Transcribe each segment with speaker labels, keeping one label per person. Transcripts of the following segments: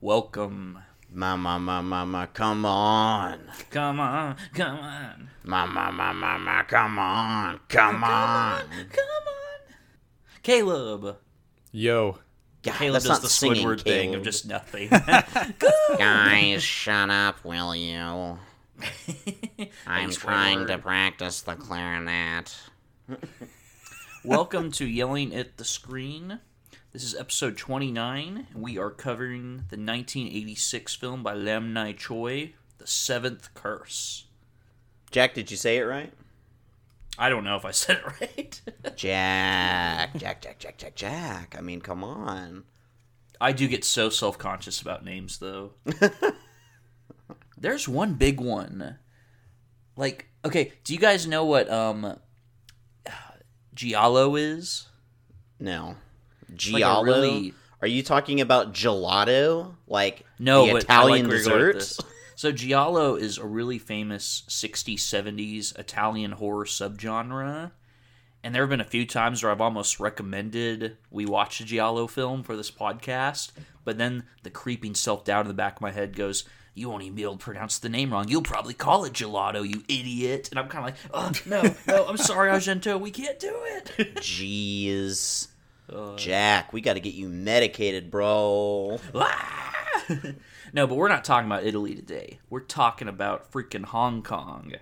Speaker 1: Welcome.
Speaker 2: Mama, mama, mama, come on.
Speaker 1: Come on, come on,
Speaker 2: Mama, mama, mama, come on. Come on.
Speaker 1: come on. Caleb.
Speaker 3: Yo,
Speaker 2: God,
Speaker 1: Caleb
Speaker 2: that's
Speaker 1: does
Speaker 2: not
Speaker 1: the
Speaker 2: singing,
Speaker 1: Squidward thing
Speaker 2: Caleb.
Speaker 1: of just nothing.
Speaker 2: Guys, shut up, will you? I'm
Speaker 1: Thanks,
Speaker 2: trying to practice the clarinet.
Speaker 1: Welcome to Yelling at the Screen. This is episode 29, and we are covering the 1986 film by Lam Nai Choi, The Seventh Curse.
Speaker 2: Jack, did you say it right?
Speaker 1: I don't know if I said it right.
Speaker 2: Jack, Jack, Jack, Jack, Jack, Jack. I mean, come on.
Speaker 1: I do get so self conscious about names, though. There's one big one. Like, okay, do you guys know what um Giallo is?
Speaker 2: No.
Speaker 1: Like
Speaker 2: Giallo?
Speaker 1: really-
Speaker 2: Are you talking about gelato? Like
Speaker 1: No,
Speaker 2: the Italian
Speaker 1: like where you're going with
Speaker 2: dessert?
Speaker 1: So Giallo is a really famous 60s, 70s Italian horror subgenre. And there have been a few times where I've almost recommended we watch a Giallo film for this podcast, but then the creeping self doubt in the back of my head goes, "You won't even be able to pronounce the name wrong. You'll probably call it gelato, you idiot." And I'm kind of like, "Oh no, no, I'm sorry, Argento, we can't do it."
Speaker 2: Jeez.
Speaker 1: Uh.
Speaker 2: Jack, we got to get you medicated, bro.
Speaker 1: no, but we're not talking about Italy today. We're talking about freaking Hong Kong.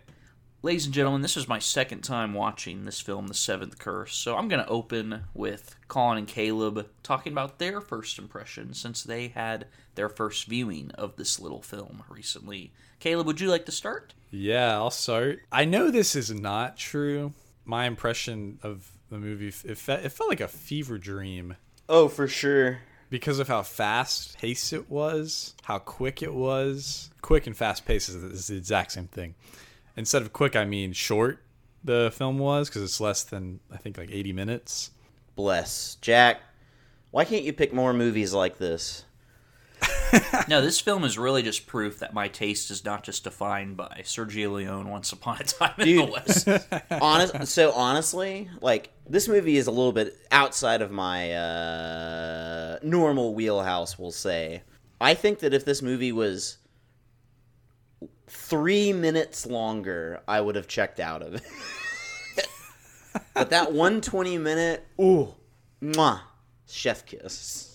Speaker 1: Ladies and gentlemen, this is my second time watching this film, The Seventh Curse. So I'm going to open with Colin and Caleb talking about their first impression since they had their first viewing of this little film recently. Caleb, would you like to start?
Speaker 3: yeah, I'll start. I know this is not true. My impression of the movie, it, fe- it felt like a fever dream
Speaker 2: Oh, for sure.
Speaker 3: because of how fast paced it was, how quick it was. Quick and fast paced is, is the exact same thing. Instead of quick, I mean short. The film was because it's less than I think like 80 minutes.
Speaker 2: Bless. Jack, why can't you pick more movies like this?
Speaker 1: no, this film is really just proof that my taste is not just defined by Sergio Leone Once Upon a Time in the West.
Speaker 2: Honest, so honestly, like this movie is a little bit outside of my uh, normal wheelhouse. We'll say. I think that if this movie was three minutes longer, I would have checked out of it. but that one twenty minute, ooh, mwah, chef kiss.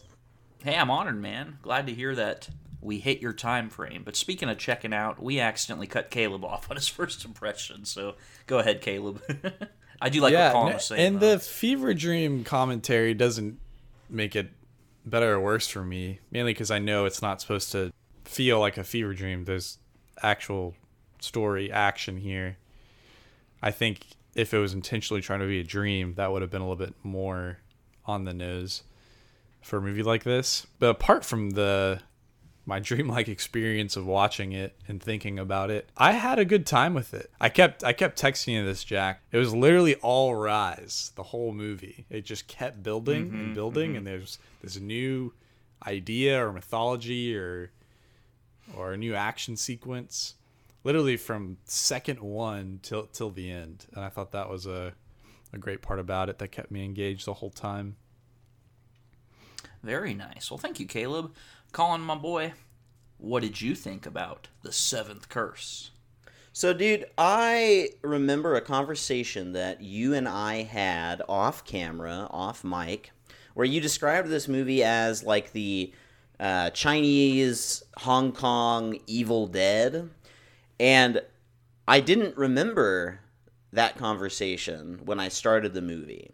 Speaker 1: Hey, I'm honored, man. Glad to hear that we hit your time frame. But speaking of checking out, we accidentally cut Caleb off on his first impression. So go ahead, Caleb. I do like what Colin was saying.
Speaker 3: and
Speaker 1: though.
Speaker 3: the fever dream commentary doesn't make it better or worse for me. Mainly because I know it's not supposed to feel like a fever dream. There's actual story action here. I think if it was intentionally trying to be a dream, that would have been a little bit more on the nose for a movie like this. But apart from the my dreamlike experience of watching it and thinking about it, I had a good time with it. I kept I kept texting you this, Jack. It was literally all rise the whole movie. It just kept building and mm-hmm, building, mm-hmm. and there's this new idea or mythology or or a new action sequence, literally from second one till till the end. And I thought that was a a great part about it that kept me engaged the whole time.
Speaker 1: Very nice. Well, thank you, Caleb. Colin, my boy, what did you think about the seventh curse?
Speaker 2: So, dude, I remember a conversation that you and I had off camera, off mic, where you described this movie as like the uh, Chinese Hong Kong Evil Dead. And I didn't remember that conversation when I started the movie.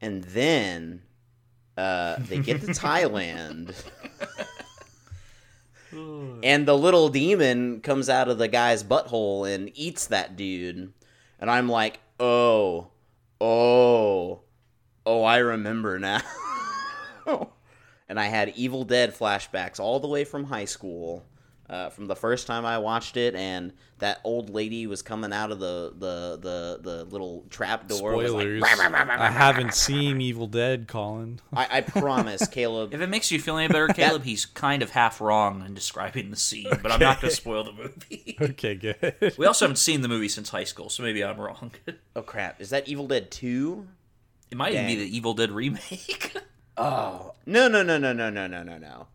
Speaker 2: And then uh, they get to Thailand. and the little demon comes out of the guy's butthole and eats that dude. And I'm like, oh, oh, oh, I remember now. and I had Evil Dead flashbacks all the way from high school. Uh, from the first time I watched it, and that old lady was coming out of the the the, the little trap door. was like,
Speaker 3: Spoilers. I haven't seen Evil Dead, Colin.
Speaker 2: I, I promise, Caleb.
Speaker 1: If it makes you feel any better, Caleb, he's kind of half wrong in describing the scene, but I'm not going to spoil the movie.
Speaker 3: Okay, good.
Speaker 1: we also haven't seen the movie since high school, so maybe I'm wrong.
Speaker 2: Oh crap! Is that Evil Dead two?
Speaker 1: It might even be the Evil Dead remake.
Speaker 2: Oh no no no no no no no no no!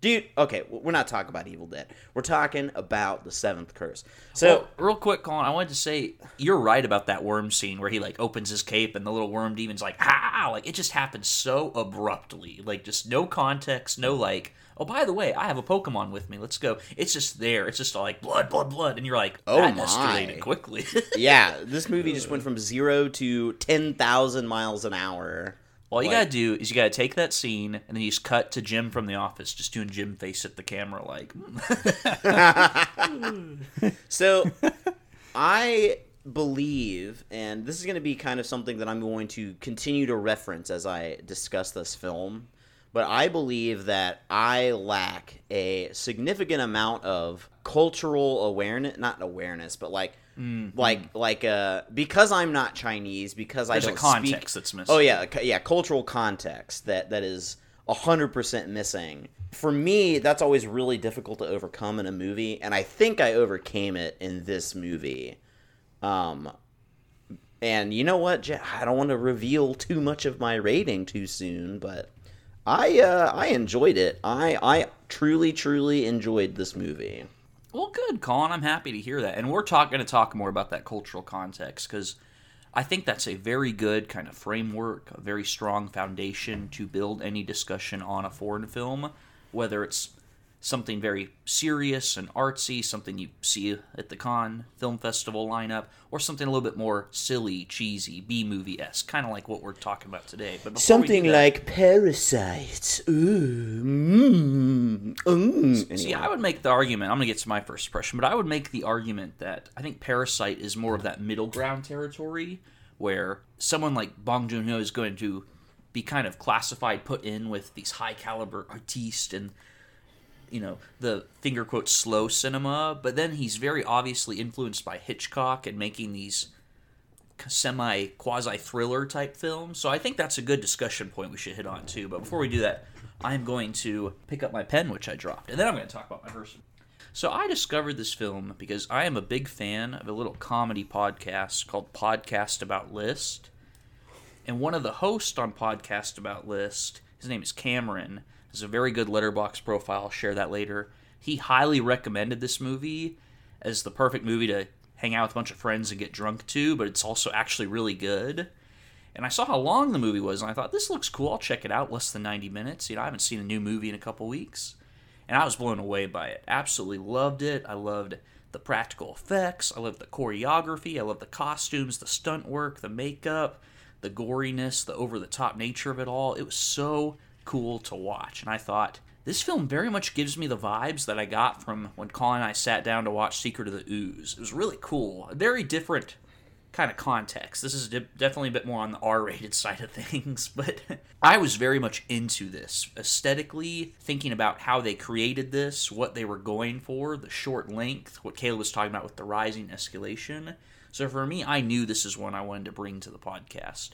Speaker 2: Dude, okay, we're not talking about Evil Dead. We're talking about the seventh curse. So,
Speaker 1: well, real quick, Colin, I wanted to say you're right about that worm scene where he like opens his cape and the little worm demon's like, ah, like it just happens so abruptly, like just no context, no like, oh by the way, I have a Pokemon with me, let's go. It's just there. It's just all like blood, blood, blood, and you're like,
Speaker 2: Oh
Speaker 1: that
Speaker 2: my.
Speaker 1: escalated quickly.
Speaker 2: yeah, this movie just went from zero to 10,000 miles an hour.
Speaker 1: All you
Speaker 2: Like-
Speaker 1: gotta do is you gotta take that scene and then you just cut to Jim from the office, just doing Jim face at the camera, like, hmm.
Speaker 2: So, I believe, and this is going to be kind of something that I'm going to continue to reference as I discuss this film, but I believe that I lack a significant amount of cultural awareness, not awareness, but like, like, like, uh, because I'm not Chinese, because
Speaker 1: there's
Speaker 2: I
Speaker 1: a
Speaker 2: don't
Speaker 1: context
Speaker 2: speak,
Speaker 1: that's missing.
Speaker 2: Oh yeah, yeah, cultural context that that is hundred percent missing. For me, that's always really difficult to overcome in a movie, and I think I overcame it in this movie. Um, and you know what? I don't want to reveal too much of my rating too soon, but I uh, I enjoyed it. I I truly truly enjoyed this movie.
Speaker 1: Well, good, Colin. I'm happy to hear that. And we're going to talk more about that cultural context because I think that's a very good kind of framework, a very strong foundation to build any discussion on a foreign film, whether it's something very serious and artsy, something you see at the Cannes Film Festival lineup, or something a little bit more silly, cheesy, B movie esque, kind of like what we're talking about today. But before
Speaker 2: Something
Speaker 1: that-
Speaker 2: like Parasite. Ooh, mm, mm.
Speaker 1: See, I would make the argument. I'm gonna get to my first impression, but I would make the argument that I think Parasite is more of that middle ground territory where someone like Bong Joon Ho is going to be kind of classified, put in with these high caliber artistes and you know the finger quote slow cinema, but then he's very obviously influenced by Hitchcock and making these semi quasi thriller type films. So I think that's a good discussion point we should hit on too. But before we do that, I'm going to pick up my pen, which I dropped, and then I'm going to talk about my first. So I discovered this film because I am a big fan of a little comedy podcast called Podcast About List. And one of the hosts on Podcast About List, his name is Cameron, has a very good Letterboxd profile. I'll share that later. He highly recommended this movie as the perfect movie to hang out with a bunch of friends and get drunk to, but it's also actually really good. And I saw how long the movie was, and I thought, this looks cool. I'll check it out. Less than 90 minutes. You know, I haven't seen a new movie in a couple weeks. And I was blown away by it. Absolutely loved it. I loved the practical effects. I loved the choreography. I loved the costumes, the stunt work, the makeup, the goriness, the over the top nature of it all. It was so cool to watch. And I thought, this film very much gives me the vibes that I got from when Colin and I sat down to watch Secret of the Ooze. It was really cool. A very different kind of context. This is de- definitely a bit more on the R-rated side of things, but I was very much into this aesthetically, thinking about how they created this, what they were going for, the short length, what Caleb was talking about with the rising escalation. So for me, I knew this is one I wanted to bring to the podcast.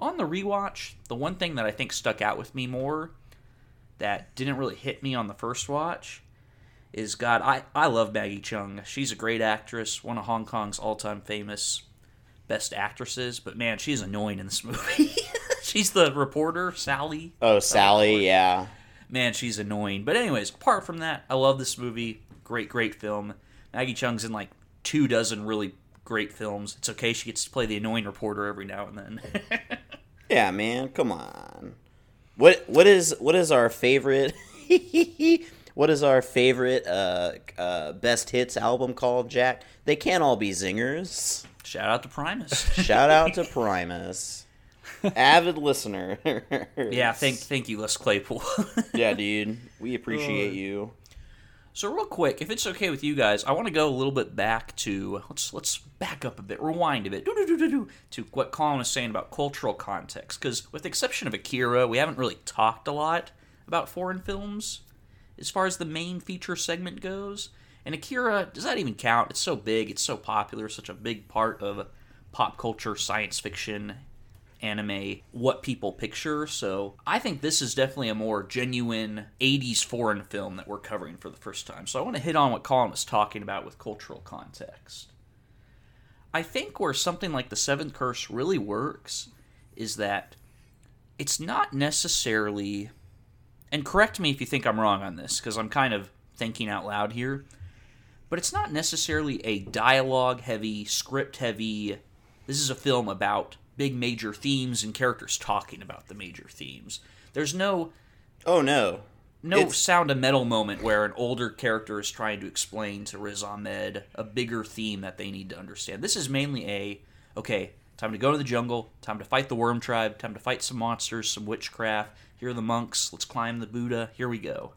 Speaker 1: On the rewatch, the one thing that I think stuck out with me more that didn't really hit me on the first watch is God, I, I love Maggie Cheung. She's a great actress, one of Hong Kong's all time famous best actresses, but man, she's annoying in this movie. she's the reporter, Sally.
Speaker 2: Oh, Sally, yeah.
Speaker 1: Man, she's annoying. But anyways, apart from that, I love this movie. Great, great film. Maggie Cheung's in like two dozen really great films. It's okay she gets to play the annoying reporter every now and then.
Speaker 2: Yeah, man, come on. What what is what is our favorite? what is our favorite uh, uh, best hits album called? Jack. They can't all be zingers.
Speaker 1: Shout out to Primus.
Speaker 2: Shout out to Primus, avid listener.
Speaker 1: yeah, thank thank you, Les Claypool.
Speaker 2: yeah, dude. We appreciate you.
Speaker 1: So real quick, if it's okay with you guys, I want to go a little bit back to let's let's back up a bit, rewind a bit, to what Colin was saying about cultural context. Because with the exception of Akira, we haven't really talked a lot about foreign films as far as the main feature segment goes. And Akira, does that even count? It's so big, it's so popular, such a big part of pop culture, science fiction, anime, what people picture. So I think this is definitely a more genuine 80s foreign film that we're covering for the first time. So I want to hit on what Colin was talking about with cultural context. I think where something like The Seventh Curse really works is that it's not necessarily and correct me if you think I'm wrong on this, because I'm kind of thinking out loud here, but it's not necessarily a dialogue heavy, script heavy. This is a film about big major themes and characters talking about the major themes. There's no
Speaker 2: Oh no.
Speaker 1: no
Speaker 2: It's-
Speaker 1: sound of metal moment where an older character is trying to explain to Riz Ahmed a bigger theme that they need to understand. This is mainly a okay, time to go to the jungle, time to fight the worm tribe, time to fight some monsters, some witchcraft. Here are the monks. Let's climb the Buddha. Here we go.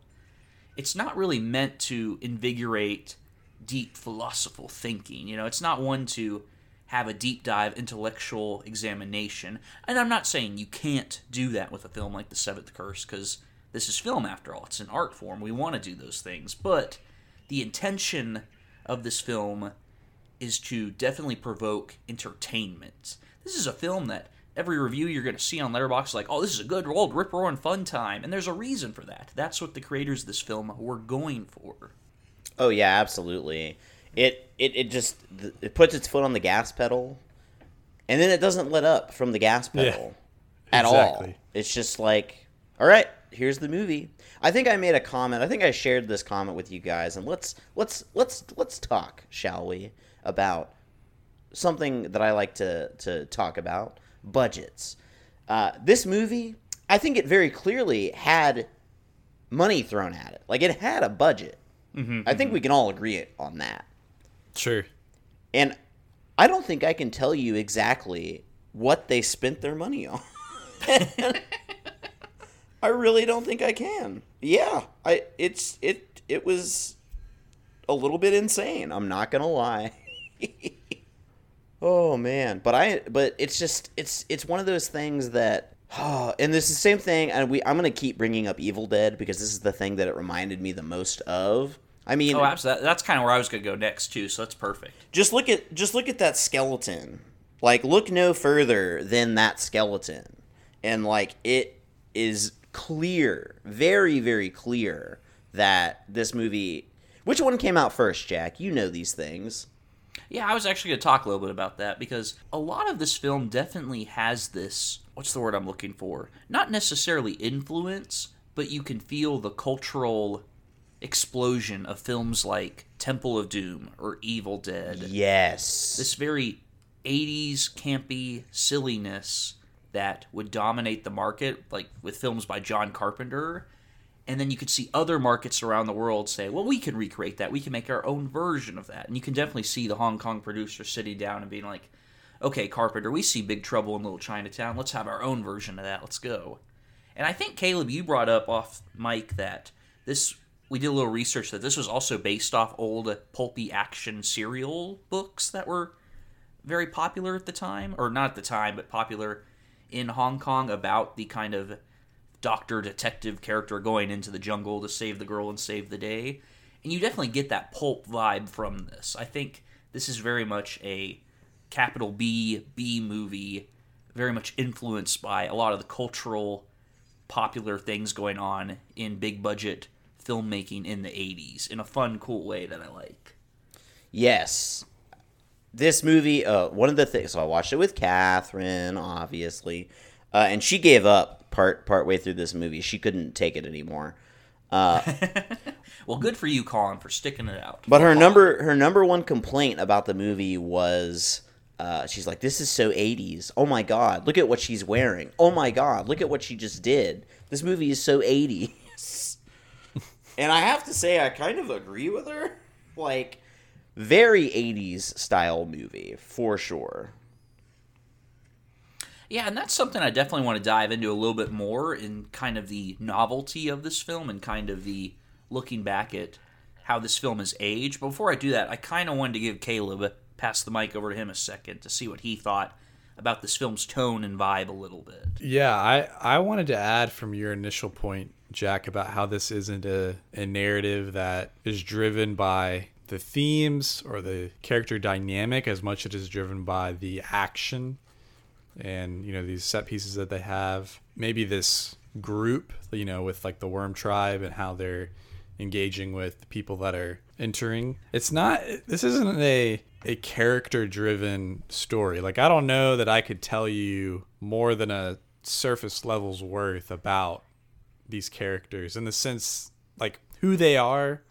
Speaker 1: It's not really meant to invigorate deep philosophical thinking. You know, it's not one to have a deep dive intellectual examination. And I'm not saying you can't do that with a film like The Seventh Curse, because this is film after all. It's an art form. We want to do those things. But the intention of this film is to definitely provoke entertainment. This is a film that every review you're going to see on Letterboxd is like, oh, this is a good old rip roaring fun time. And there's a reason for that. That's what the creators of this film were going for.
Speaker 2: Oh yeah, absolutely. It it it just it puts its foot on the gas pedal, and then it doesn't let up from the gas pedal at all. It's just like, all right, here's the movie. I think I made a comment. I think I shared this comment with you guys, and let's let's let's let's talk, shall we, about something that I like to to talk about: budgets. Uh, this movie, I think it very clearly had money thrown at it. Like it had a budget. I think we can all agree on that.
Speaker 3: Sure.
Speaker 2: And I don't think I can tell you exactly what they spent their money on. I really don't think I can. Yeah, I it's it it was a little bit insane. I'm not to lie. oh man, but I but it's just it's it's one of those things that oh, and this is the same thing and we I'm to keep bringing up Evil Dead because this is the thing that it reminded me the most of. I mean,
Speaker 1: Oh, absolutely. That's kind of where I was going to go next, too, so that's perfect.
Speaker 2: just look at just look at that skeleton. Like look no further than that skeleton. And like it is clear, very very clear that this movie Which one came out first, Jack? You know these things.
Speaker 1: Yeah, I was actually going to talk a little bit about that because a lot of this film definitely has this what's the word I'm looking for? Not necessarily influence, but you can feel the cultural explosion of films like Temple of Doom or Evil Dead.
Speaker 2: Yes.
Speaker 1: This very 80s campy silliness that would dominate the market, like with films by John Carpenter. And then you could see other markets around the world say, well, we can recreate that. We can make our own version of that. And you can definitely see the Hong Kong producer sitting down and being like, okay, Carpenter, we see Big Trouble in Little Chinatown. Let's have our own version of that. Let's go. And I think, Caleb, you brought up off mic that this, we did a little research that this was also based off old pulpy action serial books that were very popular at the time, or not at the time, but popular in Hong Kong about the kind of doctor detective character going into the jungle to save the girl and save the day. And you definitely get that pulp vibe from this. I think this is very much a capital B B movie, very much influenced by a lot of the cultural popular things going on in big budget filmmaking in the 80s in a fun cool way that I like.
Speaker 2: Yes. This movie, uh, one of the things, so I watched it with Catherine, obviously, uh, and she gave up part part way through this movie. She couldn't take it anymore.
Speaker 1: Well, good for you, Colin, for sticking it out.
Speaker 2: But her number her number one complaint about the movie was uh, she's like, "This is so '80s. Oh my god, look at what she's wearing. Oh my god, look at what she just did. This movie is so '80s." and I have to say, I kind of agree with her. Like, very '80s style movie for sure.
Speaker 1: Yeah, and that's something I definitely want to dive into a little bit more in kind of the novelty of this film and kind of the looking back at how this film has aged. But before I do that, I kind of wanted to give Caleb pass the mic over to him a second to see what he thought about this film's tone and vibe a little bit.
Speaker 3: Yeah, I, I wanted to add from your initial point, Jack, about how this isn't a, a narrative that is driven by the themes or the character dynamic as much as it is driven by the action and, you know, these set pieces that they have. Maybe this group, you know, with like the Worm Tribe and how they're engaging with the people that are entering. It's not, this isn't a, a character driven story. Like, I don't know that I could tell you more than a surface level's worth about these characters in the sense like who they are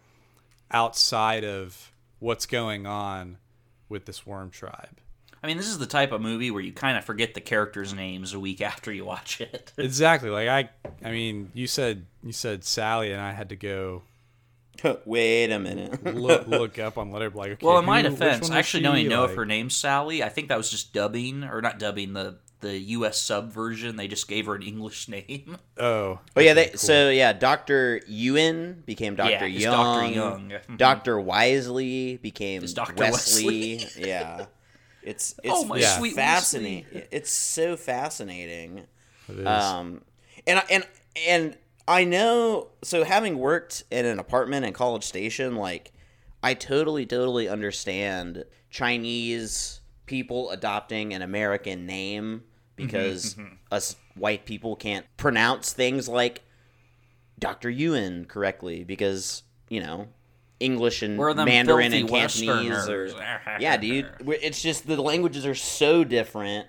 Speaker 3: outside of what's going on with this worm tribe.
Speaker 1: I mean, this is the type of movie where you kind of forget the characters' names a week after you watch it.
Speaker 3: Exactly. Like I I mean, you said you said Sally and I had to go
Speaker 2: Wait a minute.
Speaker 3: look look up on Letterboxd like okay,
Speaker 1: well, in my
Speaker 3: who-
Speaker 1: defense,
Speaker 3: one
Speaker 1: I actually don't
Speaker 3: she?
Speaker 1: even know if her name's Sally. I think that was just dubbing, or not dubbing, the the U.S. sub version. They just gave her an English name.
Speaker 3: Oh.
Speaker 2: Oh yeah, they,
Speaker 3: cool.
Speaker 2: so yeah, Doctor Ewan became Doctor
Speaker 1: it's
Speaker 2: Young.
Speaker 1: Dr. Young. Mhm.
Speaker 2: Doctor Wisely became
Speaker 1: Dr.
Speaker 2: Wesley. yeah, it's it's
Speaker 1: Oh, my
Speaker 3: Yeah.
Speaker 1: sweet
Speaker 2: fascinating.
Speaker 1: Wesley.
Speaker 2: It's so fascinating.
Speaker 3: It is.
Speaker 2: Um, and I- and and I know. So having worked in an apartment in College Station, like I totally totally understand Chinese people adopting an American name because mm-hmm, mm-hmm. us white people can't pronounce things like Dr. Ewan correctly because you know English and Mandarin and Cantonese. Or, yeah, dude. It's just the languages are so different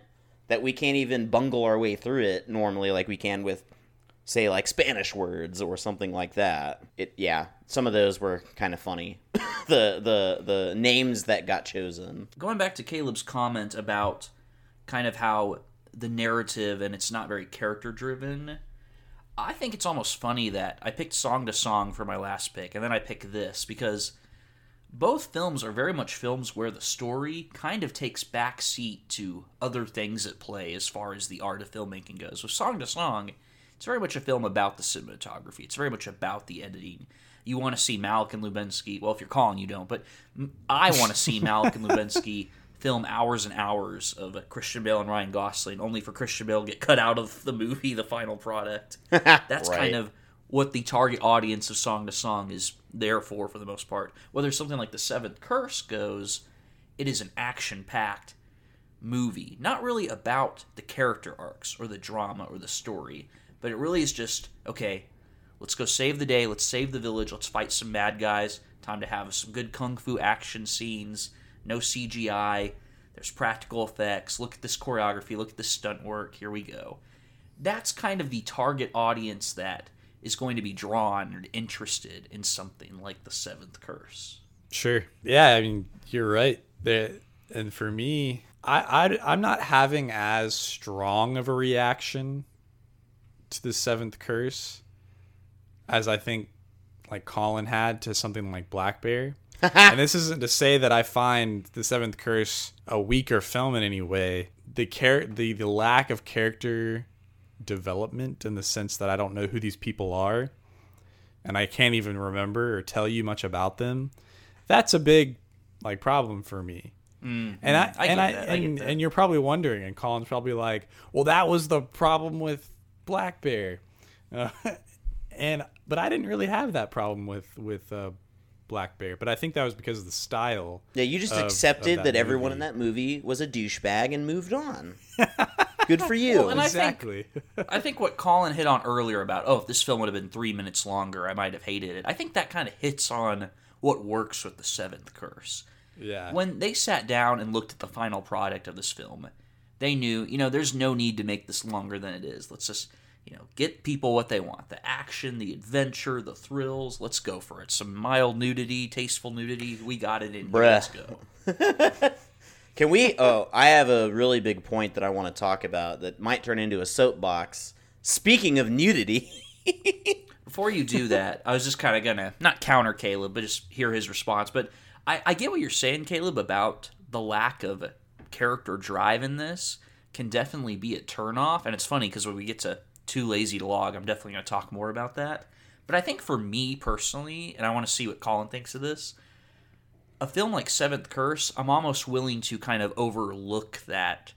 Speaker 2: that we can't even bungle our way through it normally like we can with say like Spanish words or something like that. It yeah, some of those were kind of funny. the the the names that got chosen.
Speaker 1: Going back to Caleb's comment about kind of how the narrative and it's not very character driven. I think it's almost funny that I picked Song to Song for my last pick, and then I pick this because both films are very much films where the story kind of takes back seat to other things at play as far as the art of filmmaking goes. With Song to Song, it's very much a film about the cinematography. It's very much about the editing. You want to see Malick and Lubinsky. Well, if you're calling, you don't. But I want to see Malick and Lubinsky film hours and hours of Christian Bale and Ryan Gosling, only for Christian Bale to get cut out of the movie, the final product. That's
Speaker 2: Right.
Speaker 1: kind of what the target audience of Song to Song is there for, for the most part. Whether something like The Seventh Curse goes, it is an action packed movie. Not really about the character arcs or the drama or the story, but it really is just okay, let's go save the day, let's save the village, let's fight some bad guys. Time to have some good kung fu action scenes, no CGI, there's practical effects. Look at this choreography, look at this stunt work, here we go. That's kind of the target audience that is going to be drawn and interested in something like The Seventh Curse.
Speaker 3: Sure. Yeah, I mean, you're right. There and for me, I, I I'm not having as strong of a reaction to the seventh curse as I think like Colin had to something like Black Bear. and this isn't to say that I find the seventh curse a weaker film in any way. The char- the the lack of character development in the sense that I don't know who these people are and I can't even remember or tell you much about them. That's a big like problem for me. And I,
Speaker 1: Mm-hmm.
Speaker 3: And
Speaker 1: get
Speaker 3: I
Speaker 1: that, I get
Speaker 3: and, and you're probably wondering, and Colin's probably like, "Well, that was the problem with Black Bear," uh, and but I didn't really have that problem with with uh, Black Bear. But I think that was because of the style.
Speaker 2: Yeah, you just
Speaker 3: of- of
Speaker 2: accepted
Speaker 3: that
Speaker 2: that, everyone
Speaker 3: movie.
Speaker 2: in that movie was a douchebag and moved on. Good for you.
Speaker 1: Well, and I think-
Speaker 3: exactly.
Speaker 1: I think what Colin hit on earlier about, oh, if this film would have been three minutes longer, I might have hated it. I think that kind of hits on what works with the Seventh Curse.
Speaker 3: yeah.
Speaker 1: When they sat down and looked at the final product of this film, they knew, you know, there's no need to make this longer than it is. Let's just, you know, get people what they want the action, the adventure, the thrills. Let's go for it. Some mild nudity, tasteful nudity. We got it in here. Let's go.
Speaker 2: Can we? Oh, I have a really big point that I want to talk about that might turn into a soapbox. Speaking of nudity,
Speaker 1: Before you do that, I was just kind of gonna not counter Caleb, but just hear his response. But I, I get what you're saying, Caleb, about the lack of character drive in this can definitely be a turnoff. And it's funny because when we get to Too Lazy to Log, I'm definitely gonna talk more about that. But I think for me personally, and I want to see what Colin thinks of this, a film like Seventh Curse, I'm almost willing to kind of overlook that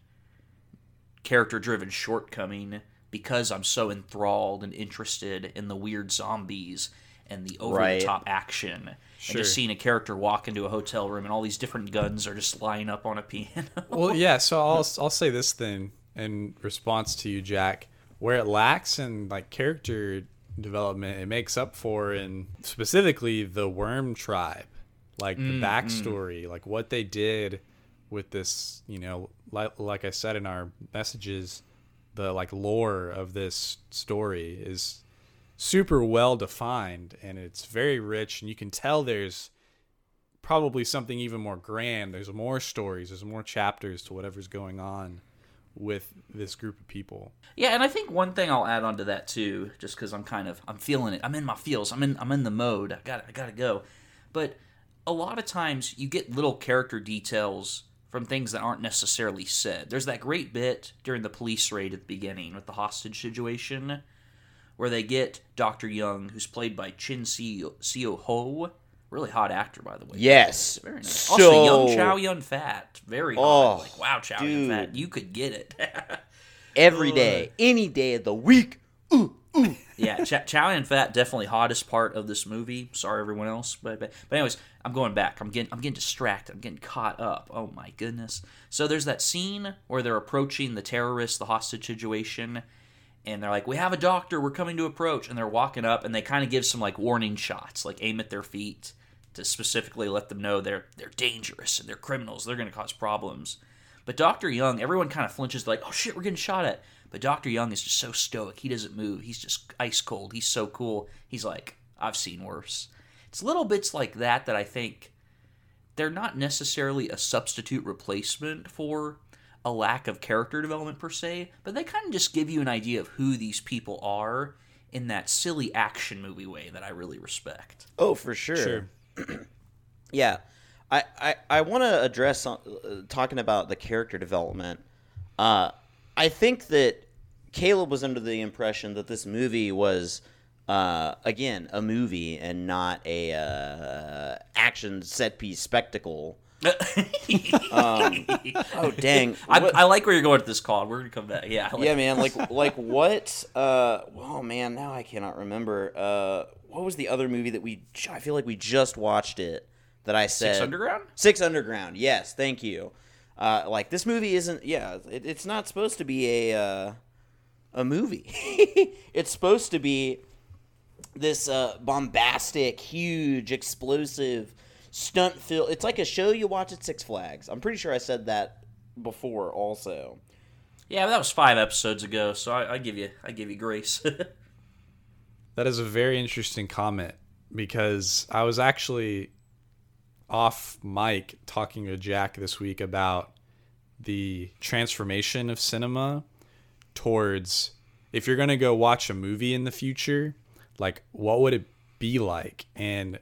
Speaker 1: character driven shortcoming because I'm so enthralled and interested in the weird zombies and the over the top action. And just seeing a character walk into a hotel room and all these different guns are just lying up on a piano.
Speaker 3: well, yeah. So I'll I'll say this then in response to you, Jack. Where it lacks in like character development, it makes up for in specifically the Worm Tribe, like the mm, backstory, mm. like what they did with this. You know, like like I said in our messages, the like lore of this story is super well defined and it's very rich and you can tell there's probably something even more grand. There's more stories, there's more chapters to whatever's going on with this group of people.
Speaker 1: Yeah, and I think one thing I'll add on to that too, just because I'm kind of I'm feeling it. I'm in my feels. I'm in I'm in the mode. I got I gotta go. But a lot of times you get little character details from things that aren't necessarily said. There's that great bit during the police raid at the beginning with the hostage situation, where they get Doctor Young, who's played by Chin Siu Ho. Really hot actor, by the way.
Speaker 2: Yes.
Speaker 1: Very nice.
Speaker 2: So-
Speaker 1: Also, young Chow Yun Fat. Very hot.
Speaker 2: Oh,
Speaker 1: like, wow, Chow Yun Fat. You could get it.
Speaker 2: Every day, any day of the week.
Speaker 1: yeah, Ch- Chow Yun Fat definitely hottest part of this movie. Sorry, everyone else, but, but but anyways, I'm going back. I'm getting I'm getting distracted. I'm getting caught up. Oh my goodness. So there's that scene where they're approaching the terrorists, the hostage situation, and they're like, "We have a doctor. We're coming to approach." And they're walking up, and they kind of give some like warning shots, like aim at their feet to specifically let them know they're they're dangerous and they're criminals. They're going to cause problems. But Dr. Young, everyone kind of flinches, like, oh shit, we're getting shot at. But Dr. Young is just so stoic. He doesn't move. He's just ice cold. He's so cool. He's like, I've seen worse. It's little bits like that that I think they're not necessarily a substitute replacement for a lack of character development per se, but they kind of just give you an idea of who these people are in that silly action movie way that I really respect.
Speaker 2: Oh, for sure.
Speaker 3: Sure.
Speaker 2: Yeah, I I, I want to address uh, talking about the character development. Uh, I think that Caleb was under the impression that this movie was. Uh, again, a movie and not a uh, action set piece spectacle. Um, oh dang!
Speaker 1: I, I like where you're going with this call. We're gonna come back. Yeah, like
Speaker 2: yeah, man. Like, like what? Uh, oh man, now I cannot remember. Uh, what was the other movie that we? I feel like we just watched it. That I said
Speaker 1: Six Underground.
Speaker 2: Six Underground. Yes, thank you. Uh, like this movie isn't. Yeah, it, it's not supposed to be a uh, a movie. it's supposed to be this uh, bombastic, huge, explosive stunt film. It's like a show you watch at Six Flags. I'm pretty sure I said that before. Also,
Speaker 1: Yeah, but that was five episodes ago, so I, I give you I give you grace.
Speaker 3: That is a very interesting comment because I was actually off mic talking to Jack this week about the transformation of cinema towards if you're going to go watch a movie in the future, like what would it be like? And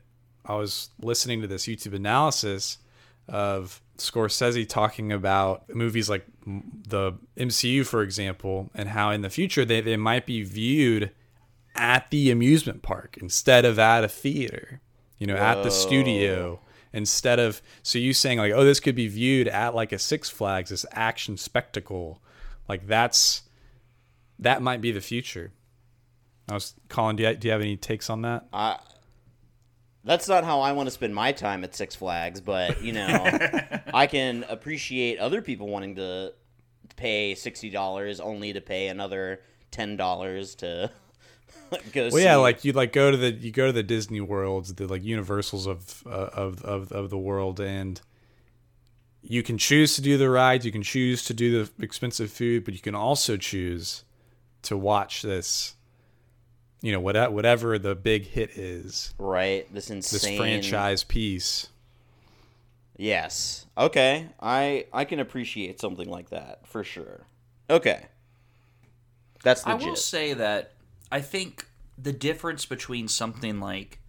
Speaker 3: I was listening to this YouTube analysis of Scorsese talking about movies like the MCU, for example, and how in the future they, they might be viewed at the amusement park instead of at a theater, you know, at the studio instead of so you saying like, oh, this could be viewed at like a Six Flags, this action spectacle, like that's that might be the future. I was Colin. Do you, do you have any takes on that?
Speaker 2: I that's not how I want to spend my time at Six Flags, but you know, I can appreciate other people wanting to pay sixty dollars only to pay another ten dollars to go
Speaker 3: Well, yeah, like you like go to the you go to the Disney worlds, the like Universals of uh, of of of the world, and you can choose to do the rides, you can choose to do the expensive food, but you can also choose to watch this. You know, whatever whatever the big hit is,
Speaker 2: right this
Speaker 3: this
Speaker 2: insane
Speaker 3: franchise piece.
Speaker 2: Yes. Okay. I I can appreciate something like that for sure. Okay. That's
Speaker 1: the
Speaker 2: I
Speaker 1: will say that I think the difference between something like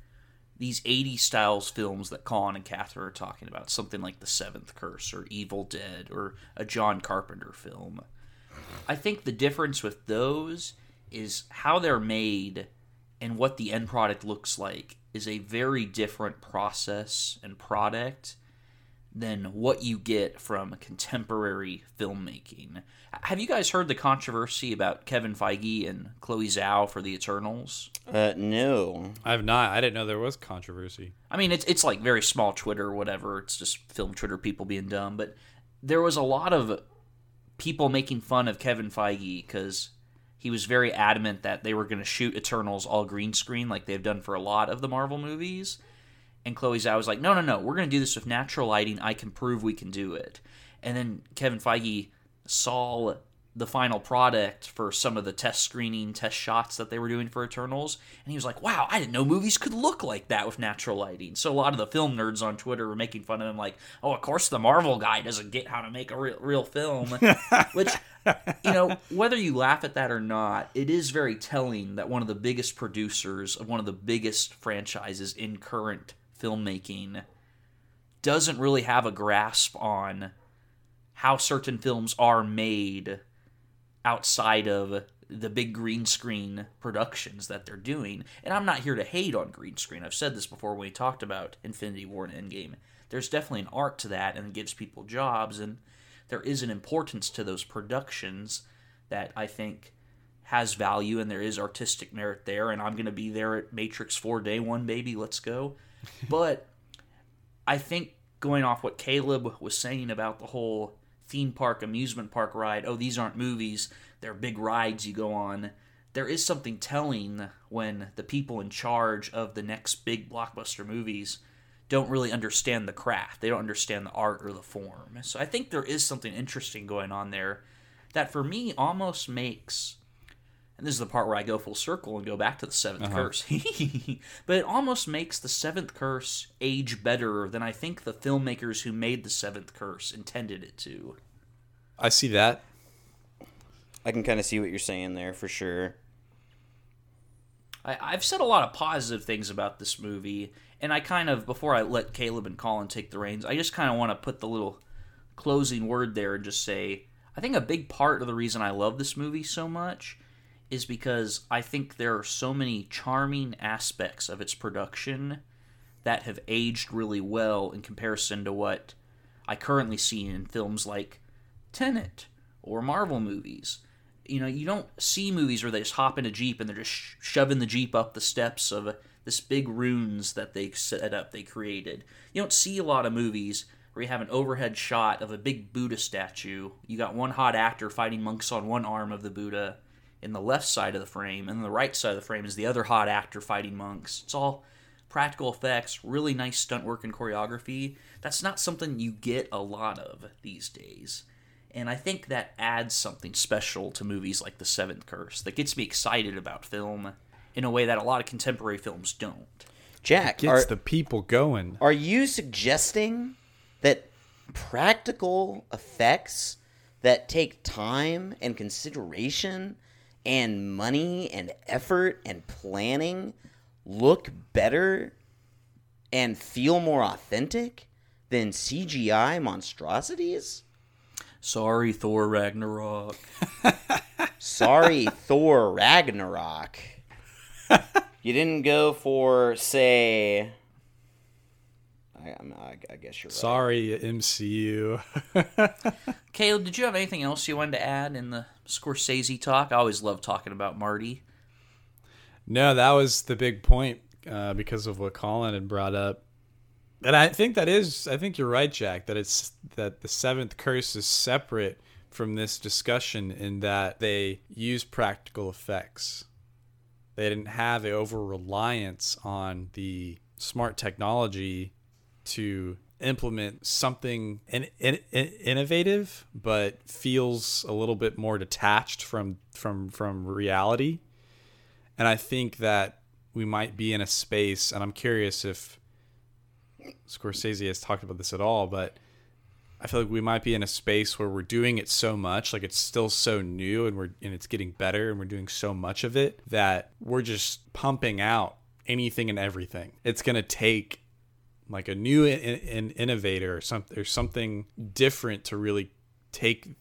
Speaker 1: these 80 styles films that Colin and Catherine are talking about, something like The Seventh Curse or Evil Dead or a John Carpenter film, I think the difference with those is how they're made and what the end product looks like is a very different process and product than what you get from contemporary filmmaking. Have you guys heard the controversy about Kevin Feige and Chloe Zhao for the Eternals?
Speaker 2: uh no.
Speaker 3: I have not. I didn't know there was controversy.
Speaker 1: I mean, it's it's like very small Twitter or whatever. It's just film Twitter people being dumb. But there was a lot of people making fun of Kevin Feige because he was very adamant that they were going to shoot Eternals all green screen like they've done for a lot of the Marvel movies. And Chloe Zhao was like, no, no, no, we're going to do this with natural lighting. I can prove we can do it. And then Kevin Feige saw the final product for some of the test screening test shots that they were doing for Eternals, and he was like, "Wow, I didn't know movies could look like that with natural lighting." So a lot of the film nerds on Twitter were making fun of him, like, "Oh, of course the Marvel guy doesn't get how to make a real, real film," which. You know, whether you laugh at that or not, it is very telling that one of the biggest producers of one of the biggest franchises in current filmmaking doesn't really have a grasp on how certain films are made outside of the big green screen productions that they're doing. And I'm not here to hate on green screen. I've said this before when we talked about Infinity War and Endgame. There's definitely an art to that and it gives people jobs and there is an importance to those productions that I think has value and there is artistic merit there and I'm going to be there at Matrix 4 day 1 baby, let's go. but I think going off what Caleb was saying about the whole theme park amusement park ride. Oh these aren't movies. They're big rides you go on. There is something telling when the people in charge of the next big blockbuster movies don't really understand the craft. They don't understand the art or the form. So i think there is something interesting going on there that for me almost makes and this is the part where I go full circle and go back to the 7th
Speaker 3: Uh-huh.
Speaker 1: curse. but it almost makes the seventh curse age better than I think the filmmakers who made the seventh curse intended it to.
Speaker 3: I see that.
Speaker 2: I can kind of see what you're saying there for sure.
Speaker 1: I, I've said a lot of positive things about this movie, and I kind of, before I let Caleb and Colin take the reins, I just kind of want to put the little closing word there and just say I think a big part of the reason I love this movie so much is because I think there are so many charming aspects of its production that have aged really well in comparison to what I currently see in films like Tenet or Marvel movies. You know, you don't see movies where they just hop in a Jeep and they're just sh- shoving the Jeep up the steps of this big runes that they set up, they created. You don't see a lot of movies where you have an overhead shot of a big Buddha statue. You got one hot actor fighting monks on one arm of the Buddha in the left side of the frame, and the right side of the frame is the other hot actor fighting monks. It's all practical effects, really nice stunt work and choreography. That's not something you get a lot of these days. And I think that adds something special to movies like The Seventh Curse that gets me excited about film in a way that a lot of contemporary films don't.
Speaker 2: Jack,
Speaker 3: Gets
Speaker 2: are,
Speaker 3: the people going.
Speaker 2: are you suggesting that practical effects that take time and consideration and money and effort and planning look better and feel more authentic than CGI monstrosities?
Speaker 1: Sorry, Thor Ragnarok.
Speaker 2: Sorry, Thor Ragnarok. You didn't go for, say. I, I'm- I, I guess you're right.
Speaker 3: Sorry, MCU.
Speaker 1: Caleb, did you have anything else you wanted to add in the Scorsese talk? I always love talking about Marty.
Speaker 3: no, that was the big point uh, because of what Colin had brought up. And I think that is, I think you're right, Jack, that it's that the seventh curse is separate from this discussion in that they use practical effects. They didn't have a over reliance on the smart technology to implement something in, in, in- innovative, but feels a little bit more detached from from from reality. And I think that we might be in a space, and I'm curious if Scorsese has talked about this at all, but I feel like we might be in a space where we're doing it so much, like it's still so new and we're and it's getting better and we're doing so much of it that we're just pumping out anything and everything. It's gonna take like a new in, in, innovator or something or something different to really take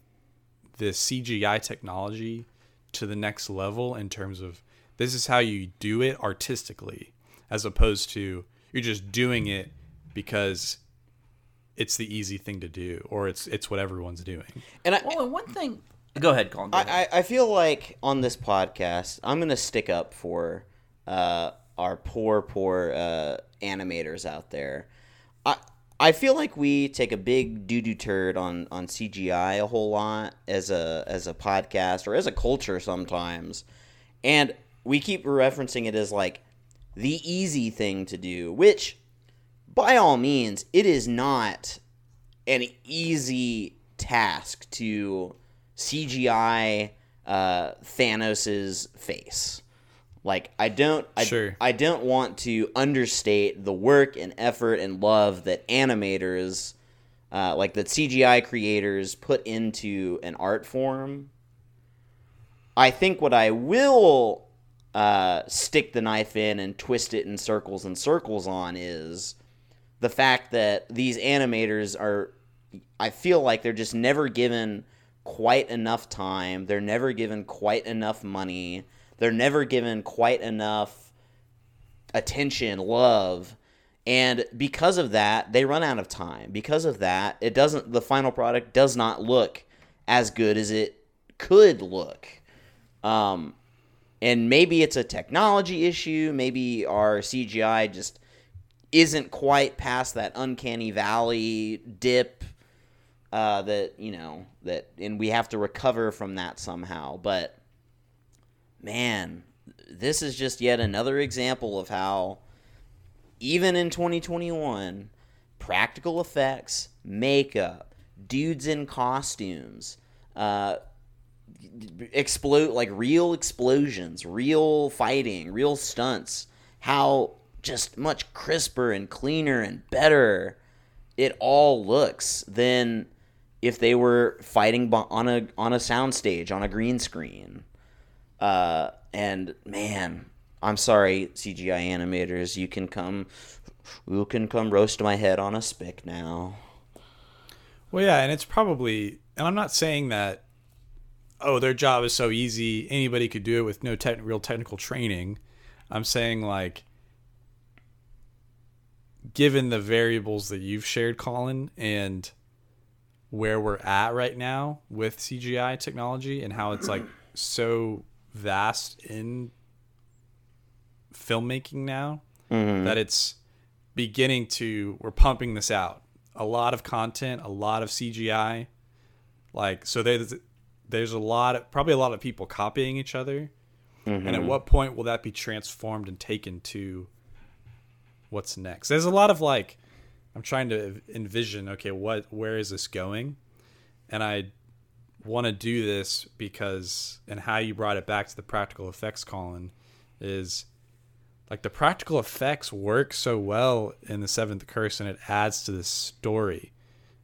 Speaker 3: the CGI technology to the next level in terms of this is how you do it artistically as opposed to you're just doing it because it's the easy thing to do or it's it's what everyone's doing.
Speaker 2: And I,
Speaker 1: Well, and one thing. Go ahead, Colin. Go ahead.
Speaker 2: I, I feel like on this podcast, I'm gonna stick up for uh, our poor, poor uh, animators out there. I I feel like we take a big doo doo turd on on CGI a whole lot as a as a podcast or as a culture sometimes, and we keep referencing it as like the easy thing to do, which by all means, it is not an easy task to CGI uh, Thanos's face. Like I don't I,
Speaker 3: Sure.
Speaker 2: I don't want to understate the work and effort and love that animators uh, like that CGI creators put into an art form. I think what I will uh, stick the knife in and twist it in circles and circles on is the fact that these animators are I feel like they're just never given quite enough time. They're never given quite enough money. They're never given quite enough attention, love. And because of that, they run out of time. Because of that, it doesn't the final product does not look as good as it could look. Um and maybe it's a technology issue, maybe our CGI just isn't quite past that uncanny valley dip uh, that you know that and we have to recover from that somehow but man this is just yet another example of how even in 2021 practical effects makeup dudes in costumes uh, explode like real explosions, real fighting, real stunts. How just much crisper and cleaner and better it all looks than if they were fighting on a on a soundstage on a green screen. Uh, and man, I'm sorry, CGI animators, you can come, you can come roast my head on a spick now.
Speaker 3: Well, yeah, and it's probably, and I'm not saying that, oh, their job is so easy, anybody could do it with no tech real technical training. I'm saying, like, given the variables that you've shared, Colin, and where we're at right now with CGI technology and how it's like so vast in filmmaking now mm-hmm. that it's beginning to we're pumping this out. A lot of content a lot of cgi like so there's there's a lot of probably a lot of people copying each other. And at mm-hmm. what point will that be transformed and taken to what's next? There's a lot of like i'm trying to envision okay what where is this going? And i want to do this because and how you brought it back to the practical effects colin is like the practical effects work so well in the seventh curse and it adds to this story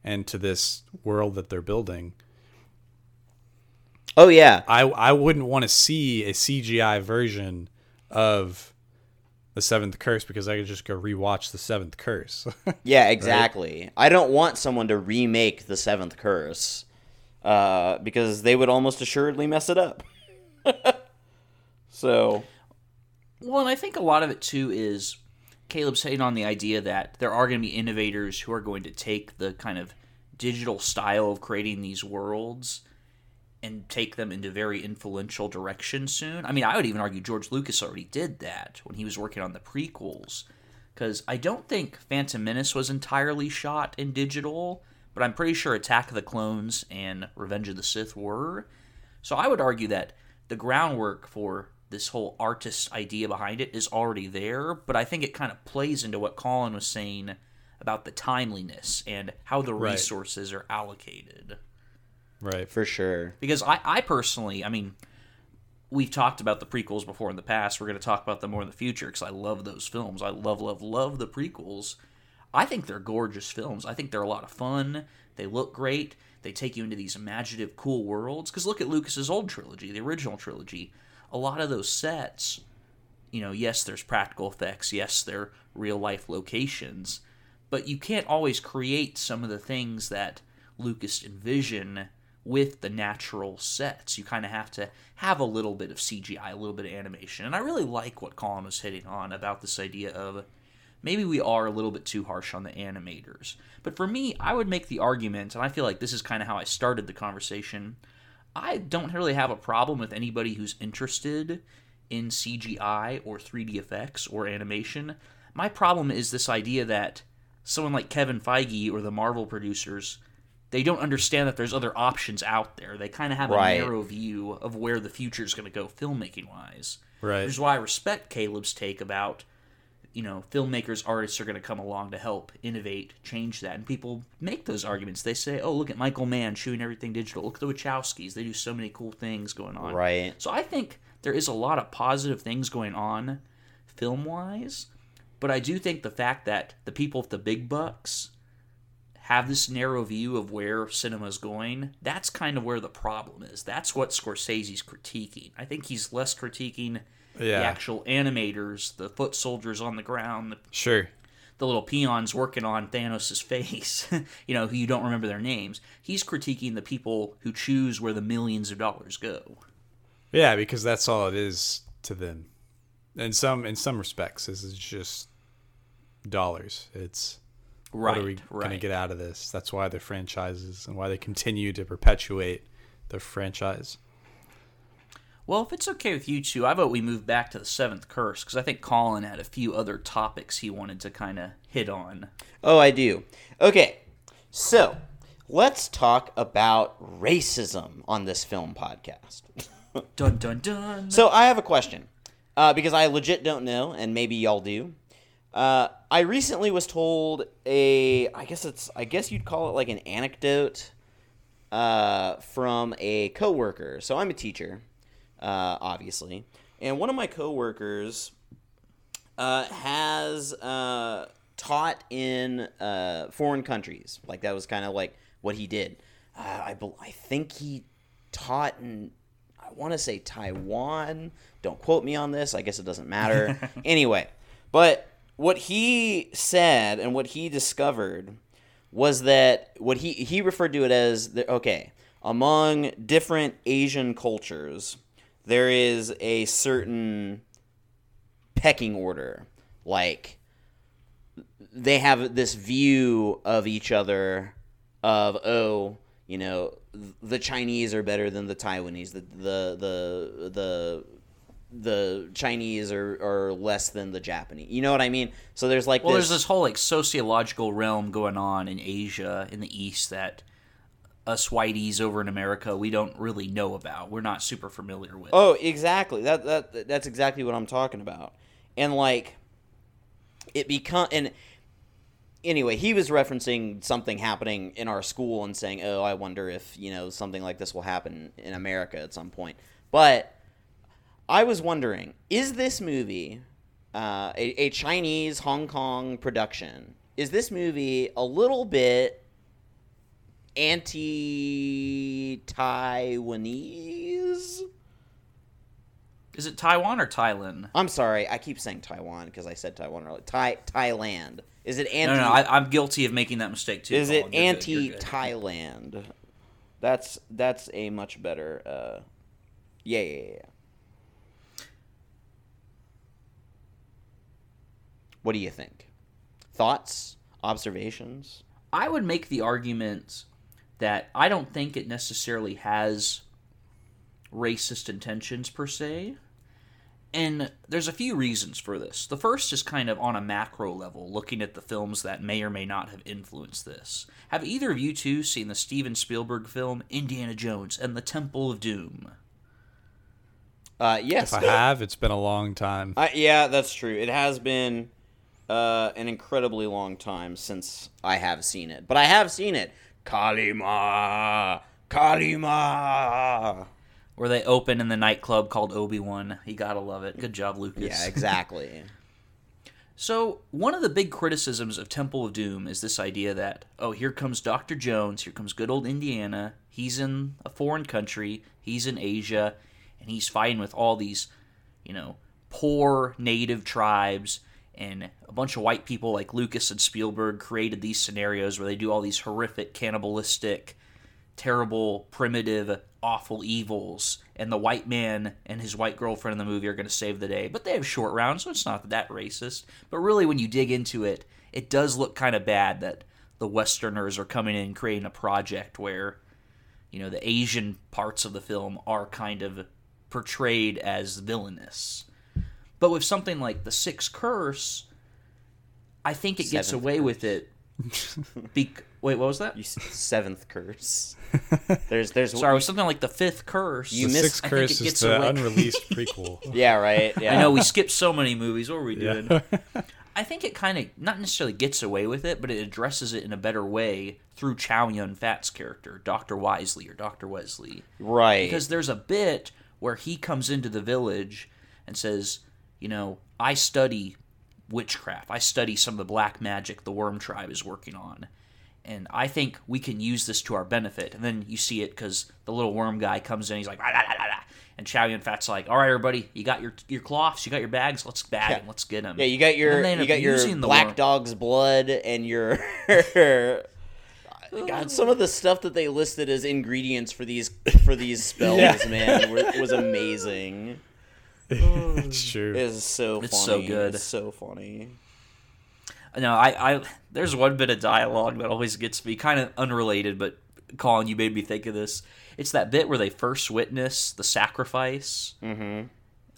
Speaker 3: and to this world that they're building.
Speaker 2: Oh yeah,
Speaker 3: i i wouldn't want to see a cgi version of the seventh curse because i could just go rewatch the seventh curse.
Speaker 2: Yeah, exactly. I don't want someone to remake the seventh curse uh, because they would almost assuredly mess it up. so,
Speaker 1: Well, and I think a lot of it too is Caleb's hitting on the idea that there are going to be innovators who are going to take the kind of digital style of creating these worlds and take them into very influential directions soon. I mean, I would even argue George Lucas already did that when he was working on the prequels. Because I don't think Phantom Menace was entirely shot in digital, but I'm pretty sure Attack of the Clones and Revenge of the Sith were. So I would argue that the groundwork for this whole artist idea behind it is already there, but I think it kind of plays into what Colin was saying about the timeliness and how the
Speaker 3: Right.
Speaker 1: resources are allocated.
Speaker 3: right
Speaker 2: for sure.
Speaker 1: Because I, I personally, I mean, we've talked about the prequels before in the past. We're going to talk about them more in the future because I love those films. I love, love, love the prequels. I think they're gorgeous films. I think they're a lot of fun. They look great. They take you into these imaginative, cool worlds. Because look at Lucas's old trilogy, the original trilogy. A lot of those sets, you know, yes, there's practical effects. Yes, they're real life locations. But you can't always create some of the things that Lucas envisioned with the natural sets. You kind of have to have a little bit of CGI, a little bit of animation. And I really like what Colin was hitting on about this idea of maybe we are a little bit too harsh on the animators. But for me, I would make the argument, and I feel like this is kind of how I started the conversation. I don't really have a problem with anybody who's interested in CGI or 3D effects or animation. My problem is this idea that someone like Kevin Feige or the Marvel producers, they don't understand that there's other options out there. They kind of have
Speaker 2: Right.
Speaker 1: a narrow view of where the future is going to go filmmaking wise.
Speaker 3: right
Speaker 1: Which is why I respect Caleb's take about you know, filmmakers, artists are going to come along to help innovate, change that. And people make those arguments. They say, oh, look at Michael Mann shooting everything digital. Look at the Wachowskis. They do so many cool things going on.
Speaker 2: Right.
Speaker 1: So I think there is a lot of positive things going on film wise. But I do think the fact that the people with the big bucks have this narrow view of where cinema's going, that's kind of where the problem is. That's what Scorsese's critiquing. I think he's less critiquing
Speaker 3: Yeah.
Speaker 1: the actual animators, the foot soldiers on the ground, the,
Speaker 3: Sure.
Speaker 1: the little peons working on Thanos' face, you know, who you don't remember their names. He's critiquing the people who choose where the millions of dollars go.
Speaker 3: Yeah, because that's all it is to them. In some in some respects, this is just dollars. It's
Speaker 1: Right,
Speaker 3: what are we
Speaker 1: right.
Speaker 3: gonna get out of this? That's why they're franchises and why they continue to perpetuate the franchise.
Speaker 1: Well, if it's okay with you two, I vote we move back to the seventh curse because I think Colin had a few other topics he wanted to kind of hit on.
Speaker 2: Oh, I do. Okay, so let's talk about racism on this film podcast.
Speaker 1: Dun dun dun.
Speaker 2: So I have a question, uh, because I legit don't know, and maybe y'all do. Uh, I recently was told a, I guess it's, I guess you'd call it like an anecdote, uh, from a coworker. So I'm a teacher, uh, obviously, and one of my coworkers, uh, has uh, taught in uh, foreign countries. Like that was kind of like what he did. Uh, I bel I think he taught in I want to say Taiwan. Don't quote me on this. I guess it doesn't matter. anyway, but what he said and what he discovered was that what he he referred to it as the, okay among different Asian cultures there is a certain pecking order. Like they have this view of each other of oh you know the Chinese are better than the Taiwanese. The the the the the Chinese are, are less than the Japanese. You know what I mean? So there's like
Speaker 1: well,
Speaker 2: this,
Speaker 1: there's this whole like sociological realm going on in Asia, in the East, that us whiteys over in America we don't really know about. We're not super familiar with.
Speaker 2: Oh, exactly. That that that's exactly what I'm talking about. And like it become and anyway, he was referencing something happening in our school and saying, "Oh, I wonder if, you know, something like this will happen in America at some point." But I was wondering, is this movie uh, a, a Chinese Hong Kong production? Is this movie a little bit anti-Taiwanese?
Speaker 1: Is it Taiwan or Thailand?
Speaker 2: I'm sorry, I keep saying Taiwan because I said Taiwan earlier. Thai Thailand. Is it anti?
Speaker 1: No, no, I, I'm guilty of making that mistake too.
Speaker 2: is it anti-Thailand? That's that's a much better. Uh, yeah, yeah, yeah. What do you think? Thoughts, observations?
Speaker 1: I would make the argument that I don't think it necessarily has racist intentions per se. And there's a few reasons for this. The first is kind of on a macro level, looking at the films that may or may not have influenced this. Have either of you two seen the Steven Spielberg film Indiana Jones and the Temple of Doom?
Speaker 2: Uh, yes.
Speaker 3: If I have, it's been a long time.
Speaker 2: Uh, yeah, that's true. It has been uh, an incredibly long time since I have seen it, but I have seen it. Kalima, Kalima.
Speaker 1: Where they open in the nightclub called Obi Wan. You gotta love it. Good job, Lucas.
Speaker 2: Yeah, exactly.
Speaker 1: So, one of the big criticisms of Temple of Doom is this idea that, oh, here comes Dr. Jones, here comes good old Indiana. He's in a foreign country, he's in Asia, and he's fighting with all these, you know, poor native tribes. And a bunch of white people like Lucas and Spielberg created these scenarios where they do all these horrific, cannibalistic, terrible, primitive, awful evils, and the white man and his white girlfriend in the movie are going to save the day. But they have short rounds, so it's not that racist. But really, when you dig into it, it does look kind of bad that the Westerners are coming in creating a project where, you know, the Asian parts of the film are kind of portrayed as villainous. But with something like The Sixth Curse, I think it gets
Speaker 2: Seventh
Speaker 1: away with it. Be- Wait, what was that?
Speaker 2: You s- seventh curse. There's, there's.
Speaker 1: Sorry, with something like The Fifth Curse.
Speaker 2: You
Speaker 3: the
Speaker 2: missed-
Speaker 3: Sixth
Speaker 1: I think it
Speaker 3: Curse is
Speaker 1: gets
Speaker 3: the
Speaker 1: away-
Speaker 3: unreleased prequel.
Speaker 2: Yeah, right. Yeah.
Speaker 1: I know we skipped so many movies. What were we doing? I think it kind of not necessarily gets away with it, but it addresses it in a better way through Chow Yun Fat's character, Doctor Wisely or Doctor Wesley.
Speaker 2: Right.
Speaker 1: Because there's a bit where he comes into the village and says, you know, I study witchcraft. I study some of the black magic the Worm Tribe is working on. And I think we can use this to our benefit. And then you see it because the little worm guy comes in. He's like, "Ah, and Chow Yun Fat's like, all right, everybody, you got your your cloths, you got your bags, let's bag
Speaker 2: Yeah.
Speaker 1: them, let's get them.
Speaker 2: yeah, you got your
Speaker 1: And then they end
Speaker 2: you got your black dog's blood and your God, some of the stuff that they listed as ingredients for these for these spells,
Speaker 3: Yeah.
Speaker 2: man, was amazing.
Speaker 3: it's true.
Speaker 2: It is so funny.
Speaker 1: It's so good.
Speaker 2: It's so funny.
Speaker 1: No, I, I there's one bit of dialogue that always gets me, kind of unrelated, but Colin, you made me think of this. It's that bit where they first witness the sacrifice. Mm-hmm.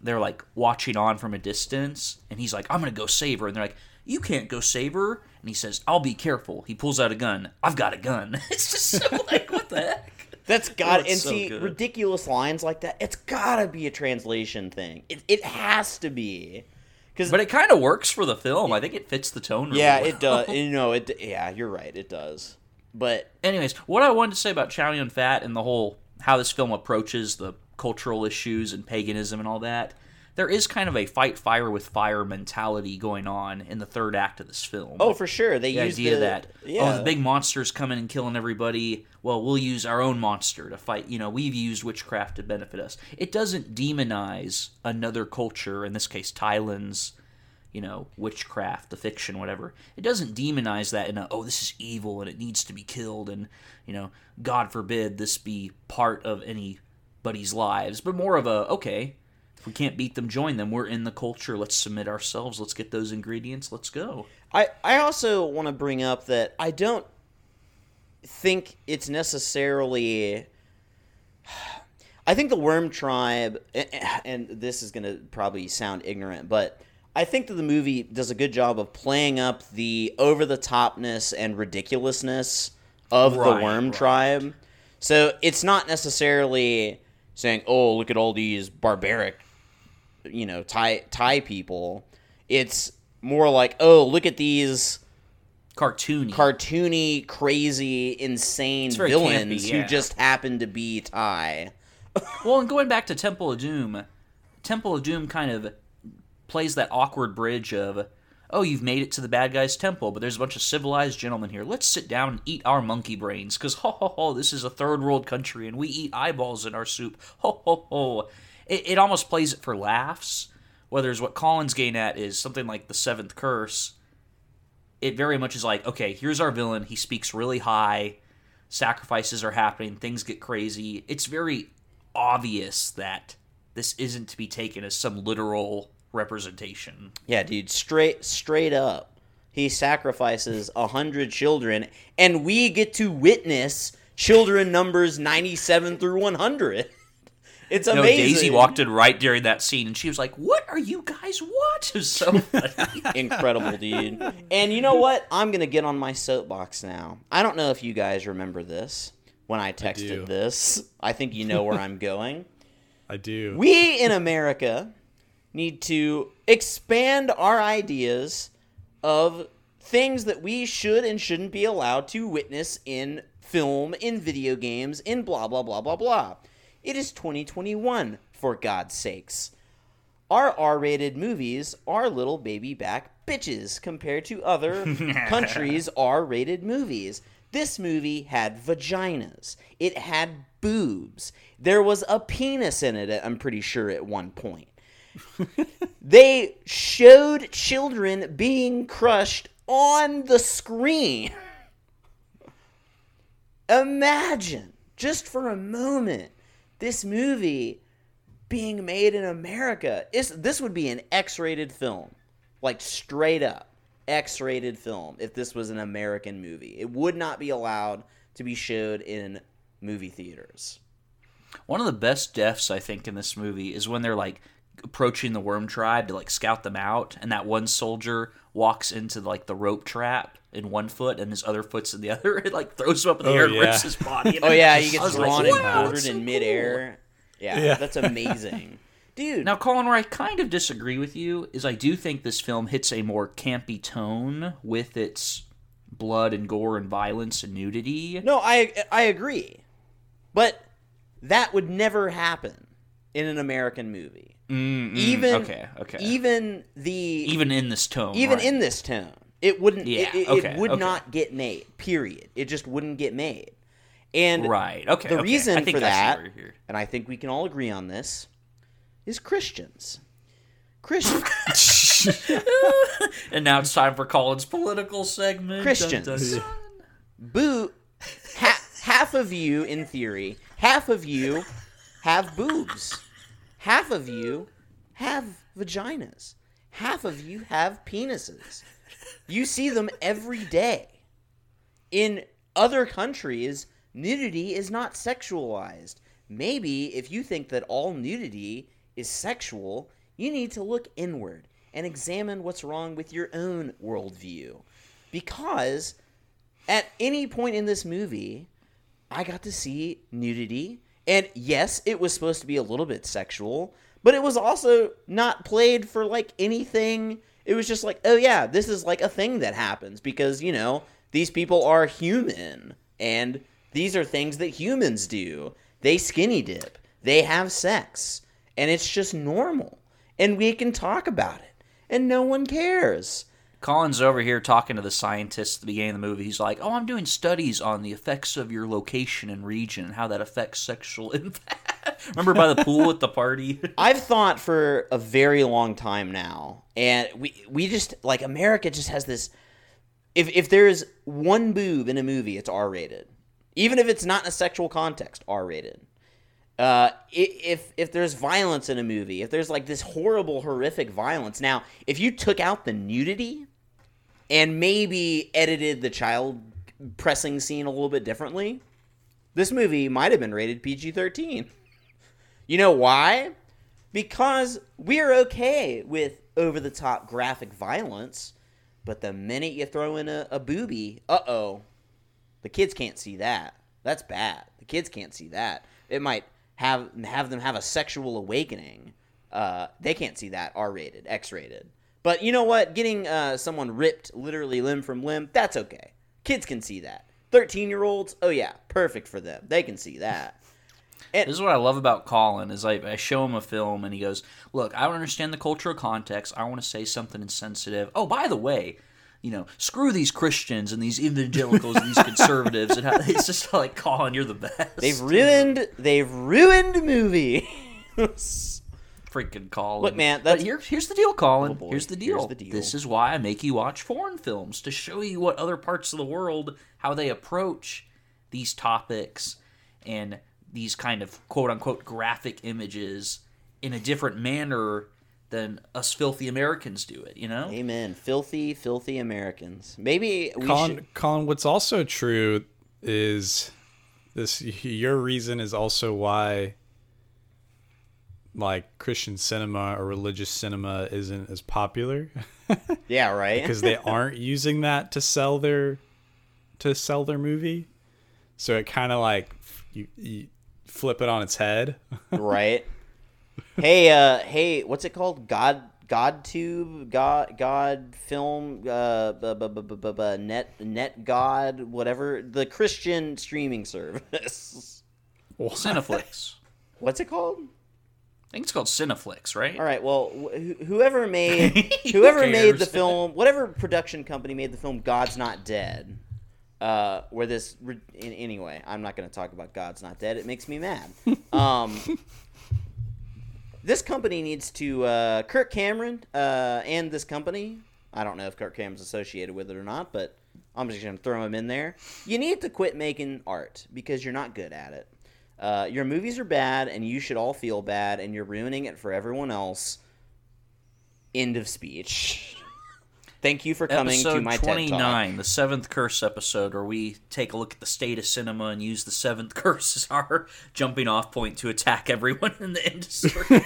Speaker 1: They're like watching on from a distance, and he's like, "I'm gonna go save her," and they're like, "You can't go save her," and he says, "I'll be careful." He pulls out a gun. I've got a gun. It's just so like, what the heck?
Speaker 2: That's oh, got
Speaker 1: it's
Speaker 2: and
Speaker 1: so
Speaker 2: see
Speaker 1: good.
Speaker 2: ridiculous lines like that. It's gotta be a translation thing. It it has to be. Because
Speaker 1: But it kind of works for the film. I think it fits the tone. Really
Speaker 2: yeah,
Speaker 1: well.
Speaker 2: it does. You know, it. Yeah, you're right. It does. But
Speaker 1: anyways, what I wanted to say about Chow Yun Fat and the whole how this film approaches the cultural issues and paganism and all that, there is kind of a fight fire with fire mentality going on in the third act of this film.
Speaker 2: oh, for sure, they
Speaker 1: the
Speaker 2: use
Speaker 1: idea
Speaker 2: the,
Speaker 1: that
Speaker 2: yeah.
Speaker 1: oh the big monster's coming and killing everybody. Well, we'll use our own monster to fight. You know, we've used witchcraft to benefit us. It doesn't demonize another culture, in this case, Thailand's you know, witchcraft, the fiction, whatever. It doesn't demonize that in a, oh, this is evil and it needs to be killed and, you know, God forbid this be part of anybody's lives, but more of a, okay, if we can't beat them, join them. We're in the culture. Let's submit ourselves. Let's get those ingredients. Let's go.
Speaker 2: I, I also want to bring up that I don't think it's necessarily. I think the Worm Tribe, and this is going to probably sound ignorant, but I think that the movie does a good job of playing up the over the topness and ridiculousness of the Worm
Speaker 1: right.
Speaker 2: Tribe. So it's not necessarily saying, "Oh, look at all these barbaric you know Thai Thai people. It's more like, oh, look at these
Speaker 1: Cartoony.
Speaker 2: cartoony, crazy, insane villains
Speaker 1: campy,
Speaker 2: who just happen to be Thai.
Speaker 1: Well, and going back to Temple of Doom, Temple of Doom kind of plays that awkward bridge of, oh, you've made it to the bad guy's temple, but there's a bunch of civilized gentlemen here. Let's sit down and eat our monkey brains, because ho ho ho, this is a third world country, and we eat eyeballs in our soup. Ho ho ho. It, it almost plays it for laughs. Whereas what Colin's getting at is something like the seventh curse. It very much is like, okay, here's our villain. He speaks really high. Sacrifices are happening. Things get crazy. It's very obvious that this isn't to be taken as some literal representation.
Speaker 2: Yeah, dude, straight straight up. He sacrifices a hundred children, and we get to witness children numbers ninety-seven through one hundred. It's
Speaker 1: You know. Daisy walked in right during that scene, and she was like, "What are you guys? watching?" So.
Speaker 2: Incredible, dude. And you know what? I'm gonna get on my soapbox now. I don't know if you guys remember this when I texted
Speaker 3: do.
Speaker 2: this. I think you know where I'm going.
Speaker 3: I do.
Speaker 2: We in America need to expand our ideas of things that we should and shouldn't be allowed to witness in film, in video games, in blah, blah, blah, blah, blah. It is 2021, for God's sakes. Our R rated movies are little baby back bitches compared to other countries' R rated movies. This movie had vaginas. It had boobs. There was a penis in it, I'm pretty sure, at one point. they showed children being crushed on the screen. Imagine, just for a moment, this movie being made in America. It's, this would be an X rated film. Like, straight up. X rated film if this was an American movie. It would not be allowed to be showed in movie theaters.
Speaker 1: One of the best deaths I think in this movie is when they're like approaching the worm tribe to like scout them out, and that one soldier walks into like the rope trap in one foot, and his other foot's in the other. It like throws him up in the
Speaker 3: Oh,
Speaker 1: air and
Speaker 3: yeah.
Speaker 1: rips his body.
Speaker 2: Oh, yeah, he gets
Speaker 1: was like,
Speaker 2: drawn and
Speaker 1: "Wow,
Speaker 2: quartered
Speaker 1: so
Speaker 2: in
Speaker 1: cool."
Speaker 2: midair. Yeah,
Speaker 3: Yeah.
Speaker 2: that's amazing. dude.
Speaker 1: Now, Colin, where I kind of disagree with you is I do think this film hits a more campy tone with its blood and gore and violence and nudity.
Speaker 2: No, I I agree, but that would never happen in an American movie.
Speaker 1: Mm, mm,
Speaker 2: Even
Speaker 1: okay, okay.
Speaker 2: Even the
Speaker 1: even in this tone,
Speaker 2: even
Speaker 1: right.
Speaker 2: in this tone, it wouldn't.
Speaker 1: Yeah,
Speaker 2: it, it,
Speaker 1: okay,
Speaker 2: it would
Speaker 1: okay.
Speaker 2: not get made. Period. It just wouldn't get made. And
Speaker 1: right. Okay.
Speaker 2: the
Speaker 1: okay.
Speaker 2: reason for that, and I think we can all agree on this, is Christians. Christians.
Speaker 1: And now it's time for Colin's political segment.
Speaker 2: Christians.
Speaker 1: Dun, dun, dun.
Speaker 2: Boo. Ha- half of you, in theory, half of you have boobs. Half of you have vaginas. Half of you have penises. You see them every day. In other countries, nudity is not sexualized. Maybe if you think that all nudity is sexual, you need to look inward and examine what's wrong with your own worldview. Because at any point in this movie, I got to see nudity. And yes, it was supposed to be a little bit sexual, but it was also not played for like anything. It was just like, oh yeah, this is like a thing that happens because, you know, these people are human and these are things that humans do. They skinny dip, they have sex, and it's just normal. And we can talk about it, and no one cares.
Speaker 1: Colin's over here talking to the scientists at the beginning of the movie. He's like, "Oh, I'm doing studies on the effects of your location and region and how that affects sexual impact." Remember by the pool at the party?
Speaker 2: I've thought for a very long time now, and we we just like America just has this. If if there's one boob in a movie, it's R rated, even if it's not in a sexual context, R rated. Uh, if if there's violence in a movie, if there's like this horrible, horrific violence, now if you took out the nudity, and maybe edited the child pressing scene a little bit differently, this movie might have been rated PG thirteen. You know why? Because we're okay with over the top graphic violence, but the minute you throw in a, a booby, uh oh, the kids can't see that. That's bad. The kids can't see that. It might have have them have a sexual awakening. Uh, they can't see that R rated, X rated. But you know what? Getting uh, someone ripped literally limb from limb, that's okay. Kids can see that. 13 year olds, oh yeah, perfect for them. They can see that.
Speaker 1: This is what I love about Colin is I, I show him a film and he goes, "Look, I don't understand the cultural context. I want to say something insensitive. Oh, by the way, you know, screw these Christians and these evangelicals and these conservatives and how, it's just like Colin, you're the best.
Speaker 2: They've ruined. They've ruined movie.
Speaker 1: freaking Colin.
Speaker 2: Look, man,
Speaker 1: But here, here's the deal, Colin.
Speaker 2: Oh,
Speaker 1: here's the
Speaker 2: Here's
Speaker 1: deal.
Speaker 2: the deal.
Speaker 1: This is why I make you watch foreign films to show you what other parts of the world how they approach these topics and these kind of quote unquote graphic images in a different manner than us filthy Americans do it. You know?
Speaker 2: Amen. Filthy, filthy Americans. Maybe we
Speaker 3: Colin,
Speaker 2: should.
Speaker 3: Colin, what's also true is this. Your reason is also why, like Christian cinema or religious cinema isn't as popular
Speaker 2: Yeah, right.
Speaker 3: because they aren't using that to sell their to sell their movie. So it kind of like you, you flip it on its head.
Speaker 2: right. Hey, uh, hey, what's it called? God, God Tube, God, God Film, uh, bu- bu- Net, Net God, whatever the Christian streaming service.
Speaker 1: Cineflix.
Speaker 2: what's it called?
Speaker 1: I think it's called Cineflix, right?
Speaker 2: All right. Well, wh- whoever made whoever made the
Speaker 1: cares?
Speaker 2: film, whatever production company made the film God's Not Dead, uh, where this re- in, anyway, I'm not going to talk about God's Not Dead. It makes me mad. Um, this company needs to uh, Kirk Cameron uh, and this company. I don't know if Kirk Cameron's associated with it or not, but I'm just going to throw him in there. You need to quit making art because you're not good at it. Uh, your movies are bad, and you should all feel bad, and you're ruining it for everyone else. End of speech. Thank you for coming
Speaker 1: episode
Speaker 2: to my TED
Speaker 1: 29,
Speaker 2: Talk.
Speaker 1: the seventh curse episode, where we take a look at the state of cinema and use the seventh curse as our jumping off point to attack everyone in the industry.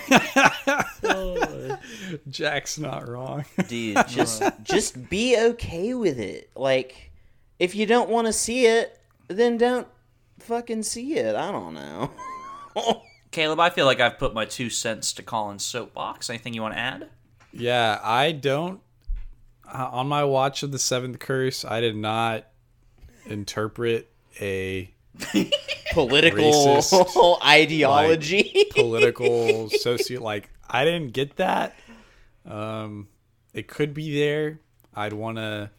Speaker 3: Jack's not wrong.
Speaker 2: Dude, just just be okay with it. Like, if you don't want to see it, then don't fucking see it. I don't know.
Speaker 1: Caleb, I feel like I've put my two cents to Colin's soapbox. Anything you want to add?
Speaker 3: Yeah, I don't. Uh, on my watch of the Seventh Curse, I did not interpret a
Speaker 2: Political
Speaker 3: Racist,
Speaker 2: ideology.
Speaker 3: political socio like I didn't get that. Um, it could be there. I'd want to,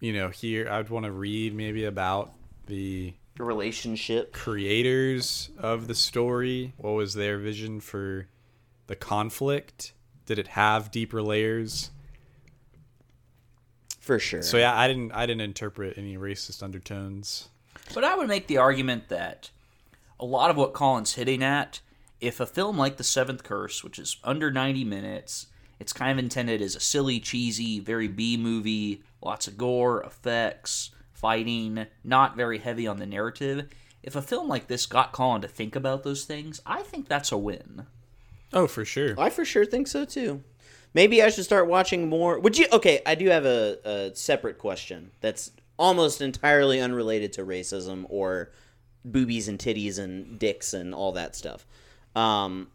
Speaker 3: you know, hear. I'd want to read maybe about the
Speaker 2: relationship.
Speaker 3: creators of the story. What was their vision for the conflict? Did it have deeper layers?
Speaker 2: For sure.
Speaker 3: So yeah, I didn't. I didn't interpret any racist undertones.
Speaker 1: But I would make the argument that a lot of what Colin's hitting at, if a film like The Seventh Curse, which is under 90 minutes, it's kind of intended as a silly, cheesy, very B movie, lots of gore, effects, fighting, not very heavy on the narrative. If a film like this got Colin to think about those things, I think that's a win.
Speaker 3: Oh, for sure.
Speaker 2: I for sure think so too. Maybe I should start watching more. Would you? Okay, I do have a, a separate question that's almost entirely unrelated to racism or boobies and titties and dicks and all that stuff. Um,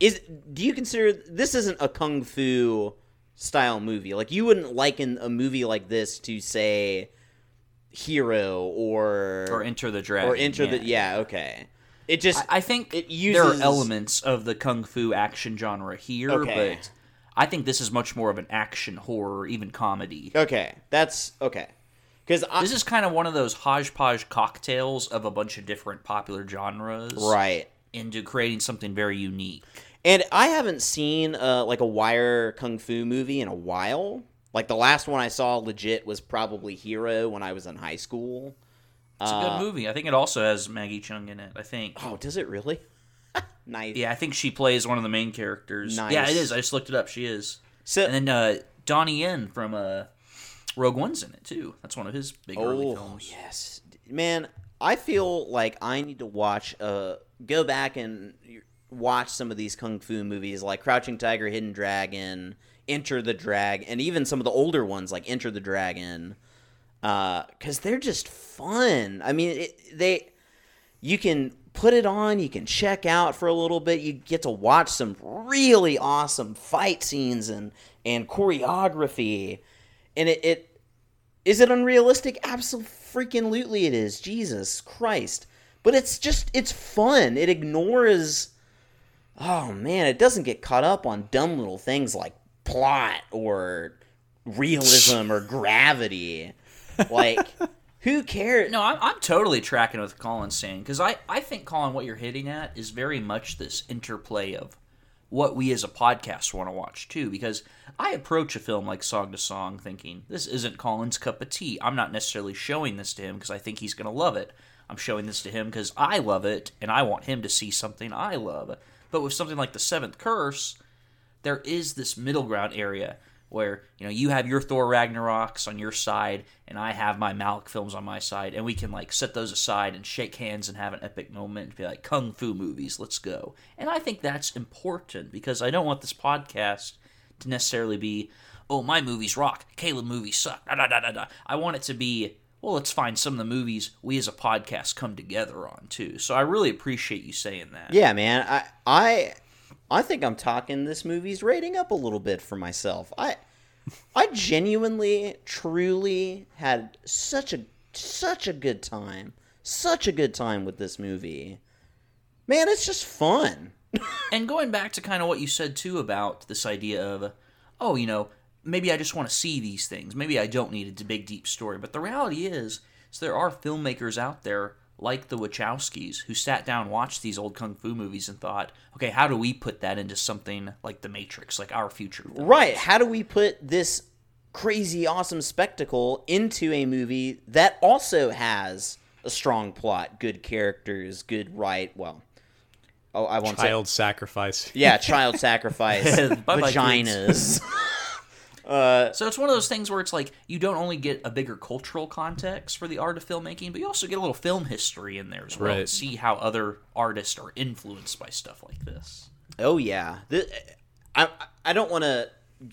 Speaker 2: is do you consider this isn't a kung fu style movie? Like you wouldn't liken a movie like this to say Hero or
Speaker 1: Or Enter the Dragon.
Speaker 2: or Enter the yeah okay. It just
Speaker 1: I, I think
Speaker 2: it uses...
Speaker 1: there are elements of the kung fu action genre here,
Speaker 2: Okay.
Speaker 1: but I think this is much more of an action horror, even comedy.
Speaker 2: okay. That's okay. Because I
Speaker 1: This is kind of one of those hodgepodge cocktails of a bunch of different popular genres,
Speaker 2: right.
Speaker 1: Into creating something very unique.
Speaker 2: And I haven't seen uh, like a wire kung fu movie in a while. Like the last one I saw legit was probably Hero when I was in high school.
Speaker 1: It's a good movie. I think it also has Maggie Cheung in it. I think.
Speaker 2: Oh, does it really? nice.
Speaker 1: Yeah, I think she plays one of the main characters.
Speaker 2: Nice.
Speaker 1: Yeah, it is. I just looked it up. She is.
Speaker 2: So
Speaker 1: And then uh, Donnie Yen from uh, Rogue One's in it too. That's one of his big early
Speaker 2: oh
Speaker 1: films.
Speaker 2: yes, man. I feel like I need to watch. Uh, go back and watch some of these kung fu movies, like Crouching Tiger, Hidden Dragon, Enter the Dragon, and even some of the older ones like Enter the Dragon, Uh, because they're just fun. I mean, it, they you can put it on, you can check out for a little bit, you get to watch some really awesome fight scenes and and choreography, and it, it is it unrealistic? Absolutely, it is. Jesus Christ! But it's just it's fun. It ignores. Oh man, it doesn't get caught up on dumb little things like plot or realism or gravity. Like, who cares?
Speaker 1: No, I'm, I'm totally tracking with Colin's saying because I, I think Colin, what you're hitting at is very much this interplay of what we as a podcast want to watch too. Because I approach a film like Song to Song thinking this isn't Colin's cup of tea. I'm not necessarily showing this to him because I think he's going to love it. I'm showing this to him because I love it and I want him to see something I love. But with something like The Seventh Curse, there is this middle ground area where you know you have your Thor Ragnaroks on your side and I have my Malick films on my side and we can like set those aside and shake hands and have an epic moment and be like kung fu movies let's go and I think that's important because I don't want this podcast to necessarily be oh my movies rock Caleb movies suck da, da, da, da, da. I want it to be well let's find some of the movies we as a podcast come together on too so I really appreciate you saying that
Speaker 2: Yeah, man. I I I think I'm talking this movie's rating up a little bit for myself. I I genuinely, truly had such a such a good time, such a good time with this movie. Man, it's just fun.
Speaker 1: And going back to kind of what you said too about this idea of, oh, you know, maybe I just want to see these things. Maybe I don't need a big deep story. But the reality is, there are filmmakers out there like the Wachowskis who sat down, watched these old kung fu movies, and thought, okay, how do we put that into something like The Matrix, like our future? Film?
Speaker 2: Right. How do we put this crazy awesome spectacle into a movie that also has a strong plot, good characters, good right, well, oh, I won't say
Speaker 3: Child sacrifice.
Speaker 2: Yeah, child sacrifice,
Speaker 1: Bye-bye,
Speaker 2: vaginas.
Speaker 1: So it's one of those things where it's like you don't only get a bigger cultural context for the art of filmmaking, but you also get a little film history in there as well.
Speaker 3: Right.
Speaker 1: And see how other artists are influenced by stuff like this.
Speaker 2: oh yeah, Th- I I don't want to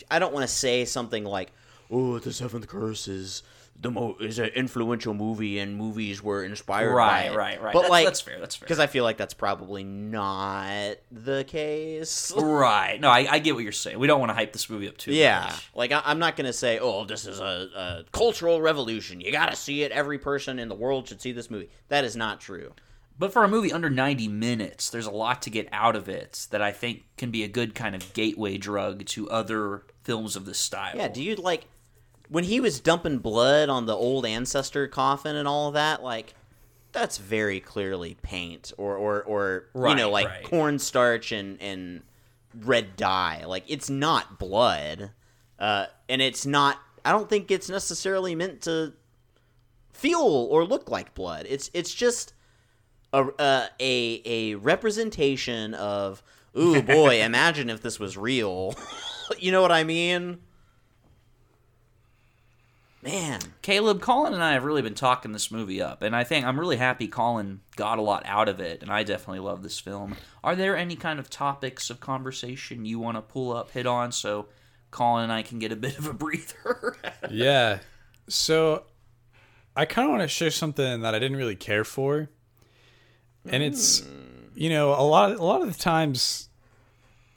Speaker 2: I don't want to say something like, oh, the Seventh Curse is the mo is an influential movie, and movies were inspired
Speaker 1: Right,
Speaker 2: by it.
Speaker 1: right, right.
Speaker 2: But
Speaker 1: That's-
Speaker 2: like,
Speaker 1: that's fair, that's fair.
Speaker 2: Because I feel like that's probably not the case.
Speaker 1: Right. No, I, I get what you're saying. We don't want to hype this movie up too
Speaker 2: Yeah,
Speaker 1: much.
Speaker 2: like I, I'm not gonna say, "Oh, this is a, a cultural revolution. You gotta see it. Every person in the world should see this movie." That is not true.
Speaker 1: But for a movie under 90 minutes, there's a lot to get out of it that I think can be a good kind of gateway drug to other films of this style.
Speaker 2: Yeah, do you like when he was dumping blood on the old ancestor coffin and all of that? Like, that's very clearly paint or or or you know like
Speaker 1: right.
Speaker 2: cornstarch and and red dye. Like, it's not blood, uh, and it's not. I don't think it's necessarily meant to feel or look like blood. It's it's just a uh, a a representation of. Ooh boy! imagine if this was real. you know what I mean? Man,
Speaker 1: Caleb, Colin and I have really been talking this movie up, and I think I'm really happy Colin got a lot out of it, and I definitely love this film. Are there any kind of topics of conversation you want to pull up, hit on, so Colin and I can get a bit of a breather?
Speaker 3: Yeah. So I kind of want to share something that I didn't really care for. And it's hmm. you know, a lot a lot of the times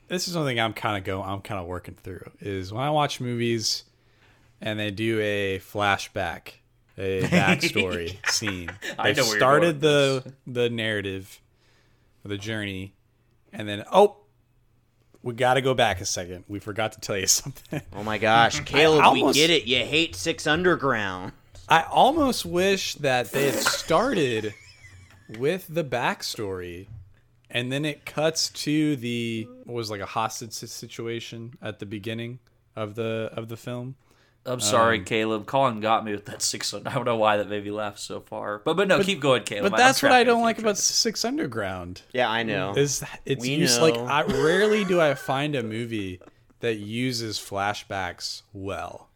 Speaker 3: this is something I'm kind of go I'm kind of working through is when I watch movies and they do a flashback, a backstory scene.
Speaker 1: I
Speaker 3: They
Speaker 1: know where you're
Speaker 3: started
Speaker 1: going
Speaker 3: the the narrative, the journey, and then oh, we got to go back a second. We forgot to tell you something.
Speaker 2: oh my gosh, Caleb,
Speaker 3: almost-
Speaker 2: we get it. You hate Six Underground.
Speaker 3: I almost wish that they had started with the backstory and then it cuts to the what was like a hostage situation at the beginning of the of the film.
Speaker 1: I'm sorry,
Speaker 3: Um,
Speaker 1: Caleb. Colin got me with that six. I don't know why that made me laugh so far, but but no, keep going, Caleb.
Speaker 3: But
Speaker 1: I'm
Speaker 3: that's what I don't like
Speaker 1: you.
Speaker 3: about Six Underground.
Speaker 2: Yeah, I know.
Speaker 3: Is it's
Speaker 2: We
Speaker 3: used like. I rarely do I find a movie that uses flashbacks well.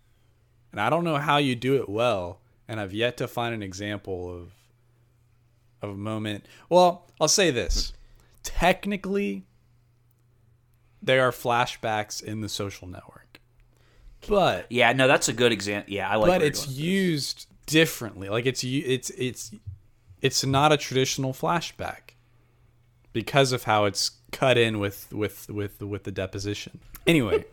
Speaker 3: And I don't know how you do it well, and I've yet to find an example of of a moment. Well, I'll say this. Technically there are flashbacks in the social network. But
Speaker 1: Yeah, no, that's a good example. Yeah, I like.
Speaker 3: but it's used differently. Like it's u- it's it's it's not a traditional flashback because of how it's cut in with with with with the deposition. Anyway,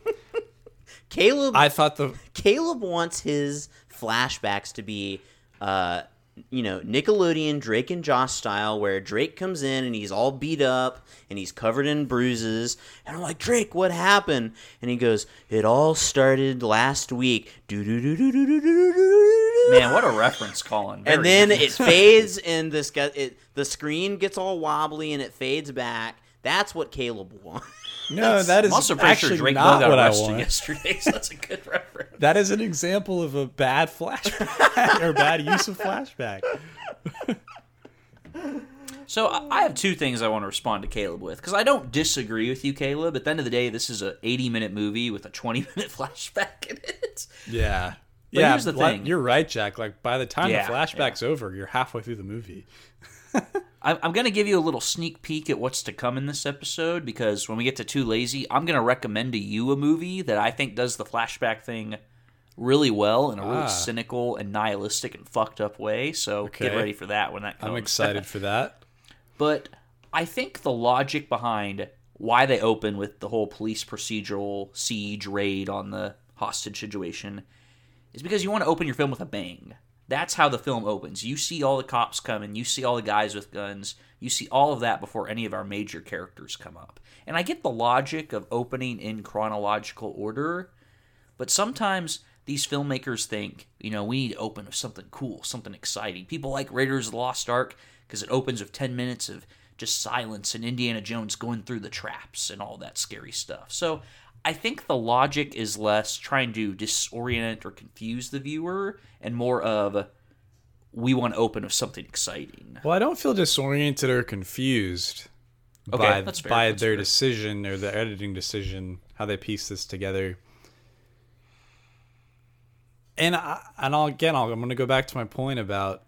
Speaker 2: Caleb
Speaker 3: I thought the
Speaker 2: Caleb wants his flashbacks to be, uh, you know, Nickelodeon Drake and Josh style, where Drake comes in and he's all beat up and he's covered in bruises. And I'm like, Drake, what happened? And he goes, It all started last week.
Speaker 1: Man, what a reference, Colin! Very
Speaker 2: and
Speaker 1: then
Speaker 2: it fades, and this guy, it, the screen gets all wobbly, and it fades back, that's what Caleb wants.
Speaker 3: no, that is
Speaker 1: also pretty
Speaker 3: actually
Speaker 1: sure Drake
Speaker 3: not what I
Speaker 1: arrested
Speaker 3: want.
Speaker 1: yesterday, so that's a good reference.
Speaker 3: That is an example of a bad flashback or bad use of flashback.
Speaker 1: So I I have two things I want to respond to Caleb with because I don't disagree with you, Caleb. At the end of the day, this is a 80 minute movie with a 20 minute flashback in it.
Speaker 3: Yeah.
Speaker 1: But
Speaker 3: yeah,
Speaker 1: here's the thing.
Speaker 3: You're right, Jack. Like by the time
Speaker 1: Yeah,
Speaker 3: the flashback's over, you're halfway through the movie.
Speaker 1: I'm, I'm going to give you a little sneak peek at what's to come in this episode because when we get to Too Lazy, I'm going to recommend to you a movie that I think does the flashback thing really well in a really
Speaker 3: Ah.
Speaker 1: cynical and nihilistic and fucked up way. So get ready for that when that comes.
Speaker 3: I'm excited for that.
Speaker 1: But I think the logic behind why they open with the whole police procedural siege raid on the hostage situation is because you want to open your film with a bang. That's how the film opens. You see all the cops coming, you see all the guys with guns, you see all of that before any of our major characters come up. And I get the logic of opening in chronological order, but sometimes these filmmakers think, you know, we need to open with something cool, something exciting. People like Raiders of the Lost Ark because it opens with 10 minutes of just silence and Indiana Jones going through the traps and all that scary stuff. So I think the logic is less trying to disorient or confuse the viewer and more of we want to open with something exciting.
Speaker 3: Well, I don't feel disoriented or confused
Speaker 1: Okay,
Speaker 3: by by
Speaker 1: that's
Speaker 3: their
Speaker 1: fair.
Speaker 3: decision or the editing decision, how they piece this together. And I, and I'll, again, I'll, I'm going to go back to my point about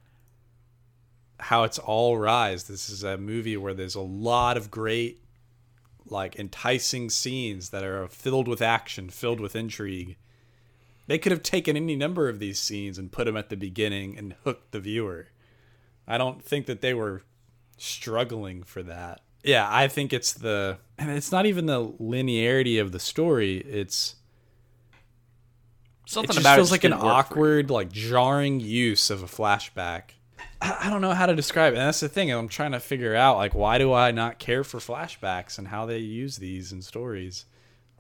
Speaker 3: how it's all rise. This is a movie where there's a lot of great, like enticing scenes that are filled with action, filled with intrigue. They could have taken any number of these scenes and put them at the beginning and hooked the viewer. I don't think that they were struggling for that. Yeah, I think it's the and it's not even the linearity of the story. It's
Speaker 1: Something about
Speaker 3: it just
Speaker 1: about
Speaker 3: feels
Speaker 1: it
Speaker 3: like an
Speaker 1: didn't work for you.
Speaker 3: awkward, like jarring use of a flashback. I, I don't know how to describe it. And that's the thing. I'm trying to figure out like why do I not care for flashbacks and how they use these in stories.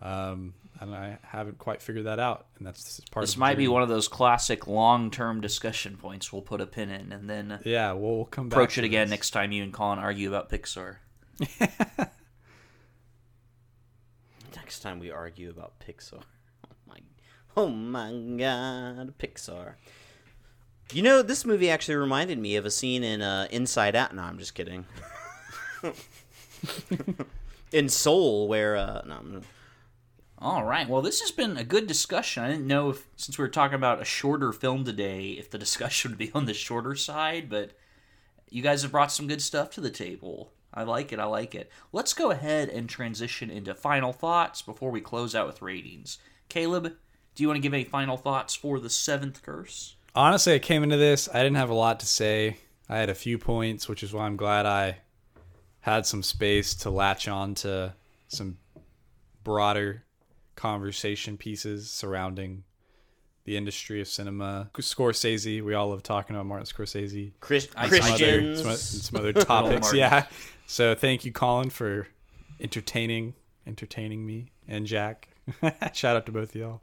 Speaker 3: Um, and I haven't quite figured that out. And that's part
Speaker 1: This
Speaker 3: the
Speaker 1: might be one of those classic long-term discussion points we'll put a pin in, and then
Speaker 3: Yeah, we'll, we'll come
Speaker 1: approach
Speaker 3: to
Speaker 1: it again
Speaker 3: this.
Speaker 1: next time you and Colin argue about Pixar.
Speaker 2: Next time we argue about Pixar. Oh my, oh my God, Pixar. You know, this movie actually reminded me of a scene in uh, Inside Out. No, I'm just kidding. in Soul, where uh, no, I'm,
Speaker 1: All right. Well, this has been a good discussion. I didn't know if, since we were talking about a shorter film today, if the discussion would be on the shorter side, but you guys have brought some good stuff to the table. I like it. I like it. Let's go ahead and transition into final thoughts before we close out with ratings. Caleb, do you want to give any final thoughts for the seventh curse?
Speaker 3: Honestly, I came into this. I didn't have a lot to say. I had a few points, which is why I'm glad I had some space to latch on to some broader conversation pieces surrounding the industry of cinema. Scorsese, we all love talking about Martin Scorsese.
Speaker 2: Chris,
Speaker 1: I-
Speaker 3: Some other, some, some other topics. Yeah. So thank you, Colin, for entertaining entertaining me and Jack. Shout out to both of y'all.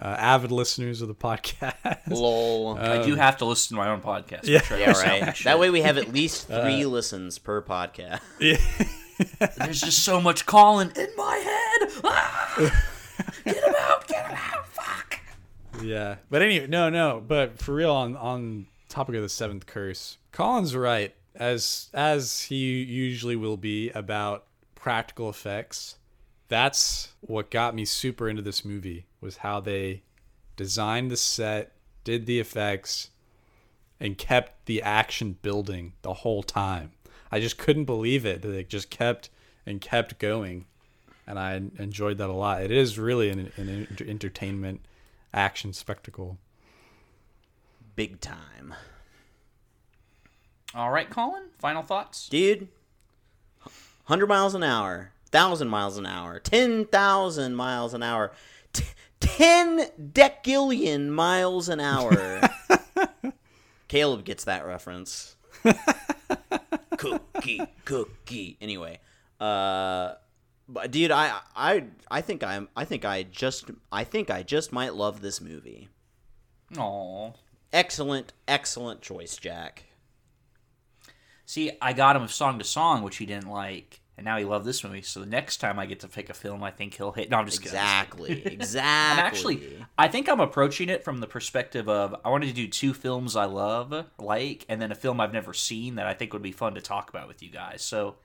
Speaker 3: Uh, avid listeners of the podcast.
Speaker 2: Lol.
Speaker 1: I do have to listen to my own podcast.
Speaker 3: yeah.
Speaker 1: Sure,
Speaker 2: yeah, right.
Speaker 1: like.
Speaker 2: That way we have at least three listens per podcast.
Speaker 1: There's just so much Colin in my head. Ah! get him out! Get him out! Fuck!
Speaker 3: Yeah, but anyway, no, no. But for real, on on topic of the seventh curse, Colin's right as as he usually will be about practical effects. That's what got me super into this movie was how they designed the set, did the effects, and kept the action building the whole time. I just couldn't believe it that it just kept and kept going, and I enjoyed that a lot. It is really an, an entertainment action spectacle.
Speaker 2: Big time.
Speaker 1: All right, Colin. Final thoughts.
Speaker 2: Dude, 100 miles an hour, 1,000 miles an hour, 10,000 miles an hour, t- 10 decillion miles an hour. Caleb gets that reference. cookie, cookie. Anyway, uh, but dude, I, I, I think I'm, I think I just, I think I just might love this movie.
Speaker 1: Aw.
Speaker 2: Excellent, excellent choice, Jack.
Speaker 1: See, I got him with Song to Song, which he didn't like, and now he loved this movie. So the next time I get to pick a film, I think he'll hit. No, I'm just kidding.
Speaker 2: Exactly, exactly.
Speaker 1: I'm actually, I think I'm approaching it from the perspective of I wanted to do two films I love, like, and then a film I've never seen that I think would be fun to talk about with you guys. So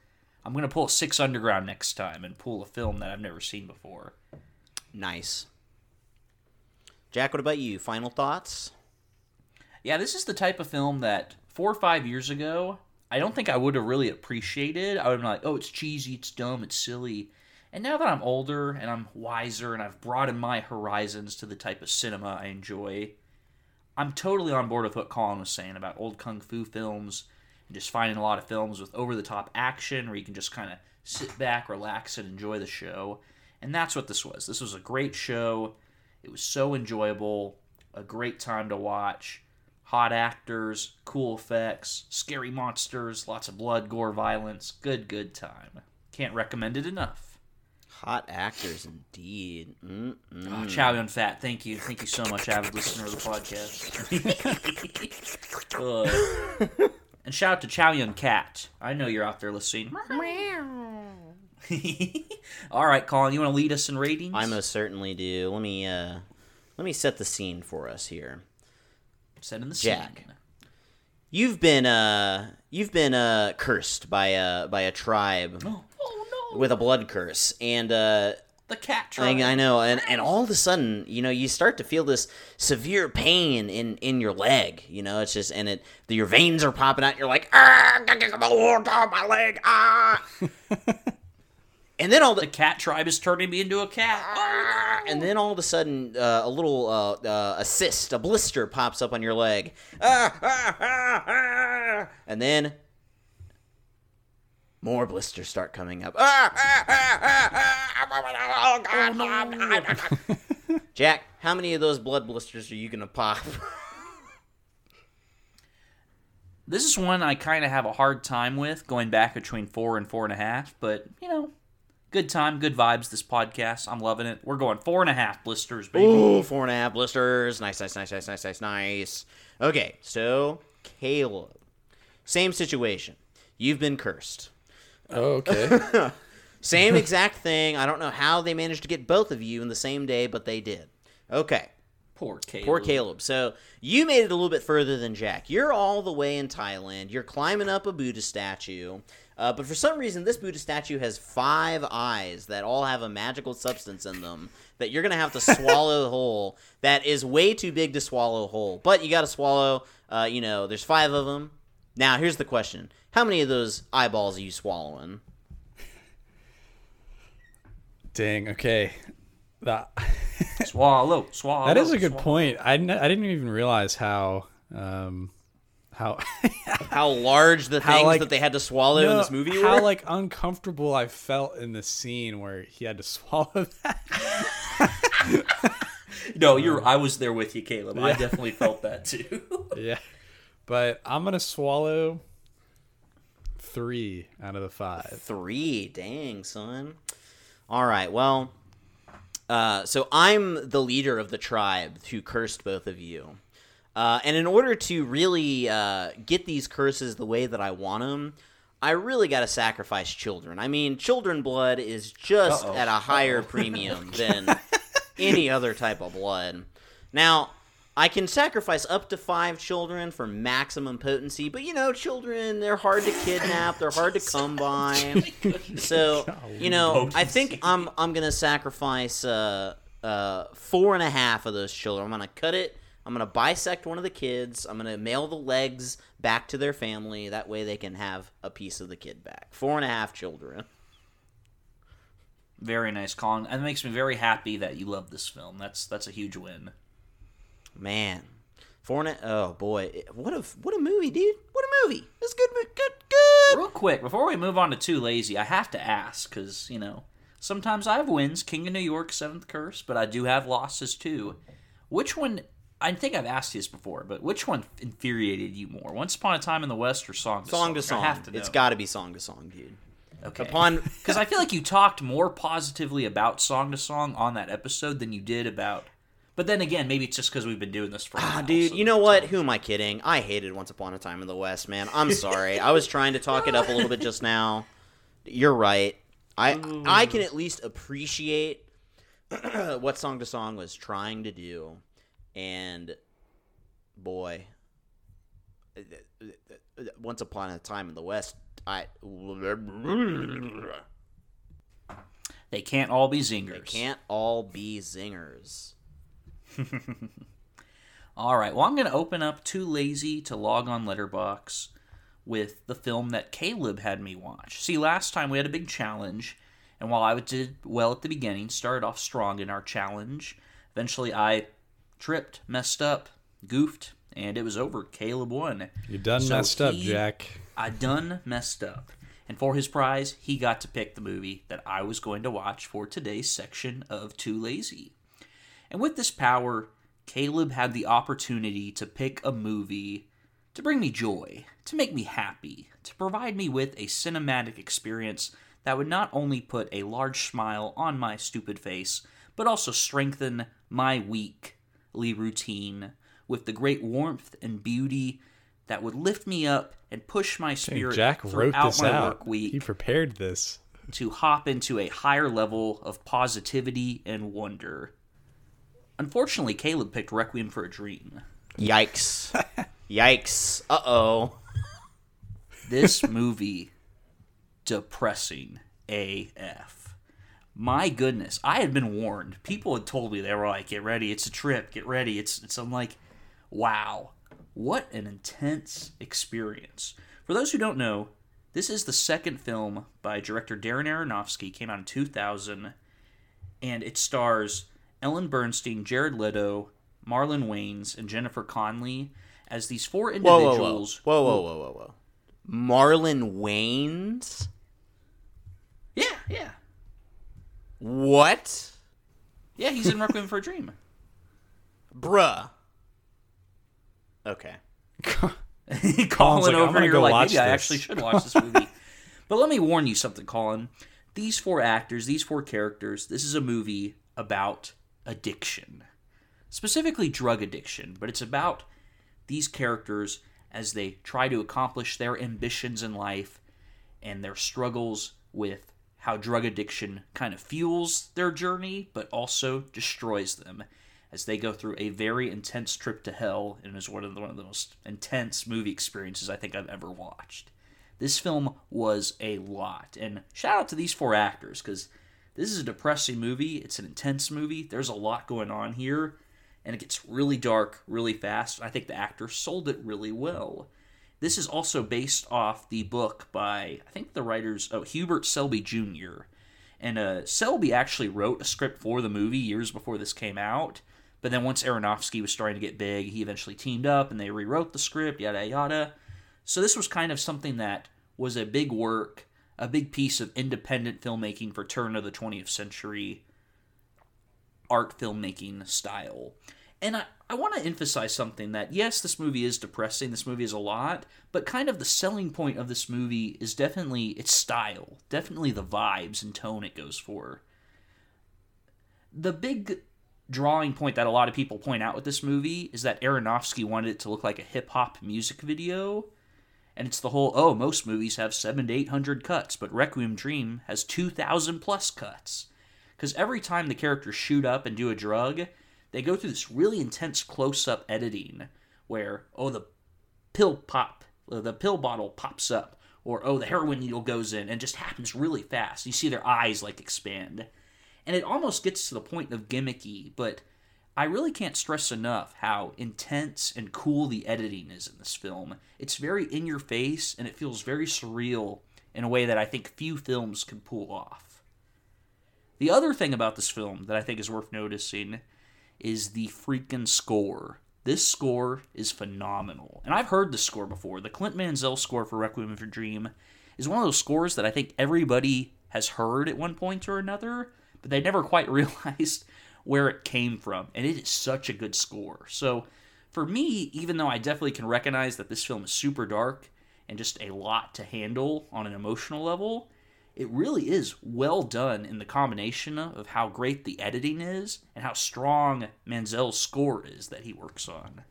Speaker 1: I'm gonna pull Six Underground next time and pull a film that I've never seen before.
Speaker 2: Nice. Jack, what about you? Final thoughts?
Speaker 1: Yeah, this is the type of film that four or five years ago, I don't think I would have really appreciated. I would have been like, oh, it's cheesy, it's dumb, it's silly. And now that I'm older and I'm wiser and I've broadened my horizons to the type of cinema I enjoy, I'm totally on board with what Colin was saying about old kung fu films and just finding a lot of films with over the top action where you can just kind of sit back, relax, and enjoy the show. And that's what this was. This was a great show. It was so enjoyable, a great time to watch. Hot actors, cool effects, scary monsters, lots of blood, gore, violence. Good, good time. Can't recommend it enough.
Speaker 2: Hot actors, indeed. Mm-mm.
Speaker 1: Oh, Chow Yun Fat, thank you. Thank you so much, avid listener of the podcast. Uh, and shout out to Chow Yun Cat. I know you're out there listening. All right, Colin, you want to lead us in ratings?
Speaker 2: I most certainly do. Let me uh, let me set the scene for us here.
Speaker 1: Set in the
Speaker 2: Jack.
Speaker 1: scene.
Speaker 2: You've been uh, you've been uh, cursed by a by a tribe
Speaker 1: Oh, no.
Speaker 2: with a blood curse, and uh,
Speaker 1: the cat
Speaker 2: I,
Speaker 1: tribe.
Speaker 2: I know, and, and all of a sudden, you know, you start to feel this severe pain in in your leg. You know, it's just and it your veins are popping out. You're like, ah, my leg, ah. And then all
Speaker 1: The cat tribe is turning me into a cat. Oh,
Speaker 2: and then all of a sudden uh, a little uh, uh, a cyst, a blister pops up on your leg. And then more blisters start coming up. Jack, how many of those blood blisters are you gonna pop?
Speaker 1: This is one I kind of have a hard time with, going back between four and four and a half. But you know, good time, good vibes. This podcast, I'm loving it. We're going four and a half blisters, baby.
Speaker 2: Ooh, four and a half blisters. Nice, nice, nice, nice, nice, nice, nice. Okay, so Caleb, same situation. You've been cursed.
Speaker 3: Oh, okay.
Speaker 2: Same exact thing. I don't know how they managed to get both of you in the same day, but they did. Okay.
Speaker 1: Poor Caleb.
Speaker 2: Poor Caleb. So you made it a little bit further than Jack. You're all the way in Thailand. You're climbing up a Buddha statue. Uh, but for some reason, this Buddha statue has five eyes that all have a magical substance in them that you're going to have to swallow whole. That is way too big to swallow whole. But you got to swallow, uh, you know, there's five of them. Now, here's the question How many of those eyeballs are you swallowing?
Speaker 3: Dang. Okay. That
Speaker 1: Swallow, swallow.
Speaker 3: that is a good
Speaker 1: swallow.
Speaker 3: point. I, n- I didn't even realize how um how
Speaker 2: How large the
Speaker 3: How,
Speaker 2: things
Speaker 3: like-
Speaker 2: that they had to swallow in this movie
Speaker 3: how
Speaker 2: were?
Speaker 3: like uncomfortable I felt in the scene where he had to swallow that.
Speaker 1: No, you're. I was there with you, Caleb. I definitely felt that too.
Speaker 3: yeah. But I'm gonna swallow three out of the five.
Speaker 2: Three. Dang, son. All right. Well, uh, so I'm the leader of the tribe who cursed both of you. Uh, and in order to really uh, get these curses the way that I want them, I really got to sacrifice children. I mean, children blood is just
Speaker 1: Uh-oh.
Speaker 2: at a higher premium than any other type of blood. Now, I can sacrifice up to five children for maximum potency, but you know, children, they're hard to kidnap, they're hard to come by. So, you know, I think I'm I'm gonna sacrifice uh, uh, four and a half of those children. I'm gonna cut it. I'm gonna bisect one of the kids. I'm gonna mail the legs back to their family. That way, they can have a piece of the kid back. Four and a half children.
Speaker 1: Very nice, Colin. And it makes me very happy that you love this film. That's that's a huge win.
Speaker 2: Man, four and a, oh boy, what a what a movie, dude! What a movie! It's good, good, good.
Speaker 1: Real quick, before we move on to Too Lazy, I have to ask because you know sometimes I have wins, King of New York, Seventh Curse, but I do have losses too. Which one? I think I've asked you this before, but which one infuriated you more? Once Upon a Time in the West or Song to Song?
Speaker 2: Song to song.
Speaker 1: I have to know.
Speaker 2: It's got to be song to song, dude.
Speaker 1: okay.
Speaker 2: Upon
Speaker 1: because I feel like you talked more positively about Song to Song on that episode than you did about. But then again, maybe it's just because we've been doing this for.
Speaker 2: Ah,
Speaker 1: while,
Speaker 2: dude, you know what? Who am I kidding? I hated Once Upon a Time in the West, man. I'm sorry. I was trying to talk it up a little bit just now. You're right. I I can at least appreciate what Song to Song was trying to do, and boy, Once Upon a Time in the West, I
Speaker 1: They can't all be zingers.
Speaker 2: They can't all be zingers.
Speaker 1: All right. Well, I'm going to open up Too Lazy to log on Letterboxd with the film that Caleb had me watch. See, last time we had a big challenge, and while I did well at the beginning, started off strong in our challenge, eventually I tripped, messed up, goofed, and it was over. Caleb won.
Speaker 3: You done
Speaker 1: So
Speaker 3: messed up,
Speaker 1: he-
Speaker 3: Jack.
Speaker 1: I done messed up. And for his prize, he got to pick the movie that I was going to watch for today's section of Too Lazy. And with this power, Caleb had the opportunity to pick a movie to bring me joy, to make me happy, to provide me with a cinematic experience that would not only put a large smile on my stupid face, but also strengthen my weekly routine with the great warmth and beauty that would lift me up and push my
Speaker 3: Dang,
Speaker 1: spirit
Speaker 3: Jack wrote
Speaker 1: throughout
Speaker 3: this
Speaker 1: my
Speaker 3: out.
Speaker 1: work week
Speaker 3: He prepared this.
Speaker 1: to hop into a higher level of positivity and wonder. Unfortunately, Caleb picked Requiem for a Dream.
Speaker 2: Yikes! Yikes! Uh oh.
Speaker 1: This movie, depressing AF. My goodness, I had been warned. People had told me they were like, "Get ready, it's a trip. Get ready." It's it's. I'm like, wow, what an intense experience. For those who don't know, This is the second film by director Darren Aronofsky, came out in 2000, and it stars Ellen Burstyn, Jared Leto, Marlon Wayans, and Jennifer Connelly as these four
Speaker 2: Whoa, whoa, whoa,
Speaker 1: individuals.
Speaker 2: whoa, whoa, whoa, whoa, whoa. Marlon Wayans.
Speaker 1: Yeah, yeah.
Speaker 2: What,
Speaker 1: Yeah, he's in Requiem for a Dream.
Speaker 2: bruh? Okay.
Speaker 1: Colin
Speaker 3: like,
Speaker 1: over here
Speaker 3: go
Speaker 1: like,
Speaker 3: watch
Speaker 1: maybe I actually should watch this movie. but let me warn you something, Colin. These four actors, these four characters, this is a movie about addiction. Specifically drug addiction, but it's about these characters as they try to accomplish their ambitions in life and their struggles with how drug addiction kind of fuels their journey but also destroys them as they go through a very intense trip to hell and is one of the, one of the most intense movie experiences I think I've ever watched. This film was a lot and shout out to these four actors cuz this is a depressing movie, it's an intense movie, there's a lot going on here and it gets really dark really fast. I think the actors sold it really well. This is also based off the book by I think the writers oh Hubert Selby Jr. And uh, Selby actually wrote a script for the movie years before this came out. But then once Aronofsky was starting to get big, he eventually teamed up and they rewrote the script, yada yada. So this was kind of something that was a big work, a big piece of independent filmmaking for turn of the 20th century art filmmaking style. And I, I want to emphasize something that yes, this movie is depressing, this movie is a lot, but kind of the selling point of this movie is definitely its style, definitely the vibes and tone it goes for. The big drawing point that a lot of people point out with this movie is that Aronofsky wanted it to look like a hip hop music video. And it's the whole, oh, most movies have seven to eight hundred cuts, but Requiem Dream has two thousand plus cuts. Because every time the characters shoot up and do a drug, they go through this really intense close up editing where, oh, the pill pop, uh, the pill bottle pops up, or oh, the heroin needle goes in, and just happens really fast. You see their eyes like expand. And it almost gets to the point of gimmicky, but I really can't stress enough how intense and cool the editing is in this film. It's very in your face, and it feels very surreal in a way that I think few films can pull off. The other thing about this film that I think is worth noticing is the freaking score. This score is phenomenal. And I've heard this score before. The Clint Mansell score for Requiem for Dream is one of those scores that I think everybody has heard at one point or another, but they never quite realized where it came from. And it is such a good score. So for me, even though I definitely can recognize that this film is super dark and just a lot to handle on an emotional level, it really is well done in the combination of how great the editing is and how strong Mansell's score is that he works on.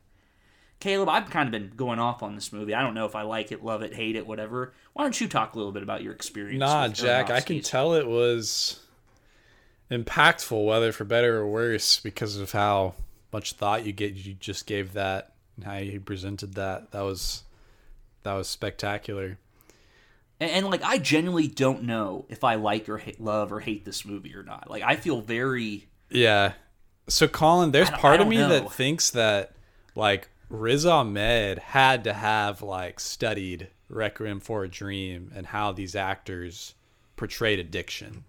Speaker 1: Caleb, I've kind of been going off on this movie. I don't know if I like it, love it, hate it, whatever. Why don't you talk a little bit about your experience?
Speaker 3: Nah, Jack, I can tell it was impactful, whether for better or worse, because of how much thought you get. You just gave that and how you presented that. That was that was spectacular.
Speaker 1: And, and like, I genuinely don't know if I like or hate, love or hate this movie or not. Like, I feel very.
Speaker 3: Yeah. So Colin, there's part of me
Speaker 1: know.
Speaker 3: that thinks that like Riz Ahmed had to have like studied Requiem for a Dream and how these actors portrayed addiction.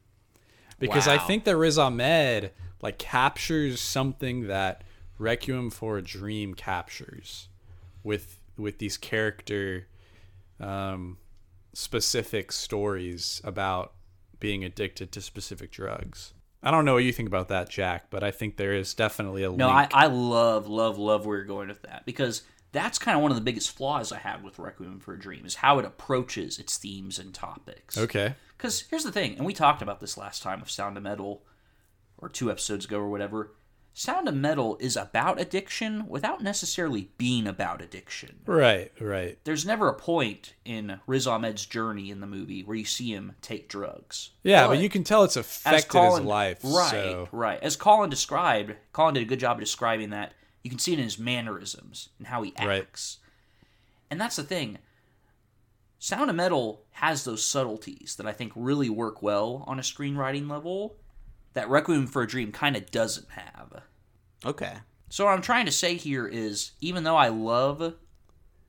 Speaker 3: Because I think that Riz Ahmed like captures something that Requiem for a Dream captures with with these character um, specific stories about being addicted to specific drugs. I don't know what you think about that, Jack, but I think there is definitely a
Speaker 1: No, I. I love, love, love where you're going with that because that's kind of one of the biggest flaws I have with Requiem for a Dream is how it approaches its themes and topics.
Speaker 3: okay.
Speaker 1: Because here's the thing, and we talked about this last time with Sound of Metal, or two episodes ago or whatever. Sound of Metal is about addiction without necessarily being about addiction.
Speaker 3: Right, right.
Speaker 1: There's never a point in Riz Ahmed's journey in the movie where you see him take drugs.
Speaker 3: Yeah, but, you can tell it's affected
Speaker 1: Colin,
Speaker 3: his life.
Speaker 1: right,
Speaker 3: So
Speaker 1: right. As Colin described, Colin did a good job of describing that. You can see it in his mannerisms and how he
Speaker 3: Right.
Speaker 1: acts. And that's the thing. Sound of Metal has those subtleties that I think really work well on a screenwriting level that Requiem for a Dream kind of doesn't have.
Speaker 2: Okay.
Speaker 1: So what I'm trying to say here is even though I love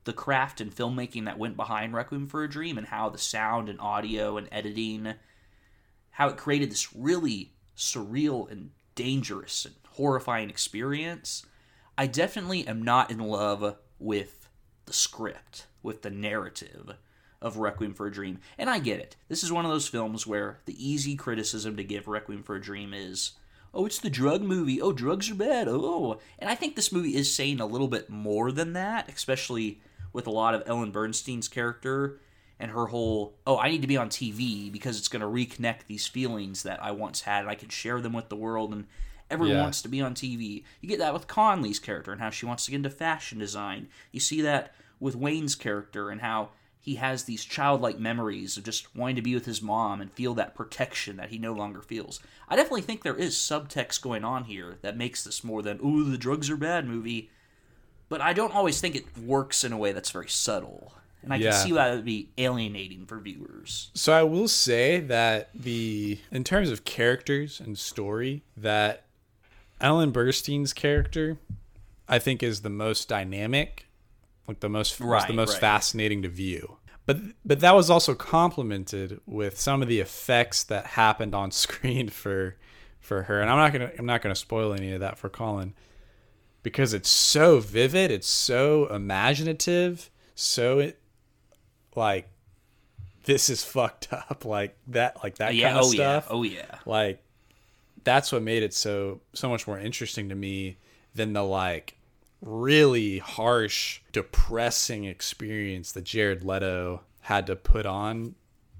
Speaker 1: the craft and filmmaking that went behind Requiem for a Dream and how the sound and audio and editing, how it created this really surreal and dangerous and horrifying experience. I definitely am not in love with the script, with the narrative of Requiem for a Dream. And I get it. This is one of those films where the easy criticism to give Requiem for a Dream is, oh, it's the drug movie. Oh, drugs are bad. Oh. And I think this movie is saying a little bit more than that, especially with a lot of Ellen Burstyn's character and her whole, oh, I need to be on TV because it's going to reconnect these feelings that I once had and I can share them with the world and everyone
Speaker 3: Yeah.
Speaker 1: wants to be on TV. You get that with Connelly's character and how she wants to get into fashion design. You see that with Wayans' character and how he has these childlike memories of just wanting to be with his mom and feel that protection that he no longer feels. I definitely think there is subtext going on here that makes this more than, ooh, the drugs are bad movie. But I don't always think it works in a way that's very subtle. And I
Speaker 3: Yeah.
Speaker 1: can see why that would be alienating for viewers.
Speaker 3: So I will say that the in terms of characters and story, that Ellen Burstyn's character, I think, is the most dynamic, like the most was the most
Speaker 1: right.
Speaker 3: fascinating to view. But but that was also complemented with some of the effects that happened on screen for for her. And I'm not gonna I'm not gonna spoil any of that for Colin because it's so vivid, it's so imaginative, so it like this is fucked up like that like that
Speaker 1: yeah,
Speaker 3: kind of
Speaker 1: oh
Speaker 3: stuff
Speaker 1: yeah, oh yeah.
Speaker 3: like that's what made it so so much more interesting to me than the like really harsh depressing experience that Jared Leto had to put on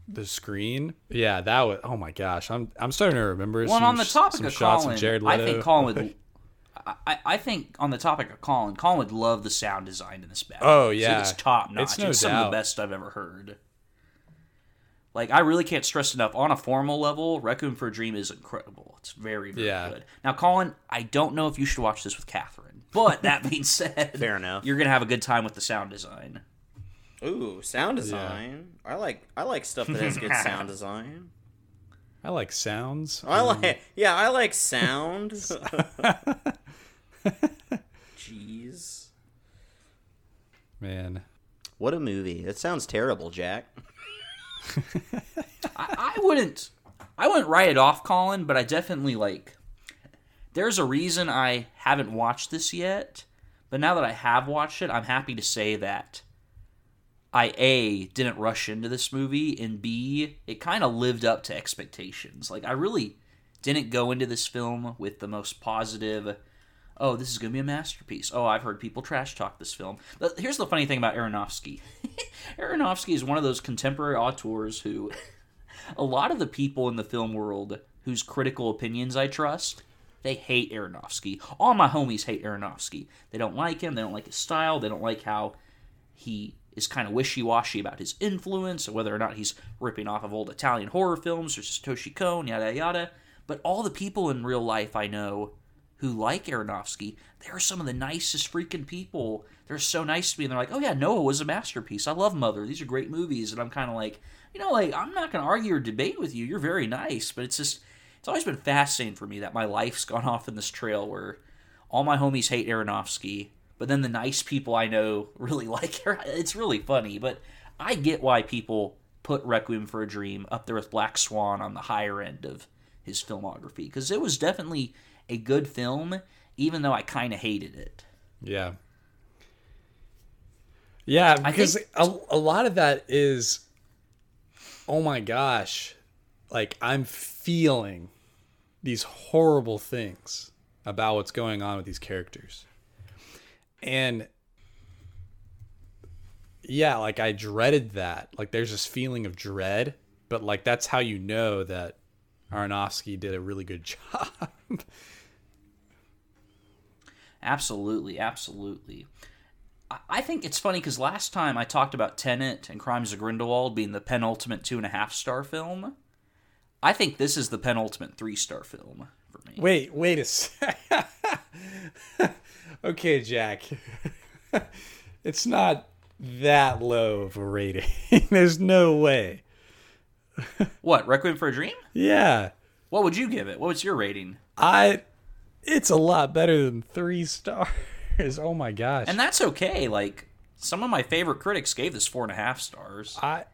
Speaker 3: the screen yeah that was oh my gosh i'm i'm starting to remember
Speaker 1: Well,
Speaker 3: some,
Speaker 1: on the topic
Speaker 3: some
Speaker 1: of
Speaker 3: shots
Speaker 1: Colin,
Speaker 3: of Jared
Speaker 1: I think Colin would. I, I think on the topic of Colin, Colin would love the sound design in this battle.
Speaker 3: Oh, yeah.
Speaker 1: it's top notch.
Speaker 3: It's
Speaker 1: It's, some of the best I've ever heard. Like I really can't stress enough on a formal level, Requiem for a Dream is incredible. It's very very
Speaker 3: Yeah.
Speaker 1: good. Now, Colin, I don't know if you should watch this with Catherine, but that being said,
Speaker 2: Fair enough.
Speaker 1: You're gonna have a good time with the sound design.
Speaker 2: Ooh, sound design. I like I like stuff that has good sound design.
Speaker 3: i like sounds
Speaker 2: I um, like yeah, I like sound. Jeez.
Speaker 3: man
Speaker 2: What a movie. That sounds terrible, Jack.
Speaker 1: I, I wouldn't I wouldn't write it off, Colin, but I definitely like there's a reason I haven't watched this yet, but now that I have watched it, I'm happy to say that I A didn't rush into this movie and B it kind of lived up to expectations. Like I really didn't go into this film with the most positive oh, this is going to be a masterpiece. Oh, I've heard people trash talk this film. But here's the funny thing about Aronofsky. Aronofsky is one of those contemporary auteurs who a lot of the people in the film world whose critical opinions I trust, they hate Aronofsky. All my homies hate Aronofsky. They don't like him, they don't like his style, they don't like how he is kind of wishy-washy about his influence or whether or not he's ripping off of old Italian horror films or Satoshi Kon, yada yada. But all the people in real life I know who like Aronofsky, they're some of the nicest freaking people. They're so nice to me, and they're like, "Oh yeah, Noah was a masterpiece. I love Mother. These are great movies." And I'm kind of like, you know, like I'm not going to argue or debate with you. You're very nice, but it's just it's always been fascinating for me that my life's gone off in this trail where all my homies hate Aronofsky, but then the nice people I know really like her. It's really funny, but I get why people put Requiem for a Dream up there with Black Swan on the higher end of his filmography because it was definitely a good film, even though I kind of hated it.
Speaker 3: Yeah. Yeah, because
Speaker 1: think-
Speaker 3: a, a lot of that is, oh my gosh, like I'm feeling these horrible things about what's going on with these characters. And yeah, like I dreaded that. Like there's this feeling of dread, but like that's how you know that Aronofsky did a really good job.
Speaker 1: Absolutely, absolutely. I- think it's funny because last time I talked about Tenet and Crimes of Grindelwald being the penultimate two and a half star film. I think this is the penultimate three star film for me.
Speaker 3: Wait, wait a sec. okay, Jack. it's not that low of a rating. There's no way.
Speaker 1: What, Requiem for a Dream?
Speaker 3: Yeah.
Speaker 1: What would you give it? What was your rating?
Speaker 3: I it's a lot better than 3 stars. Oh my gosh.
Speaker 1: And that's okay. Like, some of my favorite critics gave this four and a half stars.
Speaker 3: I.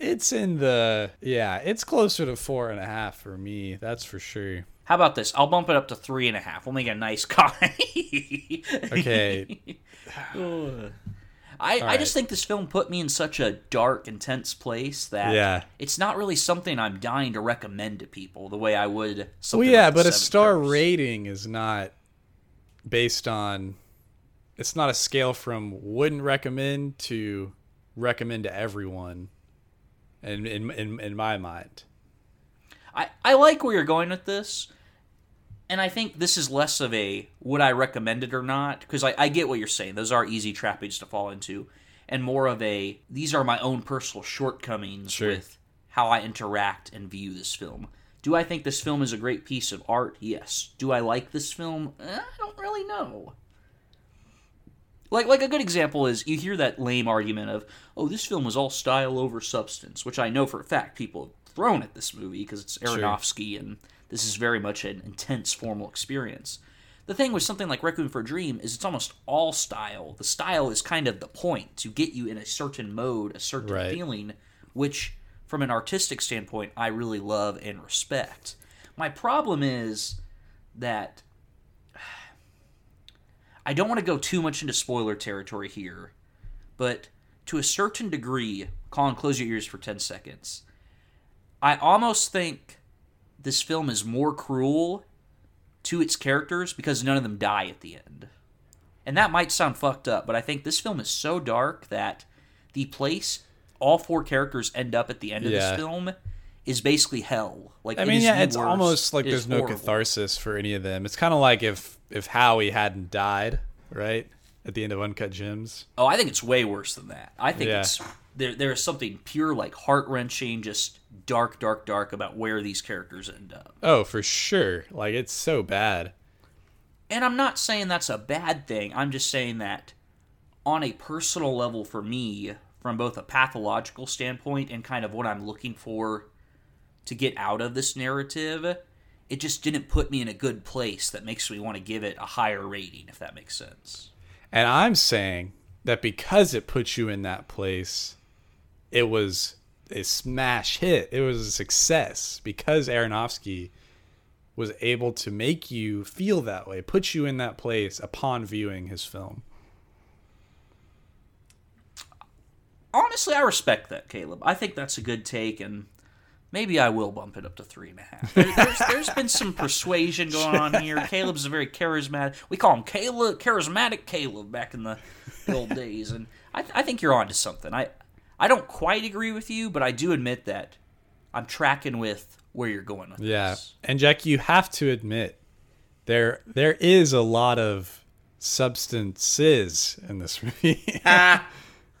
Speaker 3: It's in the yeah. It's closer to four and a half for me. That's for sure.
Speaker 1: How about this? I'll bump it up to three and a half. We'll make a nice comedy.
Speaker 3: Okay.
Speaker 1: I, I just think this film put me in such a dark, intense place that
Speaker 3: Yeah.
Speaker 1: it's not really something I'm dying to recommend to people the way I would.
Speaker 3: Well, yeah,
Speaker 1: like
Speaker 3: but a star
Speaker 1: Curse.
Speaker 3: rating is not based on. It's not a scale from wouldn't recommend to recommend to everyone. In in in, in my mind.
Speaker 1: I, I like where you're going with this. And I think this is less of a would I recommend it or not? Because I, I get what you're saying. Those are easy trappings to fall into. And more of a these are my own personal shortcomings
Speaker 3: Sure.
Speaker 1: with how I interact and view this film. Do I think this film is a great piece of art? Yes. Do I like this film? Eh, I don't really know. Like like a good example is you hear that lame argument of, "Oh, this film was all style over substance," which I know for a fact people have thrown at this movie because it's Aronofsky and this is very much an intense formal experience. The thing with something like Requiem for a Dream is it's almost all style. The style is kind of the point to get you in a certain mode, a certain
Speaker 3: Right.
Speaker 1: feeling, which from an artistic standpoint I really love and respect. My problem is that I don't want to go too much into spoiler territory here, but to a certain degree, Colin, close your ears for 10 seconds. I almost think this film is more cruel to its characters because none of them die at the end. And that might sound fucked up, but I think this film is so dark that the place all four characters end up at the end of
Speaker 3: Yeah.
Speaker 1: this film is basically hell. Like
Speaker 3: I mean,
Speaker 1: is
Speaker 3: yeah, it's
Speaker 1: worst.
Speaker 3: almost like
Speaker 1: It
Speaker 3: there's no
Speaker 1: horrible.
Speaker 3: catharsis for any of them. It's kind of like if if Howie hadn't died, right, at the end of Uncut Gems.
Speaker 1: Oh, I think it's way worse than that. I think
Speaker 3: Yeah.
Speaker 1: it's there. There is something pure, like heart wrenching, just dark, dark, dark about where these characters end up.
Speaker 3: Oh, for sure. Like it's so bad.
Speaker 1: And I'm not saying that's a bad thing. I'm just saying that on a personal level for me, from both a pathological standpoint and kind of what I'm looking for to get out of this narrative, it just didn't put me in a good place that makes me want to give it a higher rating, if that makes sense.
Speaker 3: And I'm saying that because it put you in that place, it was a smash hit. It was a success because Aronofsky was able to make you feel that way, put you in that place upon viewing his film.
Speaker 1: honestly, I respect that, Caleb. I think that's a good take, and maybe I will bump it up to three and a half. There, there's, there's been some persuasion going on here. Caleb's a very charismatic. We call him Caleb, charismatic Caleb, back in the, the old days, and I, I think you're onto something. I, I don't quite agree with you, but I do admit that I'm tracking with where you're going with
Speaker 3: Yeah.
Speaker 1: this.
Speaker 3: And Jack, you have to admit there there is a lot of substances in this movie.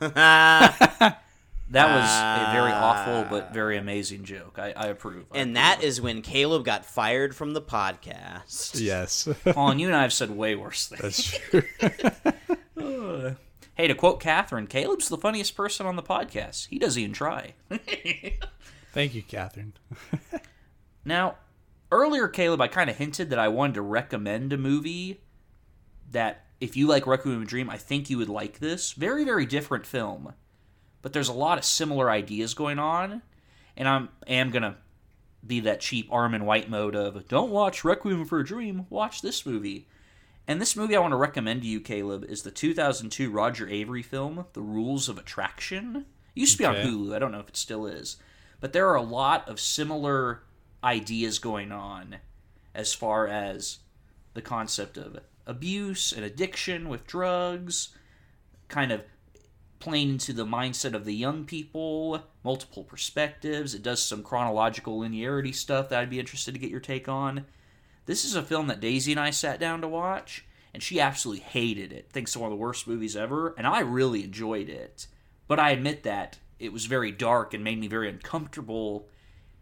Speaker 1: That was a very awful ah. but very amazing joke. I, I approve. I
Speaker 2: And that is when Caleb got fired from the podcast.
Speaker 3: yes.
Speaker 1: Colin, you and I have said way worse things.
Speaker 3: That's true.
Speaker 1: Hey, to quote Catherine, Caleb's the funniest person on the podcast. He doesn't even try.
Speaker 3: Thank you, Catherine.
Speaker 1: now, earlier, Caleb, I kind of hinted that I wanted to recommend a movie that, if you like Requiem of a Dream, I think you would like this. Very, very different film, but there's a lot of similar ideas going on, and I'm am gonna be that cheap Armond White mode of don't watch Requiem for a Dream, watch this movie. And this movie I want to recommend to you, Caleb, is the 2002 Roger Avary film, The Rules of Attraction. It used to be on Hulu. I don't know if it still is. But there are a lot of similar ideas going on as far as the concept of abuse and addiction with drugs, kind of playing into the mindset of the young people, multiple perspectives. It does some chronological linearity stuff that I'd be interested to get your take on. This is a film that Daisy and I sat down to watch, and she absolutely hated it. Thinks it's one of the worst movies ever, and I really enjoyed it. But I admit that it was very dark and made me very uncomfortable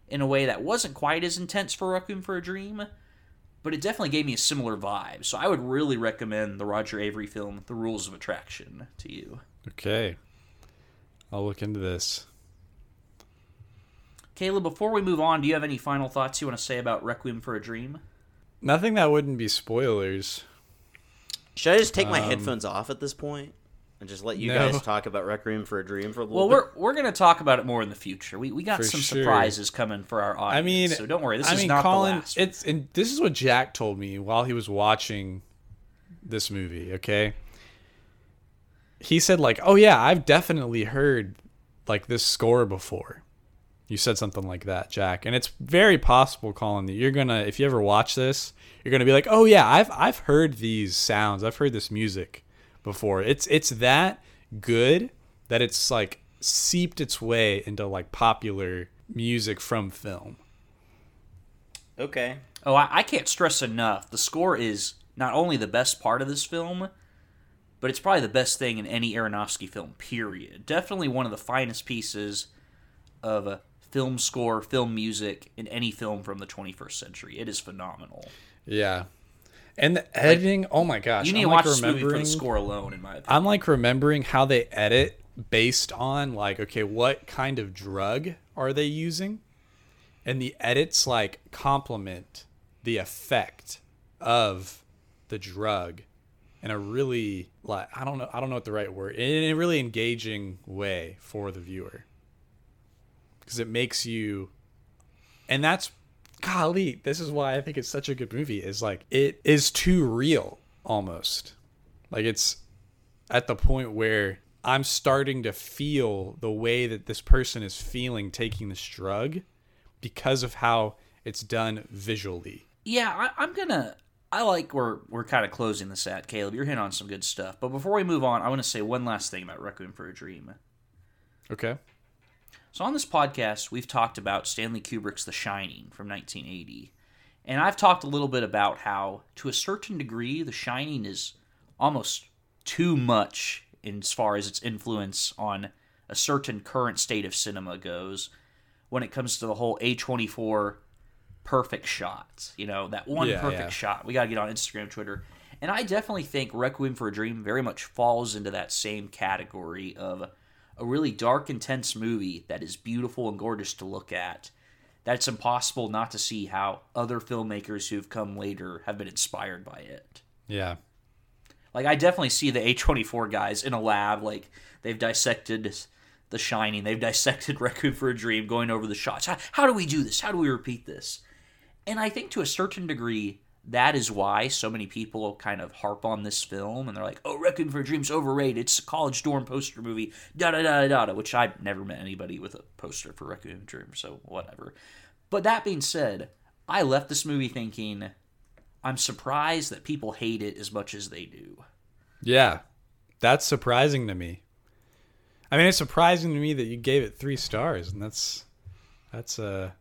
Speaker 1: in a way that wasn't quite as intense for Requiem for a Dream, but it definitely gave me a similar vibe. So I would really recommend the Roger Avary film, The Rules of Attraction, to you.
Speaker 3: Okay. I'll look into this.
Speaker 1: Caleb, before we move on, do you have any final thoughts you want to say about Requiem for a Dream?
Speaker 3: Nothing that wouldn't be spoilers.
Speaker 2: Should I just take my
Speaker 3: Um,
Speaker 2: headphones off at this and just let you
Speaker 3: No.
Speaker 2: guys talk about Requiem for a Dream for a little
Speaker 1: Well,
Speaker 2: bit?
Speaker 1: we're we're gonna talk about it more in the future. We we got
Speaker 3: For
Speaker 1: some
Speaker 3: sure.
Speaker 1: surprises coming for our audience.
Speaker 3: I mean,
Speaker 1: so don't worry. This
Speaker 3: I
Speaker 1: is
Speaker 3: mean,
Speaker 1: not
Speaker 3: Colin,
Speaker 1: the last.
Speaker 3: It's and this is what Jack told me while he was watching this movie. Okay, he said like, "Oh yeah, I've definitely heard like this score before." You said something like that, Jack, and it's very possible, Colin, that you're gonna, if you ever watch this, you're gonna be like, "Oh yeah, I've I've heard these sounds, I've heard this music before." It's it's that good that it's like seeped its way into like popular music from film.
Speaker 2: Okay.
Speaker 1: Oh, I, I can't stress enough. The score is not only the best part of this film, but it's probably the best thing in any Aronofsky film. Period. Definitely one of the finest pieces of a film score, film music in any film from the 21st century. It is phenomenal.
Speaker 3: Yeah. And the editing, oh my gosh.
Speaker 1: You need
Speaker 3: I'm
Speaker 1: to
Speaker 3: like
Speaker 1: watch this movie for the score alone, in my opinion.
Speaker 3: I'm like remembering how they edit based on like, okay, what kind of drug are they using? And the edits like complement the effect of the drug in a really like I don't know I don't know what the right word in a really engaging way for the viewer. Because it makes you and that's golly, this is why I think it's such a good movie. Is like it is too real almost. Like it's at the point where I'm starting to feel the way that this person is feeling taking this drug because of how it's done visually.
Speaker 1: Yeah, I, I'm gonna. I like where we're kind of closing this at, Caleb. You're hitting on some good stuff. But before we move on, I want to say one last thing about Requiem for a Dream.
Speaker 3: Okay.
Speaker 1: So on this podcast, we've talked about Stanley Kubrick's The Shining from 1980. And I've talked a little bit about how, to a certain degree, The Shining is almost too much in as far as its influence on a certain current state of cinema goes when it comes to the whole A24 perfect shots. You know, that one
Speaker 3: Yeah,
Speaker 1: perfect
Speaker 3: yeah.
Speaker 1: shot. We got to get on Instagram, Twitter. And I definitely think Requiem for a Dream very much falls into that same category of a really dark, intense movie that is beautiful and gorgeous to look at. That's impossible not to see how other filmmakers who've come later have been inspired by it.
Speaker 3: Yeah.
Speaker 1: Like I definitely see the A24 guys in a lab, like they've dissected The Shining, they've dissected Requiem for a Dream, going over the shots. How, how do we do this? How do we repeat this? And I think to a certain degree, that is why so many people kind of harp on this film and they're like, "Oh, Requiem for a Dream's overrated. It's a college dorm poster movie." Da da da da da. Which I've never met anybody with a poster for Requiem for a Dream, so whatever. But that being said, I left this movie thinking, I'm surprised that people hate it as much as they do.
Speaker 3: Yeah. That's surprising to me. I mean, it's surprising to me that you gave it 3 stars and that's that's uh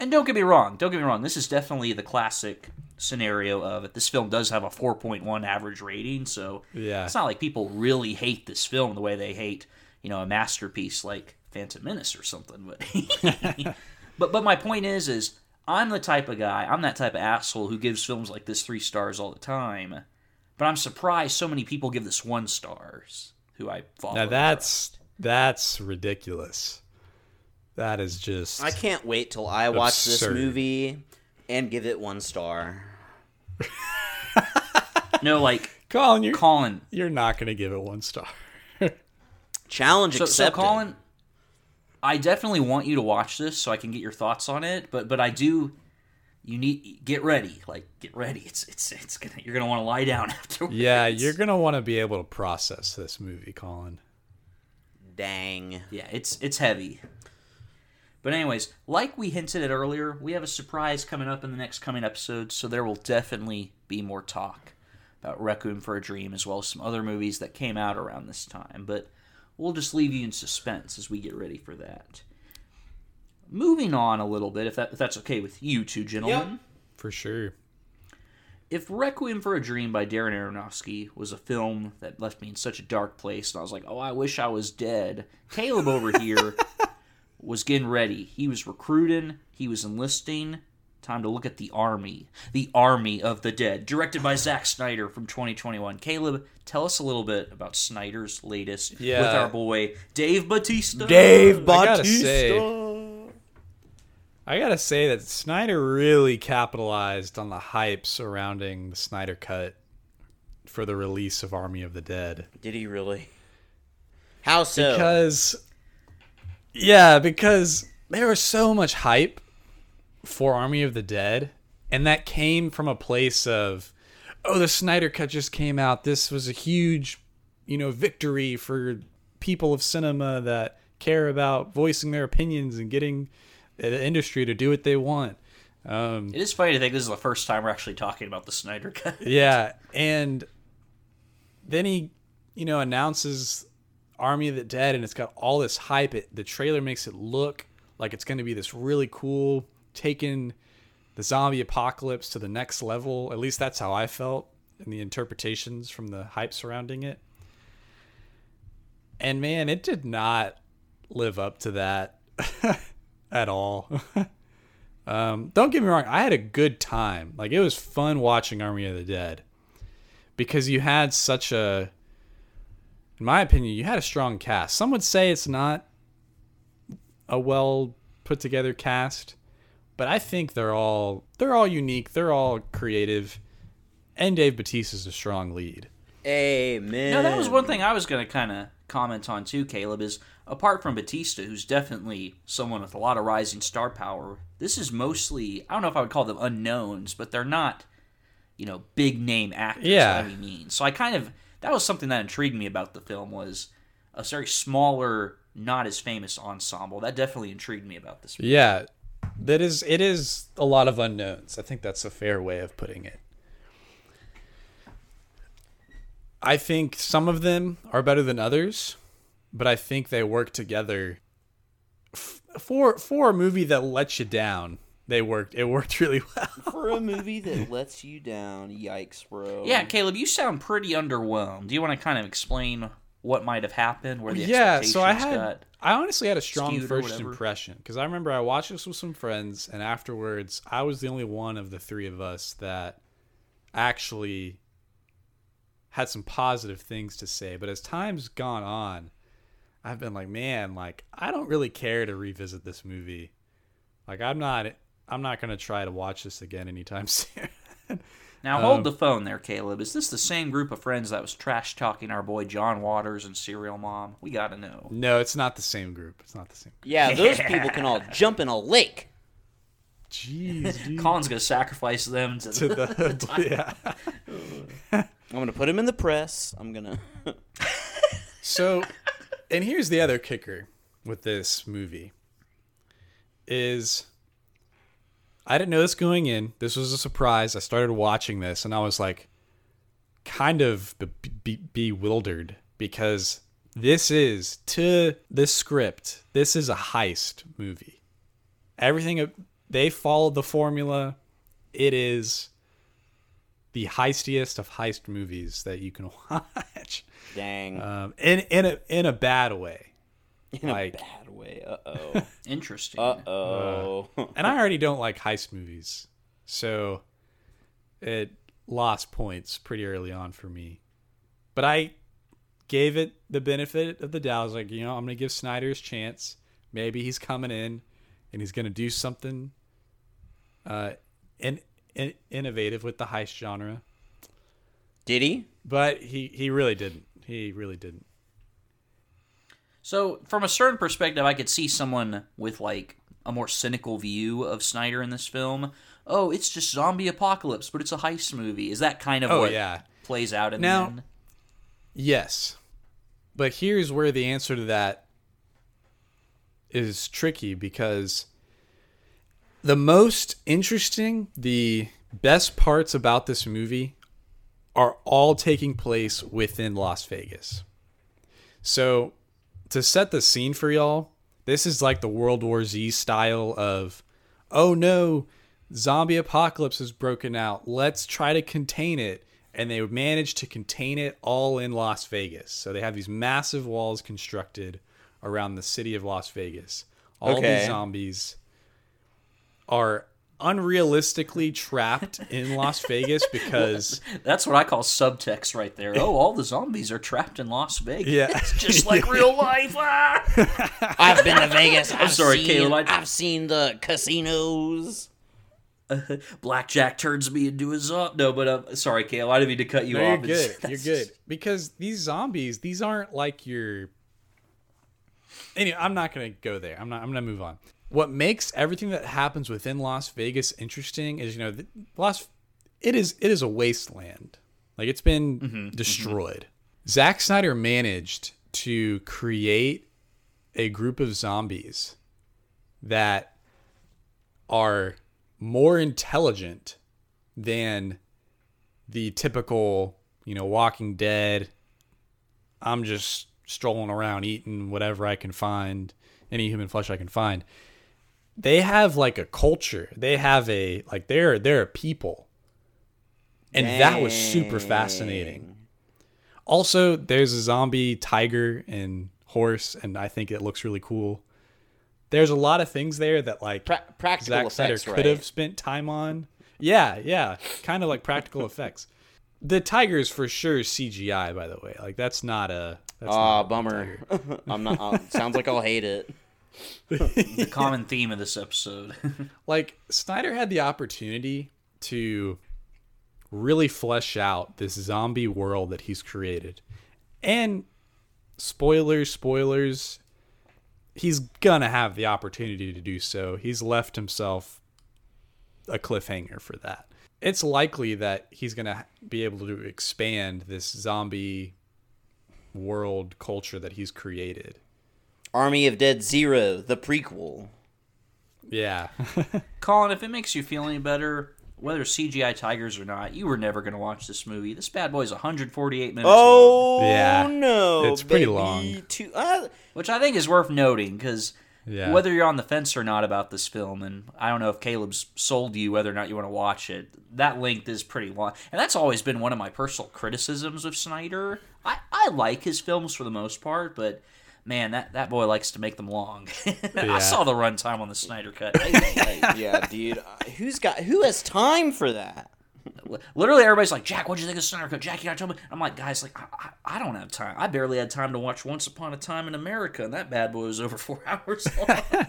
Speaker 1: And don't get me wrong, don't get me wrong. This is definitely the classic scenario of it. This film does have a 4.1 average rating, so
Speaker 3: Yeah.
Speaker 1: it's not like people really hate this film the way they hate, you know, a masterpiece like Phantom Menace or something. But but but my point is, is I'm the type of guy, I'm that type of asshole who gives films like this three stars all the time. But I'm surprised so many people give this one stars. Who I follow.
Speaker 3: Now that's that's ridiculous. That is just
Speaker 2: I can't wait till I watch this movie and give it one star.
Speaker 1: no like
Speaker 3: Colin, you're
Speaker 1: Colin.
Speaker 3: you're not going to give it 1 star.
Speaker 2: Challenge
Speaker 1: So, so. Colin, I definitely want you to watch this so I can get your thoughts on it. But but I do. You need get ready, like get ready. It's it's it's gonna you're gonna want to lie down afterwards.
Speaker 3: Yeah, you're going to want to be able to process this movie, Colin.
Speaker 2: Dang.
Speaker 1: Yeah, it's it's heavy. But anyways, like we hinted at earlier, we have a surprise coming up in the next coming episodes, so there will definitely be more talk about Requiem for a Dream as well as some other movies that came out around this time. But we'll just leave you in suspense as we get ready for that. Moving on a little bit, if, that, if that's okay with you two gentlemen. Yep.
Speaker 3: For sure.
Speaker 1: If Requiem for a Dream by Darren Aronofsky was a film that left me in such a dark place, and I was like, oh, I wish I was dead, Caleb over here was getting ready. He was recruiting, he was enlisting. Time to look at the Army. The Army of the Dead, directed by Zack Snyder from 2021. Caleb, tell us a little bit about Snyder's latest with our boy Dave Batista.
Speaker 2: Dave
Speaker 3: I gotta
Speaker 2: Bautista.
Speaker 3: say- I gotta say that Snyder really capitalized on the hype surrounding the Snyder Cut for the release of Army of the Dead.
Speaker 2: Did he really? How so?
Speaker 3: Because yeah, because there was so much hype for Army of the Dead, and that came from a place of, oh, the Snyder Cut just came out. This was a huge, you know, victory for people of cinema that care about voicing their opinions and getting the industry to do what they want. Um,
Speaker 1: It is funny to think this is the first time we're actually talking about the Snyder Cut.
Speaker 3: yeah, and then he, you know, announces Army of the Dead, and it's got all this hype. It, the trailer makes it look like it's going to be this really cool, taking the zombie apocalypse to the next level. At least that's how I felt in the interpretations from the hype surrounding it. And man, it did not live up to that at all. um, don't get me wrong, I had a good time. Like it was fun watching Army of the Dead because you had such a in my opinion, you had a strong cast. Some would say it's not a well put together cast, but I think they're all they're all unique, they're all creative, and Dave Bautista's a strong lead.
Speaker 2: Amen.
Speaker 1: No, that was one thing I was going to kind of comment on too, Caleb, is apart from Bautista, who's definitely someone with a lot of rising star power, this is mostly, I don't know if I would call them unknowns, but they're not, you know, big name actors
Speaker 3: Yeah.
Speaker 1: by any means. So I kind of, that was something that intrigued me about the film was a very smaller, not as famous ensemble. That definitely intrigued me about this.
Speaker 3: Yeah, that is it is a lot of unknowns. I think that's a fair way of putting it. I think some of them are better than others, but I think they work together. F- For for a movie that lets you down, they worked. It worked really well.
Speaker 2: for a movie that lets you down. Yikes, bro.
Speaker 1: Yeah, Caleb, you sound pretty underwhelmed. Do you want to kind of explain what might have happened, where the
Speaker 3: yeah, so I
Speaker 1: expectations
Speaker 3: had
Speaker 1: got?
Speaker 3: I honestly had a strong first impression because I remember I watched this with some friends, and afterwards, I was the only one of the three of us that actually had some positive things to say. But as time's gone on, I've been like, man, like I don't really care to revisit this movie. Like I'm not, I'm not gonna try to watch this again anytime soon.
Speaker 1: Now hold
Speaker 3: Um,
Speaker 1: the phone there, Caleb. Is this the same group of friends that was trash talking our boy John Waters and Serial Mom? We gotta know.
Speaker 3: no, it's not the same group. It's not the same. Group.
Speaker 2: Yeah, those people can all jump in a lake.
Speaker 3: Jeez, dude.
Speaker 1: Colin's gonna sacrifice them to,
Speaker 3: to the yeah.
Speaker 2: I'm gonna put him in the press. I'm gonna.
Speaker 3: So, and here's the other kicker with this movie is I didn't know this going in. This was a surprise. I started watching this and I was like kind of be- be- bewildered because this is to this script. This is a heist movie. Everything they followed the formula. It is the heistiest of heist movies that you can watch
Speaker 2: Dang.
Speaker 3: um, in in a in a bad way.
Speaker 2: in
Speaker 3: like-
Speaker 2: a bad way. Uh oh.
Speaker 1: Interesting.
Speaker 2: Uh oh.
Speaker 3: And I already don't like heist movies, so it lost points pretty early on for me. But I gave it the benefit of the doubt. I was like, you know, I'm gonna give Snyder his chance. Maybe he's coming in and he's gonna do something uh, in, in, innovative with the heist genre.
Speaker 2: Did he?
Speaker 3: But he he really didn't. He really didn't.
Speaker 1: So, from a certain perspective, I could see someone with like a more cynical view of Snyder in this film. Oh, it's just zombie apocalypse, but it's a heist movie. Is that kind of
Speaker 3: Oh
Speaker 1: what
Speaker 3: yeah.
Speaker 1: plays out in
Speaker 3: Now-
Speaker 1: the end?
Speaker 3: Yes. But here's where the answer to that is tricky because the most interesting, the best parts about this movie are all taking place within Las Vegas. So, to set the scene for y'all, this is like the World War Z style of, oh no, zombie apocalypse has broken out. Let's try to contain it. And they managed to contain it all in Las Vegas. So they have these massive walls constructed around the city of Las Vegas. All
Speaker 2: Okay.
Speaker 3: these zombies are unrealistically trapped in Las Vegas because
Speaker 1: That's what I call subtext right there. Oh, all the zombies are trapped in Las Vegas.
Speaker 3: Yeah.
Speaker 1: It's just like real life. Ah!
Speaker 2: I've been to Vegas. I'm
Speaker 1: sorry,
Speaker 2: seen,
Speaker 1: Caleb, I-
Speaker 2: I've seen the casinos.
Speaker 1: Blackjack turns me into a zombie. No, but uh, sorry, Kale. I didn't mean to cut you
Speaker 3: No,
Speaker 1: off.
Speaker 3: you're
Speaker 1: It's-
Speaker 3: good. You're good because these zombies, these aren't like your. Anyway, I'm not gonna go there. I'm not. I'm gonna move on. What makes everything that happens within Las Vegas interesting is, you know, the, Las. It is. It is a wasteland. Like it's been mm-hmm. Mm-hmm. destroyed. Zack Snyder managed to create a group of zombies that are more intelligent than the typical, you know, Walking Dead. I'm just strolling around eating whatever I can find, any human flesh I can find. They have like a culture. They have a like they're they're a people. And that was super fascinating. Also, there's a zombie tiger and horse, and I think it looks really cool. There's a lot of things there that like
Speaker 2: Pra- practical
Speaker 3: Zack Snyder could
Speaker 2: right?
Speaker 3: have spent time on. Yeah, yeah, kind of like practical effects. The tiger is for sure CGI, by the way. Like that's not a. That's
Speaker 2: bummer. I'm not. Uh, sounds like I'll hate it.
Speaker 1: the common theme of this episode.
Speaker 3: like Snyder had the opportunity to really flesh out this zombie world that he's created. And spoilers, spoilers, he's gonna have the opportunity to do so. He's left himself a cliffhanger for that. It's likely that he's gonna be able to expand this zombie world culture that he's created.
Speaker 2: Army of Dead Zero, the prequel.
Speaker 3: Yeah.
Speaker 1: Colin, if it makes you feel any better, whether CGI tigers or not, you were never going to watch this movie. This bad boy is 148 minutes long,
Speaker 2: Oh
Speaker 3: Yeah.
Speaker 2: no!
Speaker 3: It's pretty long.
Speaker 2: Too, uh,
Speaker 1: which I think is worth noting because
Speaker 3: Yeah.
Speaker 1: whether you're on the fence or not about this film, and I don't know if Caleb's sold you whether or not you want to watch it, that length is pretty long. And that's always been one of my personal criticisms of Snyder. I, I like his films for the most part, but man, that, that boy likes to make them long.
Speaker 3: Yeah.
Speaker 1: I saw the runtime on the Snyder cut.
Speaker 2: Yeah, dude. Uh, Who's got? Who has time for that?
Speaker 1: Literally, everybody's like, Jack, what'd you think of Snyder Cut? Jack, you gotta tell me. I'm like, guys, like, I, I, I don't have time. I barely had time to watch Once Upon a Time in America, and that bad boy was over four hours long.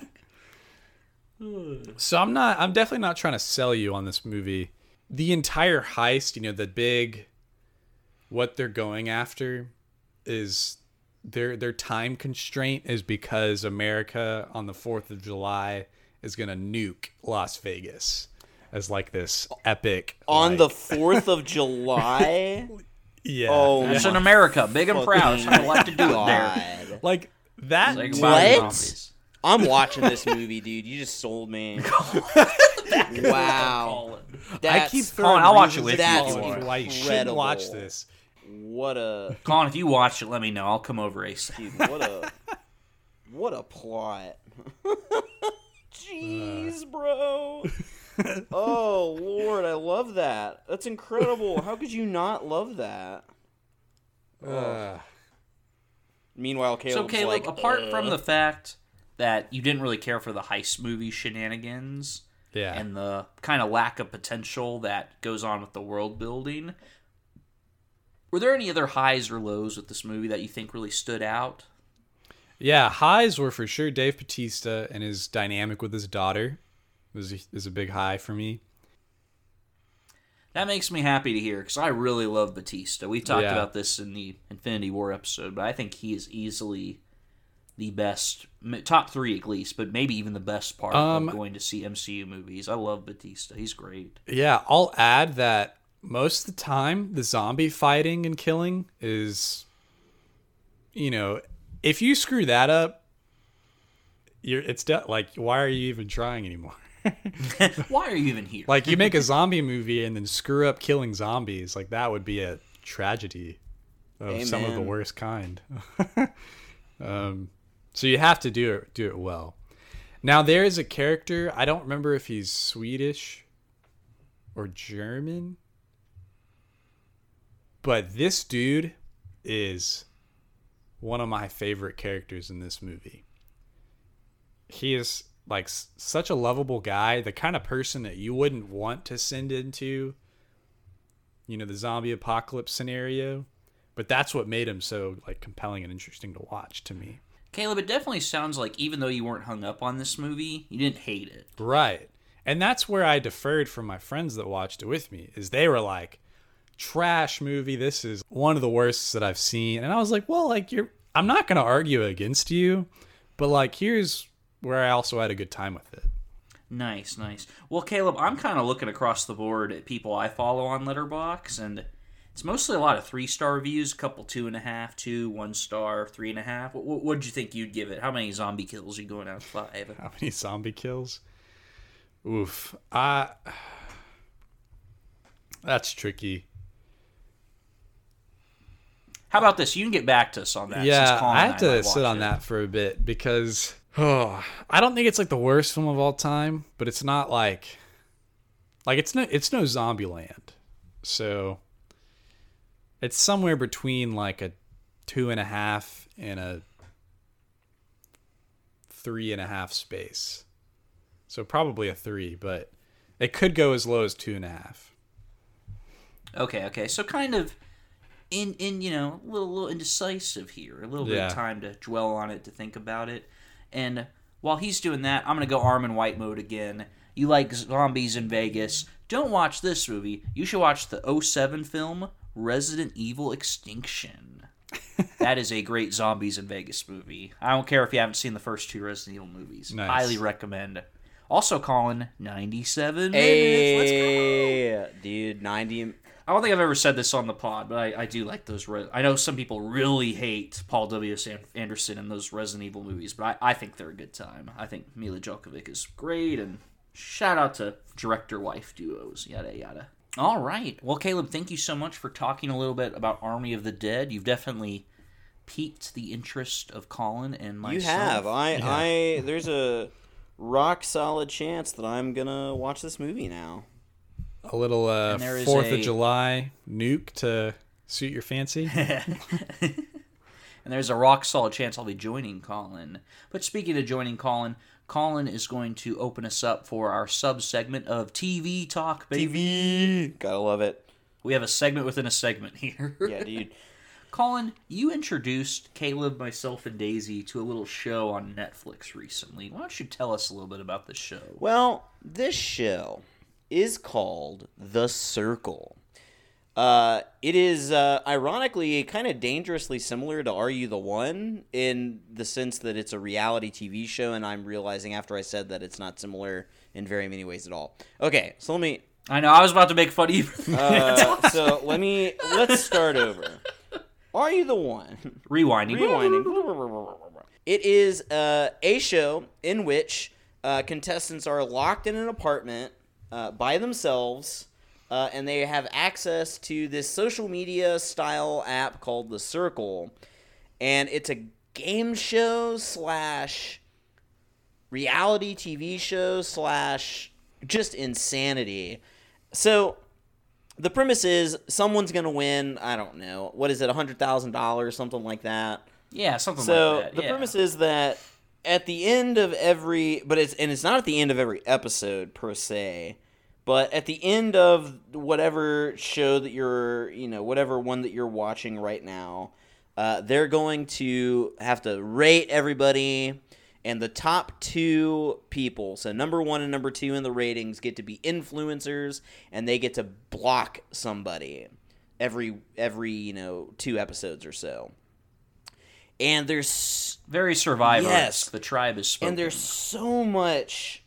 Speaker 3: So I'm not I'm definitely not trying to sell you on this movie. The entire heist, you know, the big what they're going after is their their time constraint is because America on the 4th of July is going to nuke Las Vegas as like this epic
Speaker 2: On
Speaker 3: like-
Speaker 2: the Fourth of July.
Speaker 3: yeah.
Speaker 2: Oh
Speaker 1: That's in America, big and proud.
Speaker 2: fucking
Speaker 1: I like to do it there.
Speaker 3: Like that
Speaker 1: Say goodbye to
Speaker 2: What? I'm watching this movie, dude. You just sold me. wow.
Speaker 1: Colin.
Speaker 3: I keep
Speaker 1: Colin,
Speaker 3: throwing
Speaker 1: I'll watch it
Speaker 3: reasons
Speaker 1: with you
Speaker 2: That's
Speaker 3: for
Speaker 1: if you
Speaker 3: why you shouldn't watch this.
Speaker 2: What a
Speaker 1: Colin, if you watch it, let me know. I'll come over ASAP.
Speaker 2: dude, what a what a plot. Jeez, bro. Oh lord, I love that. That's incredible. How could you not love that?
Speaker 3: Uh,
Speaker 2: Meanwhile,
Speaker 1: So,
Speaker 2: Caleb's
Speaker 1: Caleb,
Speaker 2: like,
Speaker 1: apart from
Speaker 2: "Uh."
Speaker 1: the fact that you didn't really care for the heist movie shenanigans
Speaker 3: yeah.
Speaker 1: and the kind of lack of potential that goes on with the world building, were there any other highs or lows with this movie that you think really stood out?
Speaker 3: Yeah, highs were for sure Dave Bautista and his dynamic with his daughter was a, is a big high for me.
Speaker 1: That makes me happy to hear because I really love Bautista. We've talked
Speaker 3: Yeah.
Speaker 1: about this in the Infinity War episode, but I think he is easily the best, top three at least, but maybe even the best part
Speaker 3: Um,
Speaker 1: of going to see MCU movies. I love Bautista. He's great.
Speaker 3: Yeah, I'll add that most of the time the zombie fighting and killing is you know, if you screw that up, you're it's de- like why are you even trying anymore?
Speaker 1: Why are you even here?
Speaker 3: like you make a zombie movie and then screw up killing zombies, like that would be a tragedy of some of the worst kind. um, so you have to do it do it well. Now there is a character I don't remember if he's Swedish or German, but this dude is one of my favorite characters in this movie. He is like s- such a lovable guy, the kind of person that you wouldn't want to send into you know the zombie apocalypse scenario, but that's what made him so like compelling and interesting to watch to me.
Speaker 1: Caleb, it definitely sounds like even though you weren't hung up on this movie, you didn't hate it.
Speaker 3: Right. And that's where I deferred from my friends that watched it with me, is they were like, trash movie. This is one of the worst that I've seen. And I was like, well, like you're I'm not gonna argue against you, but like here's where I also had a good time with it.
Speaker 1: Nice, nice. Well, Caleb, I'm kind of looking across the board at people I follow on Letterboxd, and it's mostly a lot of three star reviews, a couple two and a half, two, one star, three and a half. What what would you think you'd give it? How many zombie kills are you going out of five?
Speaker 3: How many zombie kills? Oof. I that's tricky.
Speaker 1: How about this? You can get back to us on that.
Speaker 3: Yeah, I have to
Speaker 1: might
Speaker 3: sit on
Speaker 1: it.
Speaker 3: that for a bit because oh, I don't think it's like the worst film of all time, but it's not like like it's no it's no Zombieland, so it's somewhere between like a two and a half and a three and a half space. So probably a three, but it could go as low as two and a half.
Speaker 1: Okay, okay. So kind of in in you know a little, little indecisive here. A little bit
Speaker 3: Yeah.
Speaker 1: of time to dwell on it, to think about it. And while he's doing that, I'm gonna go Armond White mode again. You like zombies in Vegas? Don't watch this movie. You should watch the 07 film Resident Evil Extinction. that is a great zombies in Vegas movie. I don't care if you haven't seen the first two Resident Evil movies.
Speaker 3: Nice.
Speaker 1: Highly recommend. Also, Colin, 97 minutes. Let's go.
Speaker 2: Dude, 90.
Speaker 1: I don't think I've ever said this on the pod, but I, I do like those. Re- I know some people really hate Paul W. S. Anderson and those Resident Evil movies, but I, I think they're a good time. I think Milla Jovovich is great, and shout out to director wife duos, yada yada. All right. Well, Caleb, thank you so much for talking a little bit about Army of the Dead. You've definitely piqued the interest of Colin and myself.
Speaker 2: You have. I, I, there's a rock solid chance that I'm gonna watch this movie now.
Speaker 3: A little uh,
Speaker 1: And there is
Speaker 3: Fourth
Speaker 1: a-
Speaker 3: of July nuke to suit your fancy.
Speaker 1: and there's a rock solid chance I'll be joining Colin. But speaking of joining Colin, Colin is going to open us up for our sub segment of TV talk, baby.
Speaker 2: TV. Gotta love it.
Speaker 1: We have a segment within a segment here.
Speaker 2: Yeah, dude.
Speaker 1: Colin, you introduced Caleb, myself, and Daisy to a little show on Netflix recently. Why don't you tell us a little bit about this show?
Speaker 2: Well, this show is called The Circle. Uh, it is uh, ironically kind of dangerously similar to Are You the One in the sense that it's a reality TV show, and I'm realizing after I said that it's not similar in very many ways at all. Okay, so let me.
Speaker 1: I know I was about to make fun of you.
Speaker 2: Uh, so let me let's start over. Are you the one?
Speaker 1: Rewinding.
Speaker 2: Rewinding. It is uh, a show in which uh, contestants are locked in an apartment uh, by themselves, uh, and they have access to this social media style app called The Circle, and it's a game show slash reality TV show slash just insanity. So the premise is someone's gonna win. I don't know what is it, a hundred thousand dollars, something like that.
Speaker 1: Yeah, something
Speaker 2: So
Speaker 1: like that.
Speaker 2: So the
Speaker 1: yeah.
Speaker 2: premise is that at the end of every, but it's and it's not at the end of every episode per se, but at the end of whatever show that you're, you know, whatever one that you're watching right now, uh, they're going to have to rate everybody. And the top two people, so number one and number two in the ratings, get to be influencers, and they get to block somebody every every you know two episodes or so. And there's
Speaker 1: Very survivor.
Speaker 2: Yes.
Speaker 1: The tribe is spoken.
Speaker 2: and there's so much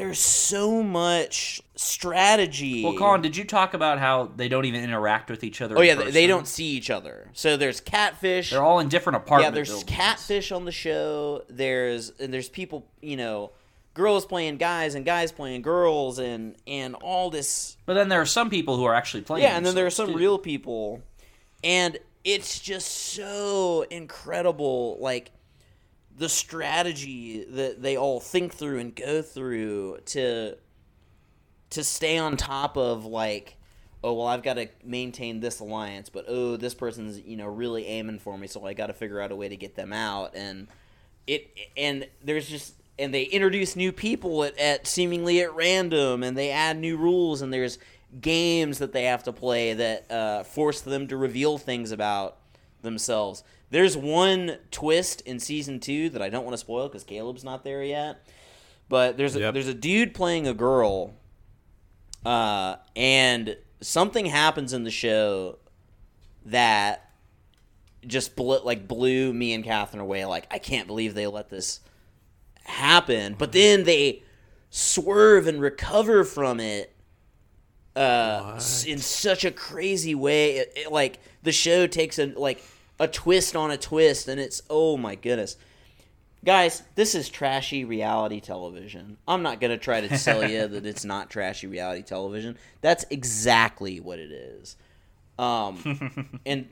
Speaker 2: there's so much strategy.
Speaker 1: Well, Colin, did you talk about how they don't even interact with each other?
Speaker 2: oh yeah, they, they don't see each other. So there's catfish.
Speaker 1: They're all in different
Speaker 2: apartments.
Speaker 1: yeah,
Speaker 2: there's
Speaker 1: buildings.
Speaker 2: catfish on the show. There's and there's people, you know, girls playing guys and guys playing girls and and all this
Speaker 1: But then there are some people who are actually playing.
Speaker 2: Yeah, and then there are some
Speaker 1: too.
Speaker 2: real people, and it's just so incredible, like the strategy that they all think through and go through to to stay on top of like oh well i've got to maintain this alliance but oh this person's you know really aiming for me so i got to figure out a way to get them out. And it and there's just and they introduce new people at, at seemingly at random and they add new rules and there's games that they have to play that uh, force them to reveal things about themselves there's one twist in season two that i don't want to spoil because caleb's not there yet but there's a,
Speaker 3: Yep.
Speaker 2: there's a dude playing a girl, uh, and something happens in the show that just blew, like blew me and Catherine away. Like I can't believe they let this happen, but then they swerve and recover from it uh in such a crazy way it, it, like the show takes a like a twist on a twist and it's oh my goodness guys this is trashy reality television i'm not gonna try to tell you that it's not trashy reality television that's exactly what it is um and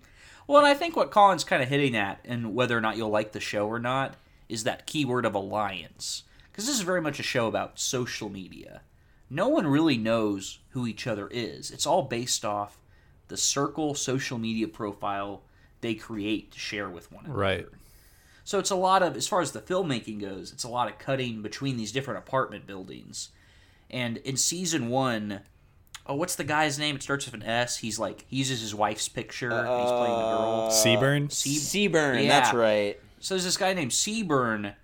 Speaker 1: Well, and I think what Colin's kind of hitting at, and whether or not you'll like the show or not, is that keyword of alliance. Because this is very much a show about social media. No one really knows who each other is. It's all based off the circle social media profile they create to share with one another.
Speaker 3: Right.
Speaker 1: So it's a lot of, as far as the filmmaking goes, it's a lot of cutting between these different apartment buildings. And in season one, oh, what's the guy's name? It starts with an S. He's like, he uses his wife's picture. and he's playing the girl.
Speaker 3: Uh, Seaburn.
Speaker 1: Se-
Speaker 2: Seaburn,
Speaker 1: Yeah.
Speaker 2: that's right.
Speaker 1: So there's this guy named Seaburn,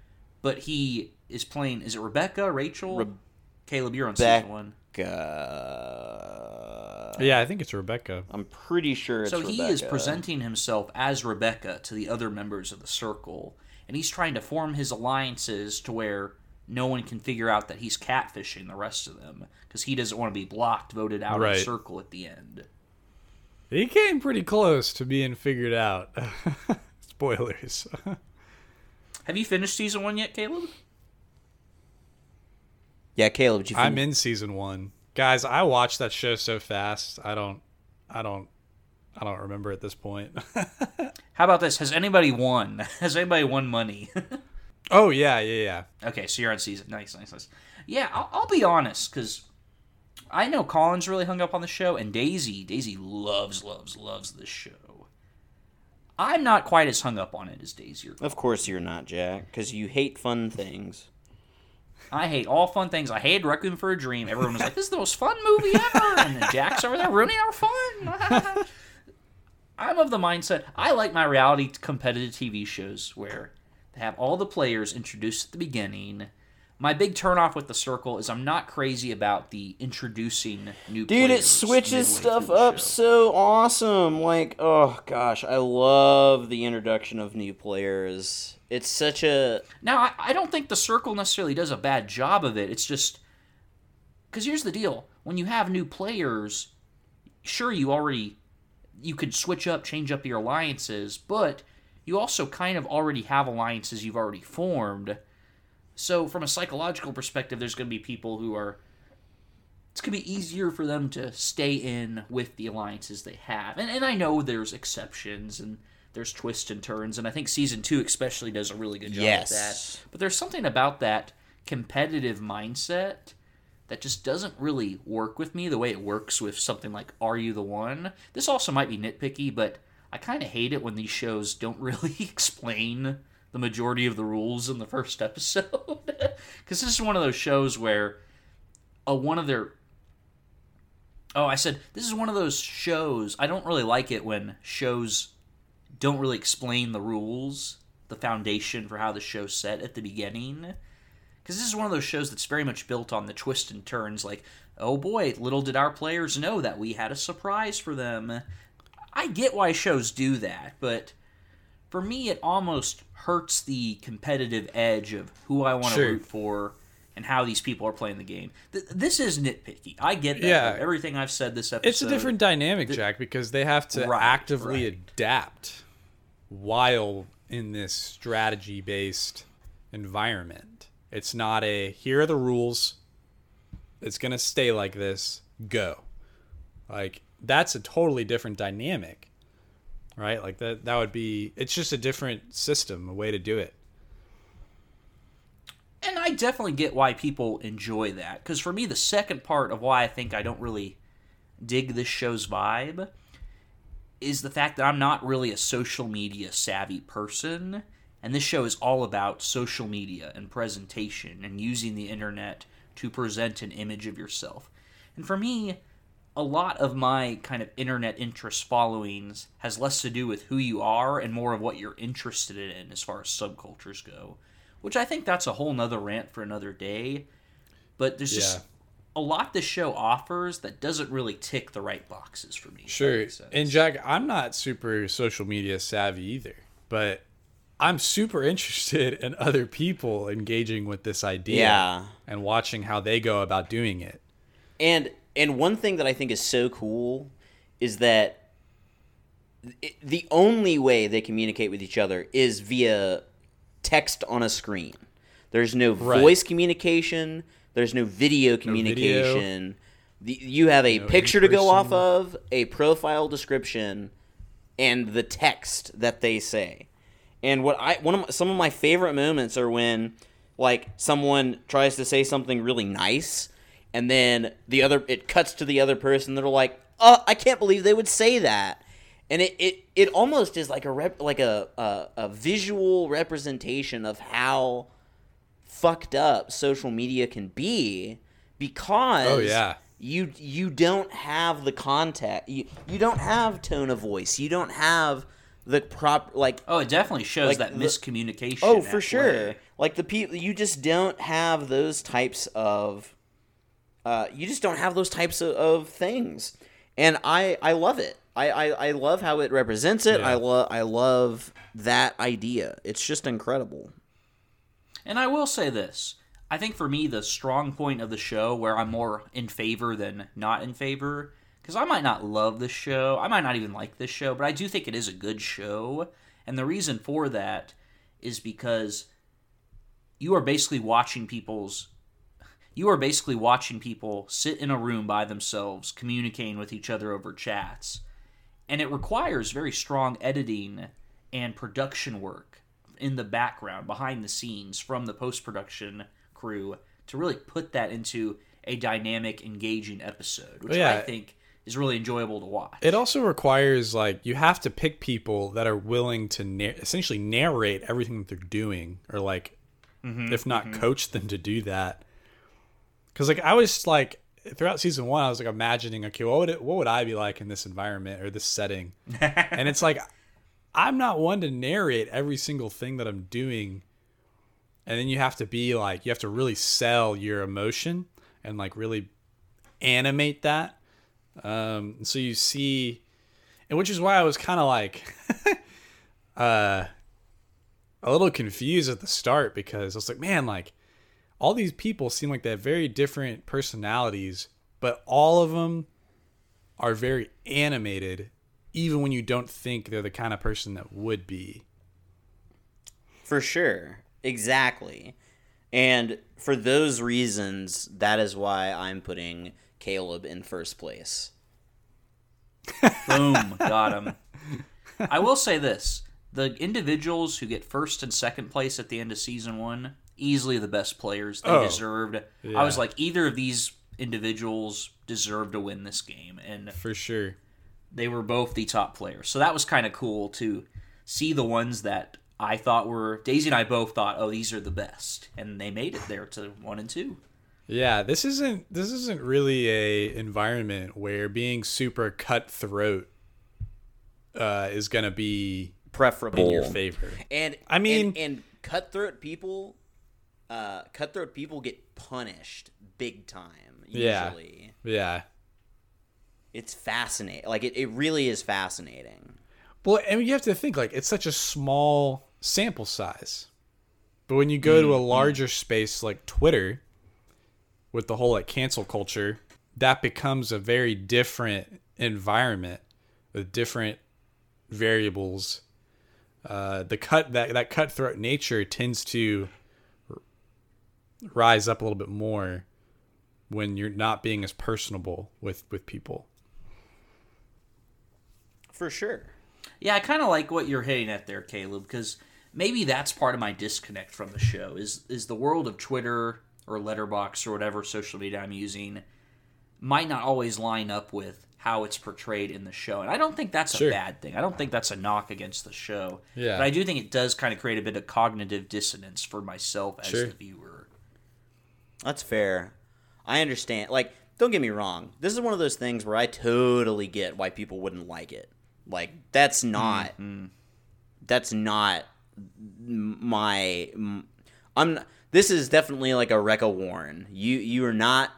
Speaker 1: but he is playing, is it Rebecca, Rachel?
Speaker 2: Reb-
Speaker 1: Caleb, you're on
Speaker 2: Bec-
Speaker 1: season one.
Speaker 2: Uh,
Speaker 3: Yeah, I think it's Rebecca.
Speaker 2: I'm pretty sure it's
Speaker 1: So he is presenting himself as Rebecca to the other members of the circle, and he's trying to form his alliances to where no one can figure out that he's catfishing the rest of them because he doesn't want to be blocked, voted out of
Speaker 3: Right.
Speaker 1: the circle at the end.
Speaker 3: He came pretty close to being figured out. Spoilers.
Speaker 1: Have you finished season one yet, Caleb?
Speaker 2: Yeah, Caleb, did you
Speaker 3: I'm
Speaker 2: fin-
Speaker 3: in season one, guys. I watched that show so fast. I don't. I don't. I don't remember at this point.
Speaker 1: How about this? Has anybody won? Has anybody won money?
Speaker 3: oh yeah, yeah, yeah.
Speaker 1: Okay, so you're on season. Nice, nice, nice. Yeah, I'll, I'll be honest, because I know Colin's really hung up on the show, and Daisy, Daisy loves, loves, loves this show. I'm not quite as hung up on it as Daisy. Or
Speaker 2: Of course you're not, Jack, because you hate fun things.
Speaker 1: I hate all fun things. I hated Requiem for a Dream. Everyone was like, "This is the most fun movie ever," and then Jack's over there ruining our fun. I'm of the mindset I like my reality competitive TV shows where they have all the players introduced at the beginning. My big turnoff with the circle is I'm not crazy about the introducing new players.
Speaker 2: Dude, it switches stuff up
Speaker 1: show.
Speaker 2: so awesome. Like, oh gosh, I love the introduction of new players. It's such a
Speaker 1: Now, I, I don't think the circle necessarily does a bad job of it. It's just because here's the deal: when you have new players, sure you already you could switch up, change up your alliances, but you also kind of already have alliances you've already formed. So, from a psychological perspective, there's going to be people who are. It's going to be easier for them to stay in with the alliances they have. And, and I know there's exceptions and there's twists and turns, and I think season two especially does a really good job
Speaker 2: Yes.
Speaker 1: with that. But there's something about that competitive mindset that just doesn't really work with me the way it works with something like Are You the One? This also might be nitpicky, but I kind of hate it when these shows don't really explain the majority of the rules in the first episode. Because this is one of those shows where uh, one of their. Oh, I said, this is one of those shows. I don't really like it when shows don't really explain the rules, the foundation for how the show's set at the beginning because this is one of those shows that's very much built on the twists and turns like oh boy little did our players know that we had a surprise for them i get why shows do that but for me it almost hurts the competitive edge of who i want to
Speaker 3: Sure.
Speaker 1: root for and how these people are playing the game Th- this is nitpicky i get that
Speaker 3: Yeah.
Speaker 1: everything i've said this episode
Speaker 3: It's a different dynamic, Jack, because they have to
Speaker 1: Right,
Speaker 3: actively
Speaker 1: right.
Speaker 3: adapt while in this strategy based environment. It's not a here are the rules. It's going to stay like this. Go. Like that's a totally different dynamic. Right? Like that that would be it's just a different system, a way to do it.
Speaker 1: and I definitely get why people enjoy that. Because for me, the second part of why I think I don't really dig this show's vibe is the fact that I'm not really a social media savvy person. And this show is all about social media and presentation and using the internet to present an image of yourself. And for me, a lot of my kind of internet interest followings has less to do with who you are and more of what you're interested in as far as subcultures go. which I think that's a whole nother rant for another day. But there's just
Speaker 3: Yeah.
Speaker 1: A lot this show offers that doesn't really tick the right boxes for me.
Speaker 3: Sure. And Jack, I'm not super social media savvy either, but I'm super interested in other people engaging with this idea
Speaker 2: Yeah.
Speaker 3: and watching how they go about doing it.
Speaker 2: And and one thing that I think is so cool is that it, the only way they communicate with each other is via text on a screen. There's no
Speaker 3: Right.
Speaker 2: voice communication. There's no video communication. The, you have a
Speaker 3: No
Speaker 2: picture to go off of, a profile description, and the text that they say. And what I one of my, some of my favorite moments are when like someone tries to say something really nice and then the other it cuts to the other person they're like, "Uh, I can't believe they would say that." And it it, it almost is like a rep, like a, a a visual representation of how fucked up social media can be because
Speaker 3: Oh, yeah.
Speaker 2: you you don't have the contact you, you don't have tone of voice you don't have the prop like
Speaker 1: oh, it definitely shows
Speaker 2: like
Speaker 1: that
Speaker 2: the-
Speaker 1: miscommunication.
Speaker 2: oh
Speaker 1: at
Speaker 2: for sure
Speaker 1: play.
Speaker 2: like the people you just don't have those types of uh, you just don't have those types of, of things and i i love it I, I, I love how it represents it.
Speaker 3: Yeah.
Speaker 2: I love I love that idea. It's just incredible.
Speaker 1: And I will say this. I think for me, the strong point of the show, where I'm more in favor than not in favor, because I might not love this show, I might not even like this show, but I do think it is a good show. And the reason for that is because you are basically watching people's. You are basically watching people sit in a room by themselves, communicating with each other over chats. And it requires very strong editing and production work in the background, behind the scenes, from the post production crew to really put that into a dynamic, engaging episode, which I think is really enjoyable to watch.
Speaker 3: It also requires like you have to pick people that are willing to na- essentially narrate everything that they're doing, or like, mm-hmm, if not mm-hmm. coach them to do that. Because like I was like throughout season one, I was like imagining, okay, what would it, what would I be like in this environment or this setting? and it's like I'm not one to narrate every single thing that I'm doing. And then you have to be like you have to really sell your emotion and like really animate that. Um, so you see, and which is why I was kind of like, uh, a little confused at the start because I was like, man, like all these people seem like they have very different personalities, but all of them are very animated, even when you don't think they're the kind of person that would be.
Speaker 2: For sure. Exactly. And for those reasons, that is why I'm putting Caleb in first place.
Speaker 1: Boom, got him. I will say this: the individuals who get first and second place at the end of season one, easily the best players. They
Speaker 3: Oh,
Speaker 1: deserved. I was like, either of these individuals deserve to win this game, and
Speaker 3: For sure.
Speaker 1: They were both the top players. So that was kind of cool to see the ones that I thought were Daisy and I both thought, oh, these are the best, and they made it there to one and two.
Speaker 3: Yeah, this isn't this isn't really a environment where being super cutthroat uh, is gonna be
Speaker 2: Preferable.
Speaker 3: in your favor.
Speaker 2: And
Speaker 3: I mean-
Speaker 2: and, and cutthroat people, uh, cutthroat people get punished big time.
Speaker 3: Yeah.
Speaker 2: Usually,
Speaker 3: Yeah.
Speaker 2: It's fascinating. Like it, it really is fascinating.
Speaker 3: Well, and you have to think like it's such a small sample size. But when you go to a larger space like Twitter with the whole like cancel culture, that becomes a very different environment with different variables. Uh, the cut that that cutthroat nature tends to r- rise up a little bit more when you're not being as personable with with people.
Speaker 2: For sure.
Speaker 1: Yeah, I kind of like what you're hitting at there, Caleb, because maybe that's part of my disconnect from the show is is the world of Twitter or Letterboxd or whatever social media I'm using might not always line up with how it's portrayed in the show, and I don't think that's
Speaker 3: Sure.
Speaker 1: a bad thing. I don't think that's a knock against the show.
Speaker 3: Yeah.
Speaker 1: but I do think it does kind of create a bit of cognitive dissonance for myself as
Speaker 3: Sure.
Speaker 1: the viewer.
Speaker 2: That's fair. I understand. Like, don't get me wrong. This is one of those things where I totally get why people wouldn't like it. Like, that's not. That's not my. I'm This is definitely like a Recca Warren. You you are not.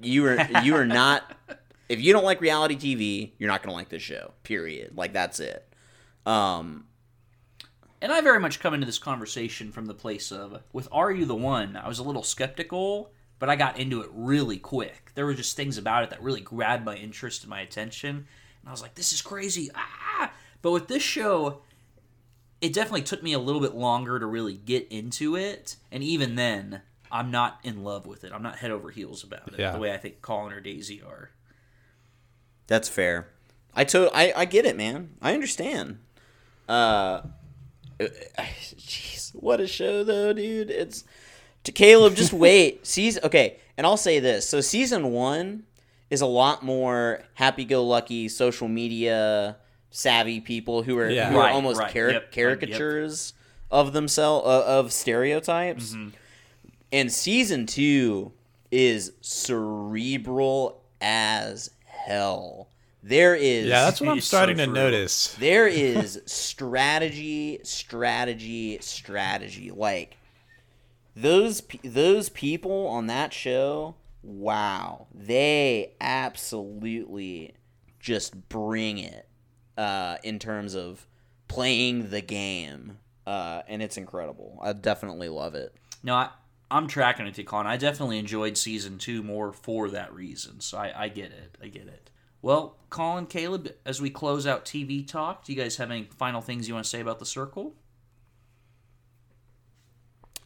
Speaker 2: You are you are not. If you don't like reality TV, you're not gonna like this show. Period. Like that's it. Um.
Speaker 1: And I very much come into this conversation from the place of, with Are You the One, I was a little skeptical, but I got into it really quick. There were just things about it that really grabbed my interest and my attention. And I was like, this is crazy. Ah! But with this show, it definitely took me a little bit longer to really get into it. And even then, I'm not in love with it. I'm not head over heels about it
Speaker 3: Yeah.
Speaker 1: the way I think Colin or Daisy are.
Speaker 2: That's fair. I to I, I get it, man. I understand. Uh, jeez, what a show though, dude. It's to Caleb. Just wait. Season okay, and I'll say this. So season one is a lot more happy-go-lucky, social media savvy people who are
Speaker 3: Yeah.
Speaker 2: who are almost
Speaker 1: right,
Speaker 2: cari-
Speaker 1: yep, yep.
Speaker 2: caricatures of themselves uh, of stereotypes.
Speaker 1: Mm-hmm.
Speaker 2: And season two is cerebral as hell. There is
Speaker 3: Yeah, that's what I'm
Speaker 1: It's so
Speaker 3: starting to notice.
Speaker 2: there is strategy, strategy, strategy. Like those those people on that show, wow, they absolutely just bring it uh, in terms of playing the game, uh, and it's incredible. I definitely love it.
Speaker 1: No, I, I'm tracking it to Colin. I definitely enjoyed season two more for that reason. So I, I get it. I get it. Well, Colin, Caleb, as we close out TV talk, do you guys have any final things you want to say about the circle?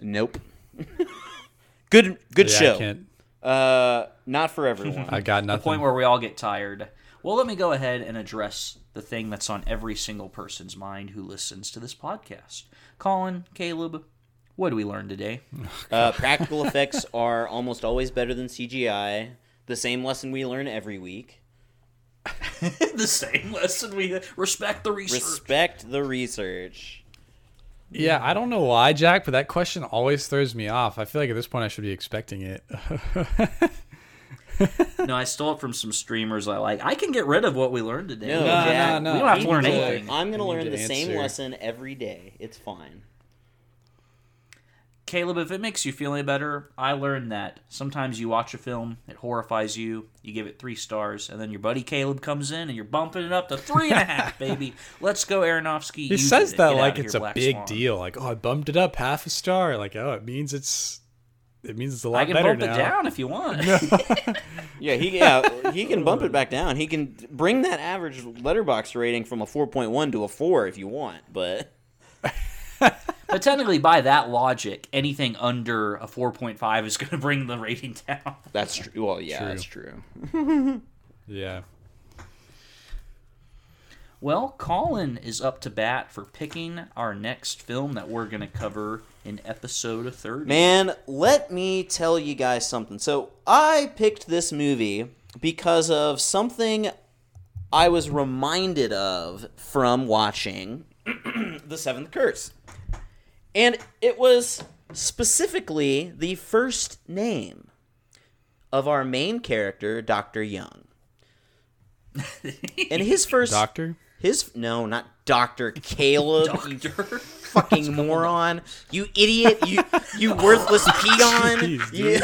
Speaker 2: Nope. good good
Speaker 3: Yeah, I
Speaker 2: show.
Speaker 3: Can't.
Speaker 2: Uh, not for everyone.
Speaker 3: I got
Speaker 1: The point where we all get tired. Well, let me go ahead and address the thing that's on every single person's mind who listens to this podcast. Colin, Caleb, what did we learn today?
Speaker 2: Uh, practical effects are almost always better than CGI. The same lesson we learn every week.
Speaker 1: the same lesson. We respect the research.
Speaker 2: Respect the research.
Speaker 3: Yeah, I don't know why, Jack, but that question always throws me off. I feel like at this point I should be expecting it.
Speaker 1: no, I stole it from some streamers I like. I can get rid of what we learned today.
Speaker 2: No, no,
Speaker 1: don't-
Speaker 3: no,
Speaker 1: We don't have
Speaker 3: I
Speaker 1: to learn
Speaker 3: need to-
Speaker 1: anything.
Speaker 2: I'm gonna learn
Speaker 3: to
Speaker 2: the same lesson every day. It's fine.
Speaker 1: Caleb, if it makes you feel any better, I learned that sometimes you watch a film, it horrifies you, you give it three stars, and then your buddy Caleb comes in and you're bumping it up to three and a half, baby. Let's go, Aronofsky.
Speaker 3: He says that like it's a
Speaker 1: Black
Speaker 3: big
Speaker 1: Swan.
Speaker 3: deal. Like, oh, I bumped it up half a star. Like, oh, it means it's it means it's a lot better now.
Speaker 1: I can
Speaker 3: better
Speaker 1: bump
Speaker 3: now.
Speaker 1: it down if you want.
Speaker 2: Yeah, he yeah he can bump it back down. He can bring that average Letterboxd rating from a 4.1 to a 4 if you want. But
Speaker 1: but technically, by that logic, anything under a 4.5 is going to bring the rating down.
Speaker 2: that's true. Well, yeah,
Speaker 3: True.
Speaker 2: that's true.
Speaker 3: Yeah.
Speaker 1: Well, Colin is up to bat for picking our next film that we're going to cover in episode 30.
Speaker 2: Man, let me tell you guys something. So, I picked this movie because of something I was reminded of from watching The Seventh Curse. And it was specifically the first name of our main character, Dr. Young. And his first
Speaker 3: Doctor?
Speaker 2: his no, not Dr. Caleb, you
Speaker 1: Doctor.
Speaker 2: fucking moron. You idiot. You you worthless peon.
Speaker 3: Jeez,
Speaker 2: You-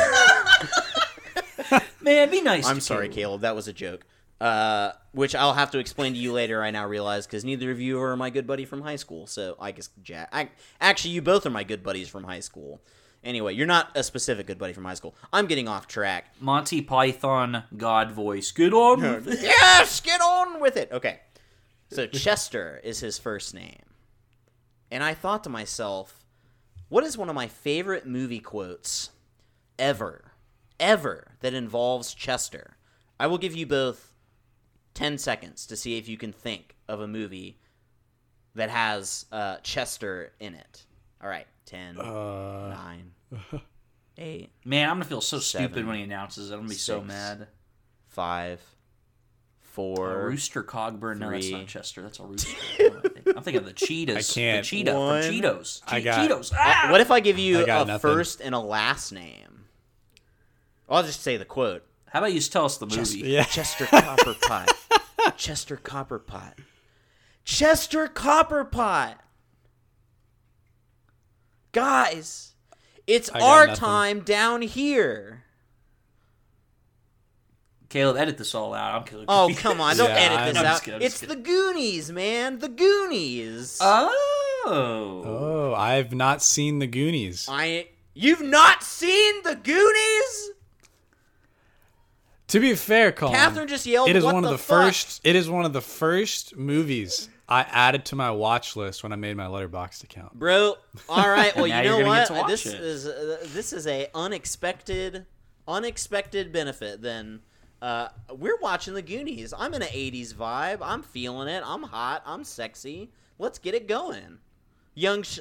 Speaker 1: Man, be nice
Speaker 2: I'm
Speaker 1: to
Speaker 2: sorry,
Speaker 1: Caleb.
Speaker 2: Caleb. That was a joke. Uh, which I'll have to explain to you later. I now realize because neither of you are my good buddy from high school. So I guess Jack. I, actually, you both are my good buddies from high school. Anyway, you're not a specific good buddy from high school. I'm getting off track.
Speaker 1: Monty Python God voice. Good on. with it.
Speaker 2: yes, get on with it. Okay. So Chester is his first name. And I thought to myself, what is one of my favorite movie quotes ever, ever that involves Chester? I will give you both 10 seconds to see if you can think of a movie that has uh, Chester in it. All right. 10,
Speaker 3: Uh,
Speaker 2: 9, 8,
Speaker 1: Man, I'm gonna feel so stupid when he announces it. I'm gonna be so mad.
Speaker 2: 5,
Speaker 1: A
Speaker 2: 4,
Speaker 1: rooster Cogburn. No, that's not Chester. That's a rooster. I'm thinking- of the Cheetahs.
Speaker 3: I can't.
Speaker 1: The cheetah
Speaker 2: One.
Speaker 1: from Cheetos.
Speaker 3: I got-
Speaker 1: Cheetos. Ah!
Speaker 2: what if I give you
Speaker 3: I got
Speaker 2: a
Speaker 3: nothing.
Speaker 2: first and a last name? I'll just say the quote.
Speaker 1: How about you just tell us the movie?
Speaker 3: yeah.
Speaker 2: Chester Copperpot. Chester Copperpot. Chester Copperpot. Guys, It's our
Speaker 3: nothing.
Speaker 2: time down here.
Speaker 1: Caleb, edit this all out. I'm Caleb.
Speaker 2: Oh come on! Don't
Speaker 3: Yeah,
Speaker 2: edit this
Speaker 3: I'm
Speaker 2: out.
Speaker 1: kidding,
Speaker 2: it's the Goonies, man. The Goonies.
Speaker 1: Oh.
Speaker 3: Oh, I've not seen the Goonies.
Speaker 2: I. You've not seen the Goonies?
Speaker 3: To be fair, Colin,
Speaker 2: Catherine just yelled.
Speaker 3: it is
Speaker 2: "What
Speaker 3: one
Speaker 2: the
Speaker 3: of the
Speaker 2: fuck?"
Speaker 3: first. It is one of the first movies I added to my watch list when I made my Letterboxd account.
Speaker 2: Bro, all right. Well, you know what? This
Speaker 1: it.
Speaker 2: is uh, this is a unexpected, unexpected benefit. Then uh, we're watching the Goonies. I'm in an '80s vibe. I'm feeling it. I'm hot. I'm sexy. Let's get it going. Young. Sh-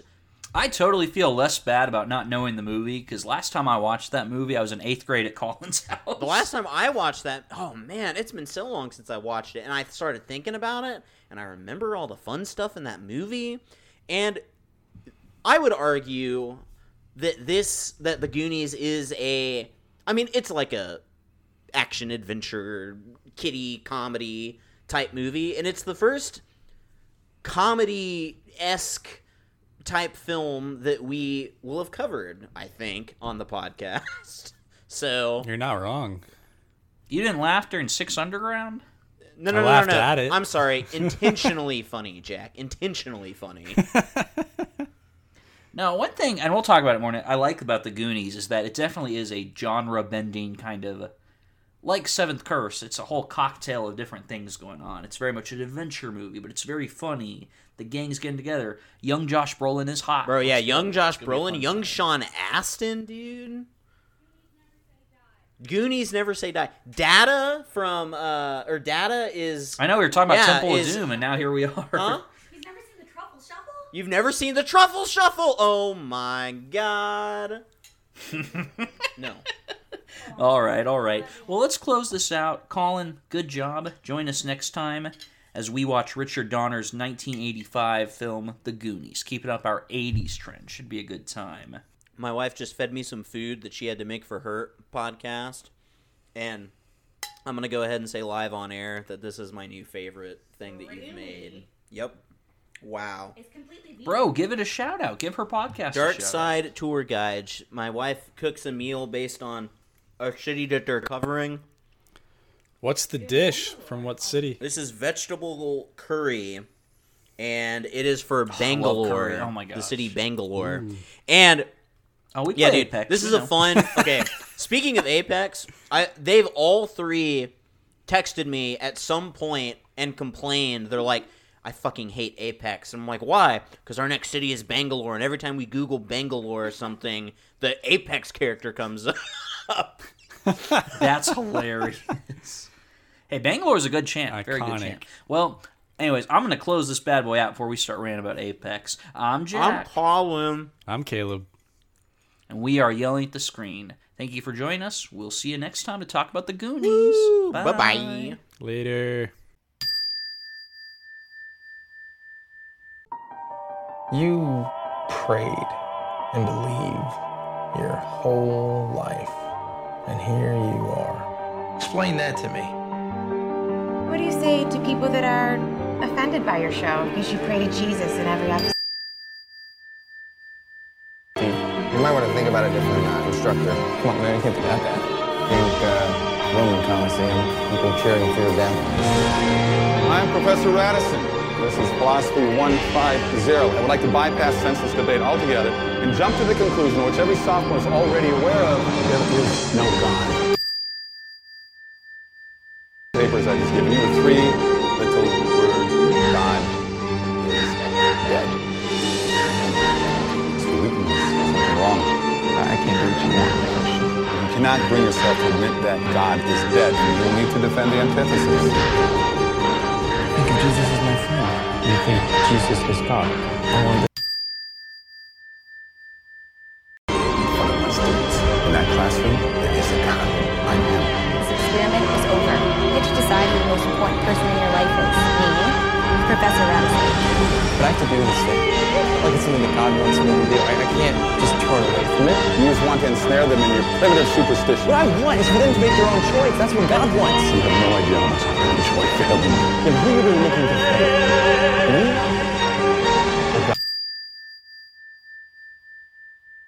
Speaker 1: I totally feel less bad about not knowing the movie because last time I watched that movie, I was in eighth grade at Colin's house.
Speaker 2: the last time I watched that, oh man, it's been so long since I watched it, and I started thinking about it, and I remember all the fun stuff in that movie, and I would argue that this that the Goonies is a I mean it's like a action adventure kitty comedy type movie and it's the first comedy esque type film that we will have covered I think on the podcast so
Speaker 3: You're not wrong.
Speaker 1: you didn't laugh during Six Underground?
Speaker 2: no no
Speaker 3: I
Speaker 2: no,
Speaker 3: laughed
Speaker 2: no, no.
Speaker 3: at it.
Speaker 2: I'm sorry intentionally funny Jack intentionally funny
Speaker 1: No, one thing, and we'll talk about it more. I like about the Goonies is that it definitely is a genre-bending kind of, like Seventh Curse. It's a whole cocktail of different things going on. It's very much an adventure movie, but it's very funny. The gang's getting together. Young Josh Brolin is hot.
Speaker 2: bro yeah young Josh
Speaker 1: gonna be a
Speaker 2: Brolin young. Sean Astin dude Goonies never say die. Data from uh or Data is
Speaker 1: I know we were talking about
Speaker 2: Yeah,
Speaker 1: Temple
Speaker 2: is-
Speaker 1: of Doom, and now here we are.
Speaker 2: huh?
Speaker 4: You've never seen the Truffle Shuffle?
Speaker 2: You've never seen the Truffle Shuffle? Oh my god. no.
Speaker 1: All right, all right. Well, let's close this out. Colin, good job. Join us next time as we watch Richard Donner's 1985 film, The Goonies. Keeping up our 80s trend. Should be a good time.
Speaker 2: My wife just fed me some food that she had to make for her podcast. And I'm going to go ahead and say live on air that this is my new favorite thing that you've made. Yep. Wow.
Speaker 4: It's completely.
Speaker 1: Bro, give it a shout out. Give her podcast a
Speaker 2: Dark
Speaker 1: shout
Speaker 2: Side Tour Guide. My wife cooks a meal based on a city that they're covering.
Speaker 3: What's the dish from what city?
Speaker 2: This is vegetable curry, and it is for
Speaker 1: oh,
Speaker 2: Bangalore.
Speaker 1: curry. Oh my
Speaker 2: god,
Speaker 1: The
Speaker 2: city Bangalore. Mm. And
Speaker 1: Oh, we
Speaker 2: yeah, dude,
Speaker 1: Apex.
Speaker 2: this
Speaker 1: we
Speaker 2: is a fun. Okay, speaking of Apex, I they've all three texted me at some point and complained. They're like, "I fucking hate Apex." And I'm like, "Why?" Because our next city is Bangalore, and every time we Google Bangalore or something, the Apex character comes up.
Speaker 1: That's hilarious. hey, Bangalore's a good chant. Very good
Speaker 3: Iconic.
Speaker 1: chant. Well, anyways, I'm going to close this bad boy out before we start ranting about Apex. I'm Jack.
Speaker 2: I'm
Speaker 1: Jack,
Speaker 2: Colin.
Speaker 3: I'm Caleb.
Speaker 1: and we are yelling at the screen. Thank you for joining us. We'll see you next time to talk about the Goonies.
Speaker 2: Bye bye.
Speaker 3: Later.
Speaker 5: You prayed and believed your whole life, and here you are. Explain that to me.
Speaker 6: What do you say to people that are offended by your show because you pray to Jesus in every episode?
Speaker 7: You might want to think about a different uh, instructor.
Speaker 5: Come on, man, you can't be that bad.
Speaker 7: Think uh, Roman Coliseum, people cheering for your death.
Speaker 8: I'm Professor Radisson. This is Philosophy 150. I would like to bypass senseless debate altogether and jump to the conclusion, which every sophomore is already aware of, there is no God. Papers I just given you are three little words. God is dead. It's the weakness. Something wrong.
Speaker 5: I can't do what you want.
Speaker 8: You cannot bring yourself to admit that God is dead. You will need to defend the antithesis.
Speaker 5: Think Jesus as my friend. You think Jesus is God. I want
Speaker 8: superstition.
Speaker 5: What I want is for them to make their own choice. That's what God wants.
Speaker 8: You have no idea how much I enjoy failing.
Speaker 5: Yeah, but who are you really looking to thank? Me